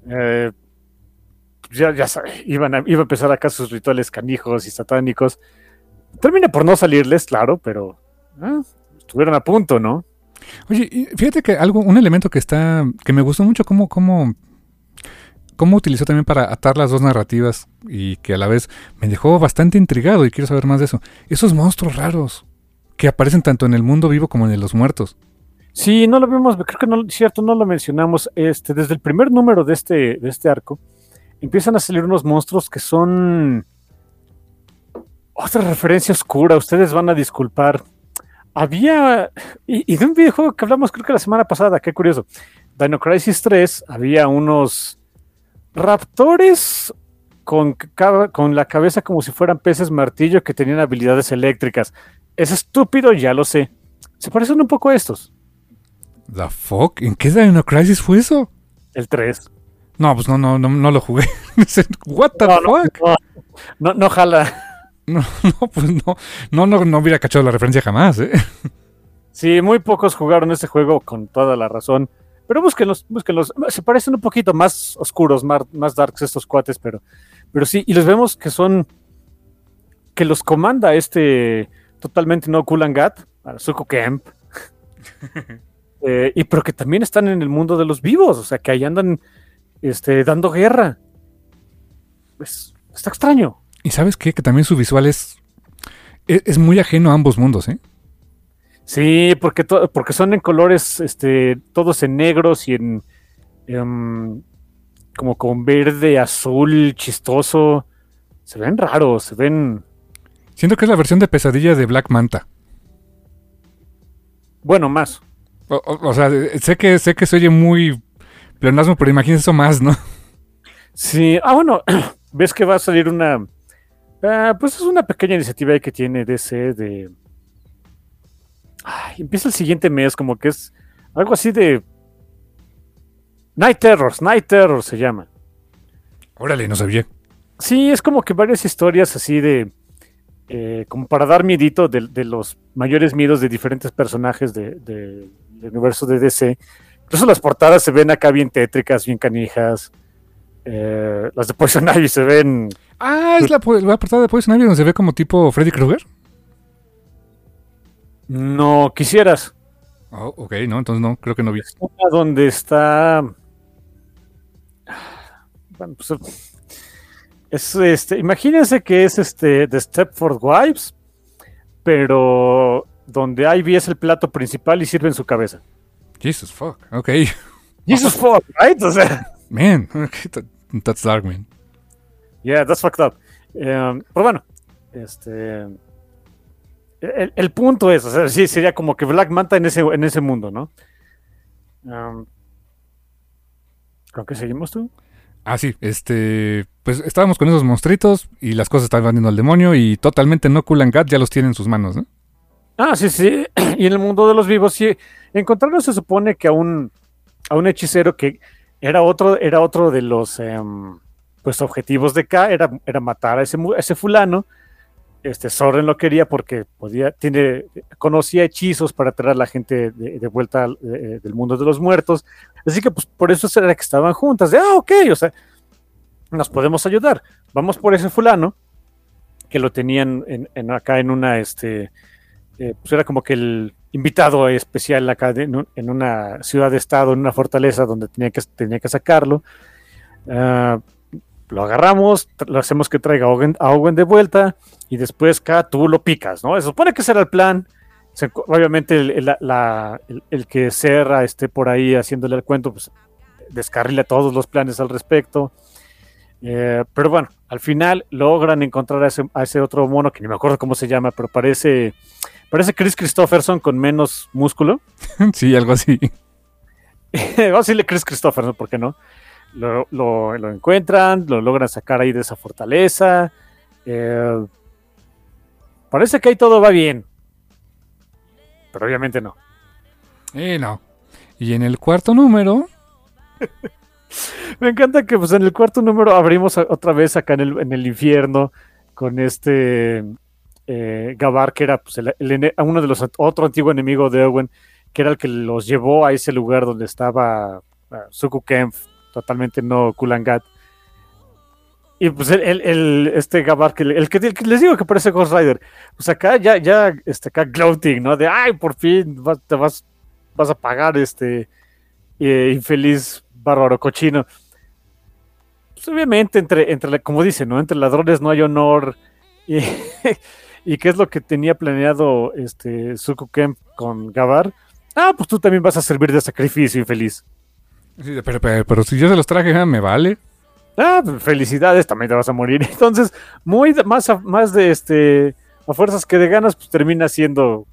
Eh, ya, ya sabe, iban a, iba a empezar acá sus rituales canijos y satánicos. Termina por no salirles, claro, pero ah, estuvieron a punto, ¿no? Oye, fíjate que algo, un elemento que está, que me gustó mucho cómo, cómo, cómo utilizó también para atar las dos narrativas y que a la vez me dejó bastante intrigado y quiero saber más de eso. Esos monstruos raros que aparecen tanto en el mundo vivo como en los muertos. Sí, no lo vimos, creo que no, cierto, no lo mencionamos. Este, desde el primer número de este, de este arco, empiezan a salir unos monstruos que son otra referencia oscura. Ustedes van a disculpar. Había, y, y de un videojuego que hablamos creo que la semana pasada, qué curioso. Dino Crisis 3, había unos raptores con, con la cabeza como si fueran peces martillo que tenían habilidades eléctricas. Es estúpido, ya lo sé. Se parecen un poco a estos. ¿The fuck? ¿En qué Dino Crisis fue eso? El 3. No, pues no, no, no, no lo jugué. What the No, fuck? no, no, no jala. No, no, pues no, no, no, no hubiera cachado la referencia jamás, ¿eh? Sí, muy pocos jugaron este juego con toda la razón. Pero búsquenlos, búsquenlos. Se parecen un poquito más oscuros, más, más darks estos cuates, pero, pero sí, y les vemos que son. que los comanda este totalmente no Kulangat, Suku Kemp. Eh, y pero que también están en el mundo de los vivos, o sea, que ahí andan este, dando guerra. Es- está extraño. Y sabes qué? Que también su visual es, es, es muy ajeno a ambos mundos, ¿eh? Sí, porque, to- porque son en colores, este, todos en negros y en em, como con verde, azul, chistoso. Se ven raros, se ven. Siento que es la versión de pesadilla de Black Manta. Bueno, más. O, o- o sea, sé que, sé que se oye muy pleonasmo, pero imagínense eso más, ¿no? Sí, ah, bueno, ves que va a salir una. ah, pues es una pequeña iniciativa que tiene DC de. Ay, empieza el siguiente mes, como que es algo así de. Night Terrors, Night Terrors se llama. Órale, no sabía. Sí, es como que varias historias así de. eh, como para dar miedito de, de los mayores miedos de diferentes personajes de- de- del universo de DC. Incluso las portadas se ven acá bien tétricas, bien canijas. Eh, las de Poison Ivy se ven. Ah, es la, po- la portada de Poison Ivy donde se ve como tipo Freddy Krueger. No quisieras. Oh, ok, no, entonces no, creo que no vi. Una donde está. Bueno, pues. Es este. Imagínense que es este. The Stepford Wives. Pero. Donde Ivy es el plato principal y sirve en su cabeza. Jesus fuck, ok. Jesus fuck, right? O sea. Man, okay, that- that's dark, man. Yeah, that's fucked up. Um, pero bueno, este. El, el punto es, o sea, sí, sería como que Black Manta en ese, en ese mundo, ¿no? Um, ¿Con qué seguimos tú? Ah, sí, este. Pues estábamos con esos monstruitos y las cosas estaban yendo al demonio y totalmente no Cool and Gat ya los tiene en sus manos, ¿no? Ah, sí, sí. Y en el mundo de los vivos, sí. Encontraron se supone que a un, a un hechicero que era otro, era otro de los em, pues objetivos de K, era, era matar a ese, ese fulano. Este Soren lo quería porque podía, tiene, conocía hechizos para traer a la gente de, vuelta del mundo de los muertos. Así que pues por eso era que estaban juntas. De, ah, ok, o sea, nos podemos ayudar. Vamos por ese fulano que lo tenían en, en acá en una, este, eh, pues era como que el invitado especial acá de- en, un- en una ciudad de estado, en una fortaleza donde tenía que, tenía que sacarlo. Ah, lo agarramos, lo hacemos que traiga a Owen, de vuelta y después acá tú lo picas, ¿no? Se supone que ese era el plan. Obviamente el- el que Serra esté por ahí haciéndole el cuento, pues descarrila todos los planes al respecto. Eh, pero bueno, al final logran encontrar a ese, a ese otro mono que ni me acuerdo cómo se llama, pero parece, parece Chris Christopherson con menos músculo. sí, algo así. Vamos a decirle Chris Christopherson, ¿por qué no? lo, lo- lo encuentran, lo logran sacar ahí de esa fortaleza. eh, parece que ahí todo va bien. Pero obviamente no. Eh, no. Y en el cuarto número, Me encanta que pues en el cuarto número abrimos a- otra vez acá en el, en el infierno con este eh, Gabar, que era pues, uno de los otro antiguo enemigo de Owen, que era el que los llevó a ese lugar donde estaba uh, Suku Kempf, totalmente no Kulangat. Y pues el, este Gabar, que, el, que, les digo que parece Ghost Rider, pues acá ya, ya, este, acá gloating, ¿no? De, ay, por fin te vas, vas a pagar este eh, infeliz bárbaro cochino. Pues obviamente, entre, entre como dice, ¿no? Entre ladrones no hay honor. y qué es lo que tenía planeado este Suku Kemp con Gabar. Ah, pues tú también vas a servir de sacrificio, infeliz. sí, pero, pero- pero si yo se los traje, ah, me vale. Ah, pues, felicidades, también te vas a morir. Entonces, muy más, a- más de este a fuerzas que de ganas, pues termina siendo.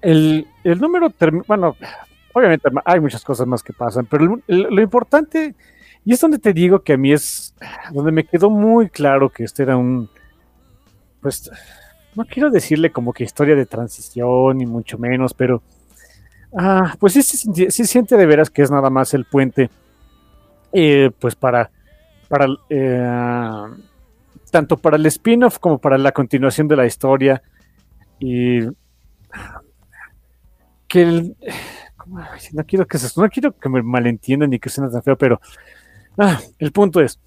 El, el número. Bueno, obviamente hay muchas cosas más que pasan, pero el- el- lo importante, y es donde te digo que a mí es donde me quedó muy claro que este era un. Pues no quiero decirle como que historia de transición, ni mucho menos, pero. Ah, pues sí, sí siente de veras que es nada más el puente, eh, pues para, para eh, tanto para el spin-off como para la continuación de la historia y que el, no quiero que se, no quiero que me malentiendan ni que suene tan feo, pero ah, el punto es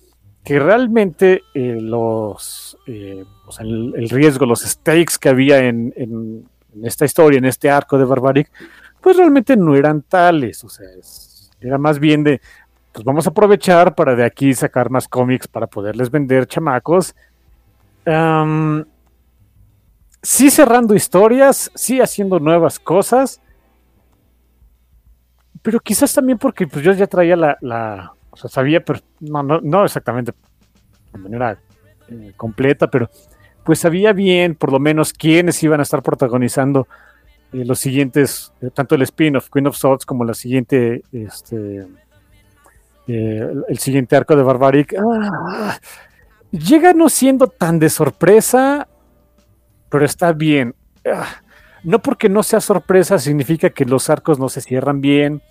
que realmente eh, los, eh, el, riesgo, los stakes que había en, en- en esta historia, en este arco de Barbaric, pues realmente no eran tales, o sea, era más bien de, pues vamos a aprovechar para de aquí sacar más cómics para poderles vender chamacos. Am, sí cerrando historias, sí haciendo nuevas cosas, pero quizás también porque pues yo ya traía la- o sea, sabía, pero no, no, no exactamente de manera eh, completa, pero pues sabía bien por lo menos quiénes iban a estar protagonizando eh, los siguientes, eh, tanto el spin-off Queen of Swords como la siguiente, este, el, el siguiente arco de Barbaric. Ah, llega no siendo tan de sorpresa, pero está bien. Ah, no porque no sea sorpresa significa que los arcos no se cierran bien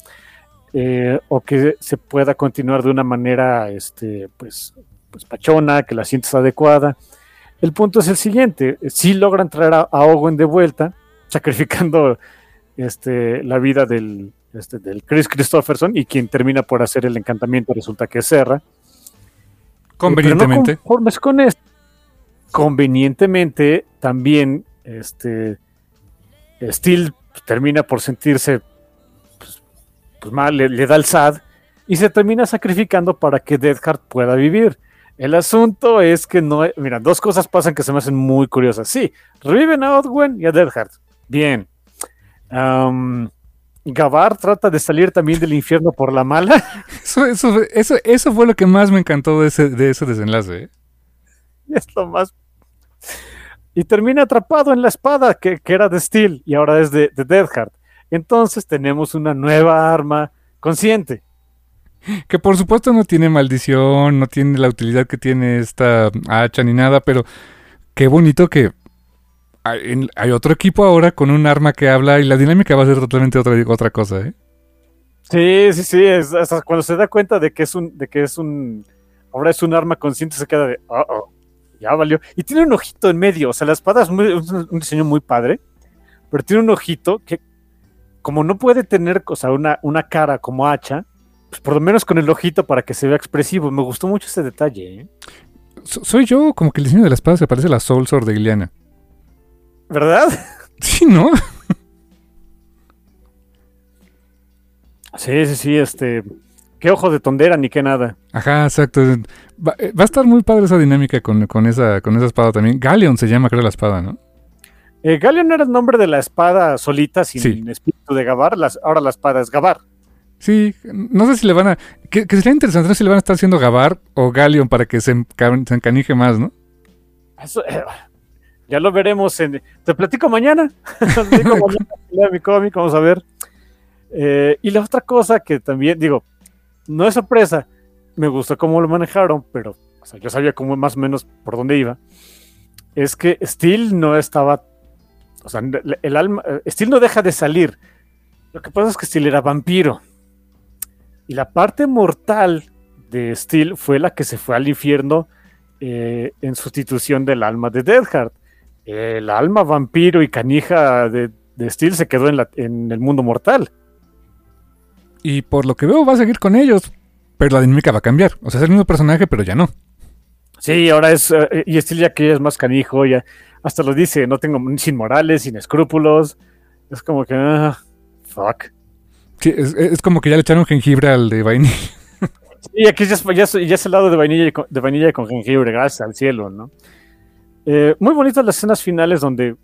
eh, o que se pueda continuar de una manera, este, pues, pues pachona, que la sientes adecuada. El punto es el siguiente: si logran traer a, a Owen de vuelta, sacrificando este, la vida del, este, del Chris Christopherson y quien termina por hacer el encantamiento resulta que es Serra. Convenientemente. Pero no con esto, convenientemente también este Steel termina por sentirse pues mal, le, le da el SAD y se termina sacrificando para que Deadheart pueda vivir. El asunto es que no, mira, dos cosas pasan que se me hacen muy curiosas. Sí, reviven a Odwen y a Deadheart. Bien. Am, Gabar trata de salir también del infierno por la mala. Eso, eso, eso, eso fue lo que más me encantó de ese, de ese desenlace. ¿eh? es lo más. Y termina atrapado en la espada que, que era de Steel y ahora es de, de Deadheart. Entonces tenemos una nueva arma consciente. Que por supuesto no tiene maldición, no tiene la utilidad que tiene esta hacha ni nada, pero qué bonito que hay, otro equipo ahora con un arma que habla y la dinámica va a ser totalmente otra, otra cosa, ¿eh? Sí, sí, sí. es- cuando se da cuenta de que es un, de que es un, ahora es un arma consciente, se queda de, oh, oh, ya valió. Y tiene un ojito en medio. O sea, la espada es muy- un, un diseño muy padre, pero tiene un ojito que, como no puede tener, o sea, una, una cara como hacha, pues por lo menos con el ojito para que se vea expresivo. Me gustó mucho ese detalle, ¿eh? So- soy yo como que el diseño de la espada se parece a la Soul Sword de Iliana. ¿Verdad? Sí, ¿no? Sí, sí, sí, este. Qué ojo de tondera ni qué nada. Ajá, exacto. Va, eh, va a estar muy padre esa dinámica con, con esa, con esa espada también. Galleon se llama, creo, la espada, ¿no? Eh, Galeon era el nombre de la espada solita, sin Sí. espíritu de Gabar. las- ahora la espada es Gabar. Sí, no sé si le van a... Que, que sería interesante no sé si le van a estar haciendo Gabar o Galleon para que se, enca- se encanije más, ¿no? Eso, eh, ya lo veremos en. Te platico mañana. Te platico mañana, mi cómic, vamos a ver. Eh, y la otra cosa que también, digo, no es sorpresa, me gustó cómo lo manejaron, pero o sea, yo sabía cómo más o menos por dónde iba, es que Steel no estaba, o sea, el alma, eh, Steel no deja de salir. Lo que pasa es que Steel era vampiro. Y la parte mortal de Steel fue la que se fue al infierno eh, en sustitución del alma de Deadheart. El alma vampiro y canija de, Steel se quedó en, en, el mundo mortal. Y por lo que veo va a seguir con ellos, pero la dinámica va a cambiar. O sea, es el mismo personaje, pero ya no. Sí, ahora es. Eh, y Steel ya que es más canijo, ya hasta lo dice: no tengo sin morales, sin escrúpulos. Es como que. Ah, fuck. Sí, es, como que ya le echaron jengibre al de vainilla. Sí, aquí ya, ya, ya, es el lado de vainilla, con, de vainilla con jengibre, gracias al cielo, ¿no? Eh, muy bonitas las escenas finales donde,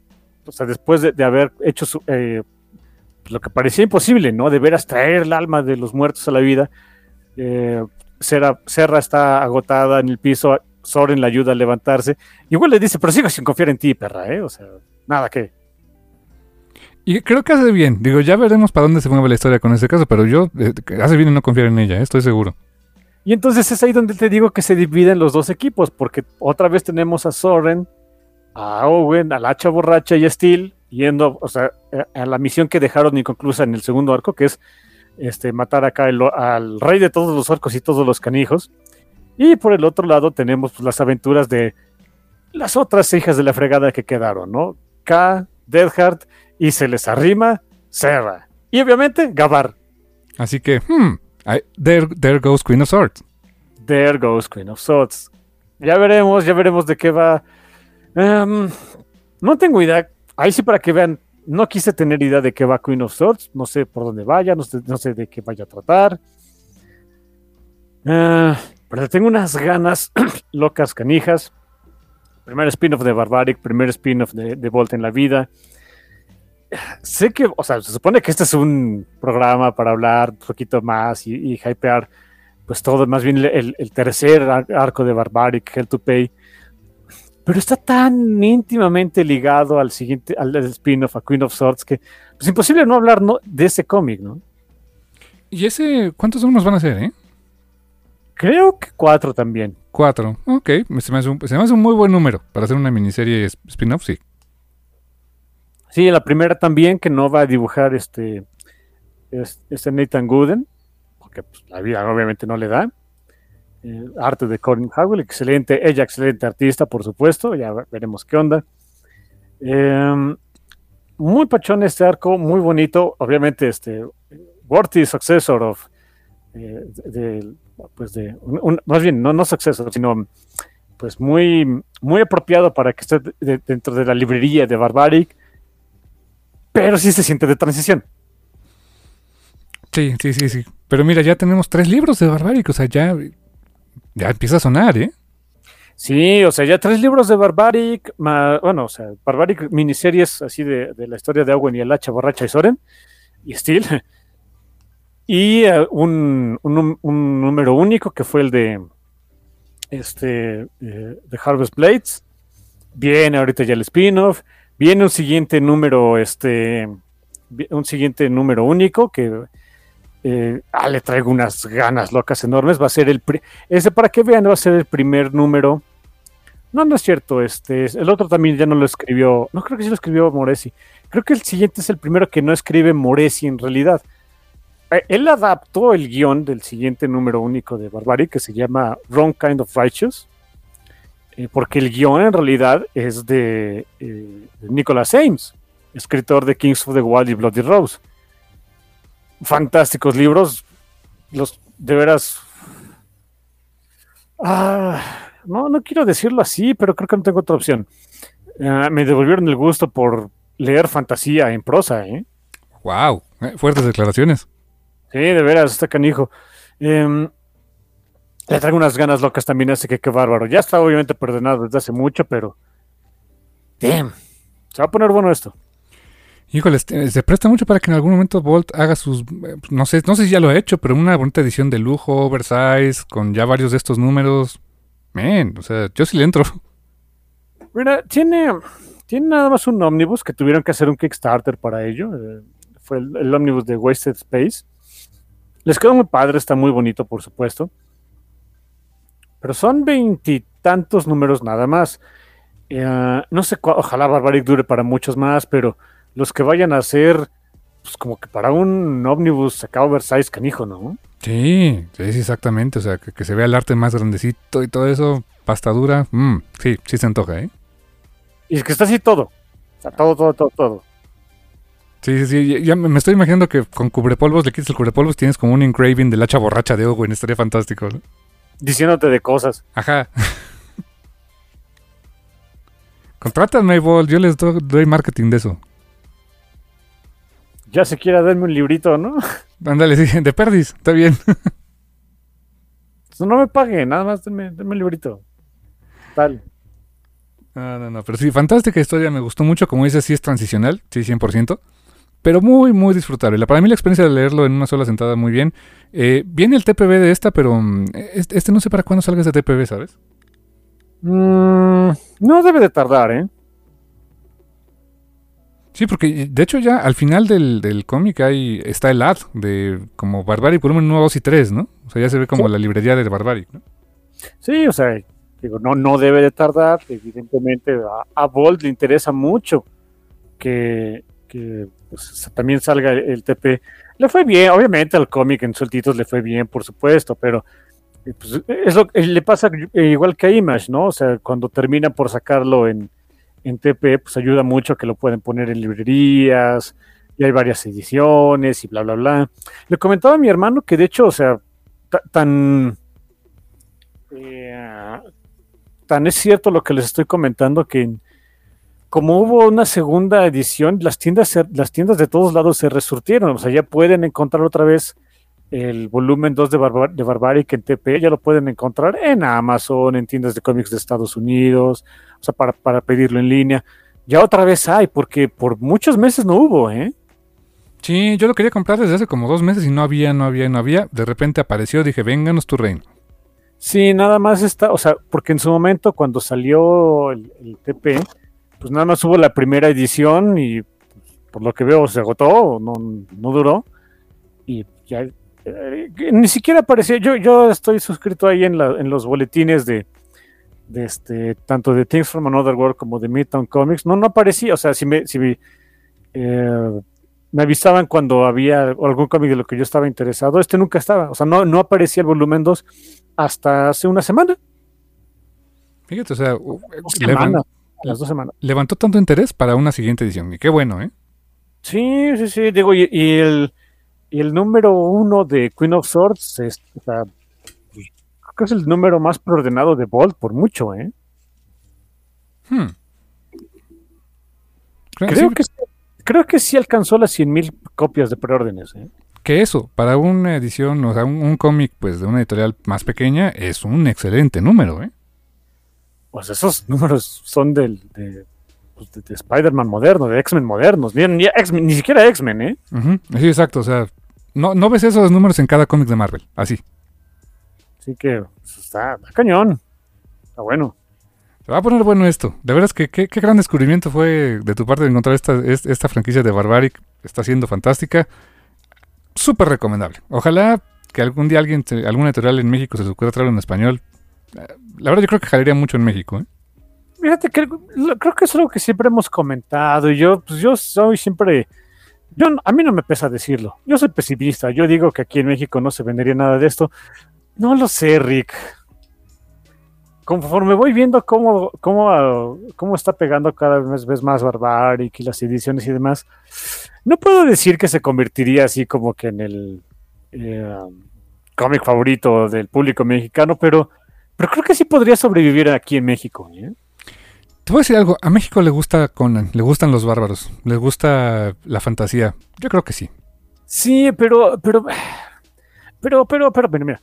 o sea, después de, haber hecho eh, lo que parecía imposible, ¿no? De veras traer el alma de los muertos a la vida. Eh, Serra está agotada en el piso, Soren la ayuda a levantarse. Igual le dice, pero sigo sin confiar en ti, perra, ¿eh? O sea, nada que. Y creo que hace bien. Digo, ya veremos para dónde se mueve la historia con ese caso, pero yo eh, hace bien en no confiar en ella, ¿eh? estoy seguro. Y entonces es ahí donde te digo que se dividen los dos equipos, porque otra vez tenemos a Soren, a Owen, a la hacha borracha y a Steel yendo, o sea, a la misión que dejaron inconclusa en el segundo arco, que es este, matar acá al rey de todos los orcos y todos los canijos. Y por el otro lado tenemos pues, las aventuras de las otras hijas de la fregada que quedaron, ¿no? K, Deadheart y se les arrima Serra. Y obviamente Gabar. Así que, hmm, there, goes Queen of Swords. There goes Queen of Swords. Ya veremos, ya veremos de qué va. Em, no tengo idea. Ahí sí para que vean, no quise tener idea de qué va Queen of Swords. No sé por dónde vaya, no sé, de qué vaya a tratar. Uh, pero tengo unas ganas locas canijas. Primer spin-off de Barbaric, primer spin-off de, de Volt en la vida. Sé que, o sea, se supone que este es un programa para hablar un poquito más y, hypear, pues todo, más bien el, el, tercer arco de Barbaric, Hell to Pay. Pero está tan íntimamente ligado al siguiente, al spin-off, a Queen of Swords, que es pues, imposible no hablar no, de ese cómic, ¿no? ¿Y ese, cuántos unos van a ser, eh? Creo que cuatro también. Cuatro, ok. Se me, hace un, se me hace un muy buen número para hacer una miniserie spin-off, sí. Sí, la primera también, que no va a dibujar este, este Nathan Gooden, porque pues, la vida obviamente no le da. Eh, arte de Colin Howell, excelente, ella excelente artista, por supuesto, ya veremos qué onda. Em, muy pachón este arco, muy bonito, obviamente este worthy successor of eh, de, pues de, más bien, no, no suceso, sino pues muy, muy apropiado para que esté dentro de la librería de Barbaric, pero sí se siente de transición. Sí, sí, sí, sí. Pero mira, ya tenemos tres libros de Barbaric, o sea, ya, ya empieza a sonar, ¿eh? Sí, o sea, ya tres libros de Barbaric, bueno, o sea, Barbaric miniseries así de, de la historia de Owen y el hacha borracha y Soren, y Steel, y eh, un, número único que fue el de este eh, de Harvest Blades. Viene ahorita ya el spin-off. Viene un siguiente número, este, un siguiente número único que eh, ah, le traigo unas ganas locas enormes. Va a ser el ese para que vean va a ser el primer número. No, no es cierto. Este, el otro también ya no lo escribió. No creo que sí lo escribió Moresi. Creo que el siguiente es el primero que no escribe Moresi en realidad. Eh, él adaptó el guion del siguiente número único de Barbaric que se llama Wrong Kind of Righteous, eh, porque el guion en realidad es de, eh, Nicholas Ames, escritor de Kings of the Wild y Bloody Rose. Fantásticos libros, los de veras. Ah, no, no quiero decirlo así, pero creo que no tengo otra opción. me devolvieron el gusto por leer fantasía en prosa, ¿eh? Wow, fuertes declaraciones. Sí, de veras, está canijo. Em, le traigo unas ganas locas también, así que qué bárbaro. Ya está obviamente perdonado desde hace mucho, pero. Damn. Se va a poner bueno esto. Híjole, se presta mucho para que en algún momento Bolt haga sus. No sé, no sé si ya lo ha hecho, pero una bonita edición de lujo, oversize, con ya varios de estos números. Men, o sea, yo sí le entro. Mira, tiene, tiene nada más un ómnibus que tuvieron que hacer un Kickstarter para ello. Eh, fue el, el ómnibus de Wasted Space. Les quedó muy padre, está muy bonito, por supuesto. Pero son veintitantos números nada más. Eh, no sé, cua- ojalá Barbaric dure para muchos más, pero los que vayan a ser, pues como que para un ómnibus sacado oversize canijo, ¿no? Sí, sí, sí, exactamente. O sea, que, que se vea el arte más grandecito y todo eso, pasta dura. mm, sí, sí se antoja, ¿eh? Y es que está así todo. O sea, todo, todo, todo, todo. Sí, sí, sí. ya- me estoy imaginando que con cubrepolvos le quitas el cubrepolvos, tienes como un engraving del hacha borracha de Owen. Estaría fantástico, ¿no? Diciéndote de cosas. Ajá. Contrátame, Bol. Yo les do- doy marketing de eso. Ya se quiera darme un librito, ¿no? Ándale, sí, de perdis. Está bien. No me pague, nada más denme, denme un librito. Tal. No, no, no. Pero sí, fantástica historia. Me gustó mucho. Como dices, sí es transicional. Sí, 100%. Pero muy, muy disfrutable. La- Para mí la experiencia de leerlo en una sola sentada muy bien. Eh, viene el TPB de esta, pero mm, este, este no sé para cuándo salga ese TPB, ¿sabes? Mm, no debe de tardar, ¿eh? Sí, porque de hecho ya al final del, del cómic hay, está el ad de como Barbaric volumen 1, 2 y 3, ¿no? O sea, ya se ve como la librería de Barbaric, ¿no? Sí, o sea, digo, no, no debe de tardar. Evidentemente, a, a Bolt le interesa mucho que, que, pues, también salga el, TP. Le fue bien, obviamente al cómic en sueltitos le fue bien, por supuesto, pero eh, pues, es lo que le pasa eh, igual que a Image, ¿no? O sea, cuando termina por sacarlo en, en TP, pues ayuda mucho que lo pueden poner en librerías, y hay varias ediciones y bla, bla, bla. Le comentaba a mi hermano que de hecho, o sea, ta- tan eh, tan es cierto lo que les estoy comentando que como hubo una segunda edición, las tiendas, las tiendas de todos lados se resurtieron, o sea, ya pueden encontrar otra vez el volumen 2 de, Barbar- de Barbaric en TP, ya lo pueden encontrar en Amazon, en tiendas de cómics de Estados Unidos, o sea, para, para pedirlo en línea. Ya otra vez hay, porque por muchos meses no hubo, ¿eh? Sí, yo lo quería comprar desde hace como dos meses y no había, no había, no había. De repente apareció, dije, vénganos tu reino. Sí, nada más está, o sea, porque en su momento cuando salió el, el TP, pues nada más hubo la primera edición y pues, por lo que veo se agotó, no, no duró. Y ya eh, ni siquiera aparecía, yo, yo estoy suscrito ahí en, la, en los boletines de, de este, tanto de Things from Another World como de Midtown Comics, no, no aparecía, o sea, si me, si me, eh, me avisaban cuando había algún cómic de lo que yo estaba interesado, este nunca estaba, o sea, no, no aparecía el volumen 2 hasta hace una semana. Fíjate, o sea, levan- las dos semanas. levantó tanto interés para una siguiente edición. Y qué bueno, ¿eh? Sí, sí, sí, digo, y, y el, y el número uno de Queen of Swords, es, o sea, creo que es el número más preordenado de Bolt por mucho, ¿eh? Hmm. Creo, Creo sí, que, sí- creo que sí alcanzó las 100.000 copias de preórdenes, ¿eh? que eso, para una edición, o sea, un, un cómic pues de una editorial más pequeña, es un excelente número, ¿eh? Pues esos números son del, de, pues, de- de Spider-Man moderno, de X-Men modernos, ni, ni, ni siquiera X-Men, ¿eh? Sí, exacto, o sea, no, no ves esos números en cada cómic de Marvel, así. Así que pues, está, está cañón. Está bueno. Se va a poner bueno esto. De veras que qué, gran descubrimiento fue de tu parte de encontrar esta, es- esta franquicia de Barbaric. Está siendo fantástica. Súper recomendable. Ojalá que algún día alguien, alguna editorial en México se les ocurra traerlo en español. La verdad yo creo que jalaría mucho en México. ¿eh? Fíjate creo que es algo que siempre hemos comentado yo, pues yo soy siempre, yo a mí no me pesa decirlo. Yo soy pesimista. Yo digo que aquí en México no se vendería nada de esto. No lo sé, Rick. Conforme voy viendo cómo, cómo, cómo está pegando cada vez, vez más Barbaric y las ediciones y demás, no puedo decir que se convertiría así como que en el eh, cómic favorito del público mexicano, pero, pero creo que sí podría sobrevivir aquí en México. ¿eh? Te voy a decir algo. A México le gusta Conan. Le gustan los bárbaros. Les gusta la fantasía. Yo creo que sí. Sí, pero, pero, pero, pero, pero, pero, mira.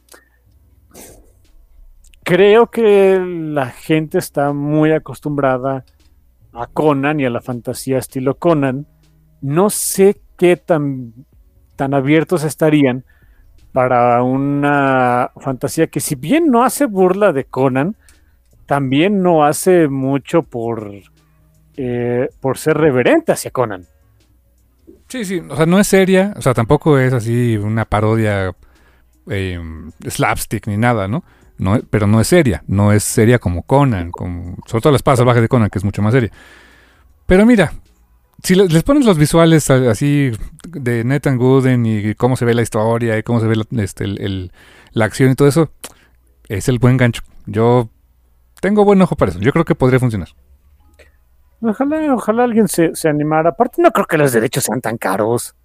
Creo que la gente está muy acostumbrada a Conan y a la fantasía estilo Conan. No sé qué tan, tan abiertos estarían para una fantasía que si bien no hace burla de Conan, también no hace mucho por, eh, por ser reverente hacia Conan. Sí, sí, o sea, no es seria, o sea, tampoco es así una parodia eh, slapstick ni nada, ¿no? no pero no es seria, no es seria como Conan, como, sobre todo la espada salvaje de Conan, que es mucho más seria. Pero mira, si les, pones los visuales así de Nathan Gooden y cómo se ve la historia y cómo se ve la, este, la acción y todo eso, es el buen gancho. Yo tengo buen ojo para eso, yo creo que podría funcionar. Ojalá, ojalá alguien se, se animara. Aparte, no creo que los derechos sean tan caros.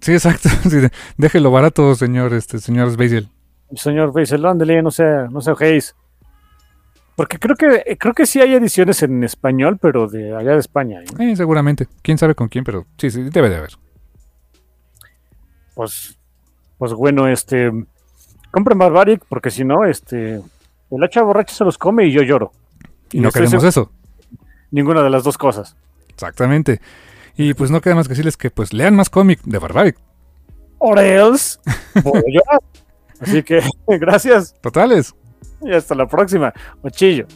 Sí, exacto. déjelo barato, señor, este, señor Basil. Señor Basil, ándale, no sea, no sea Porque creo que, creo que sí hay ediciones en español, pero de allá de España. ¿eh? seguramente. Quién sabe con quién, pero sí, sí, debe de haber. Pues, pues bueno, este, compren Barbaric, porque si no, este, el hacha borracha se los come y yo lloro. Y no queremos eso ninguna de las dos cosas. Exactamente. Y pues no queda más que decirles que pues lean más cómic de Barbaric. Or else, Así que gracias. Totales. Y hasta la próxima. Mochillo.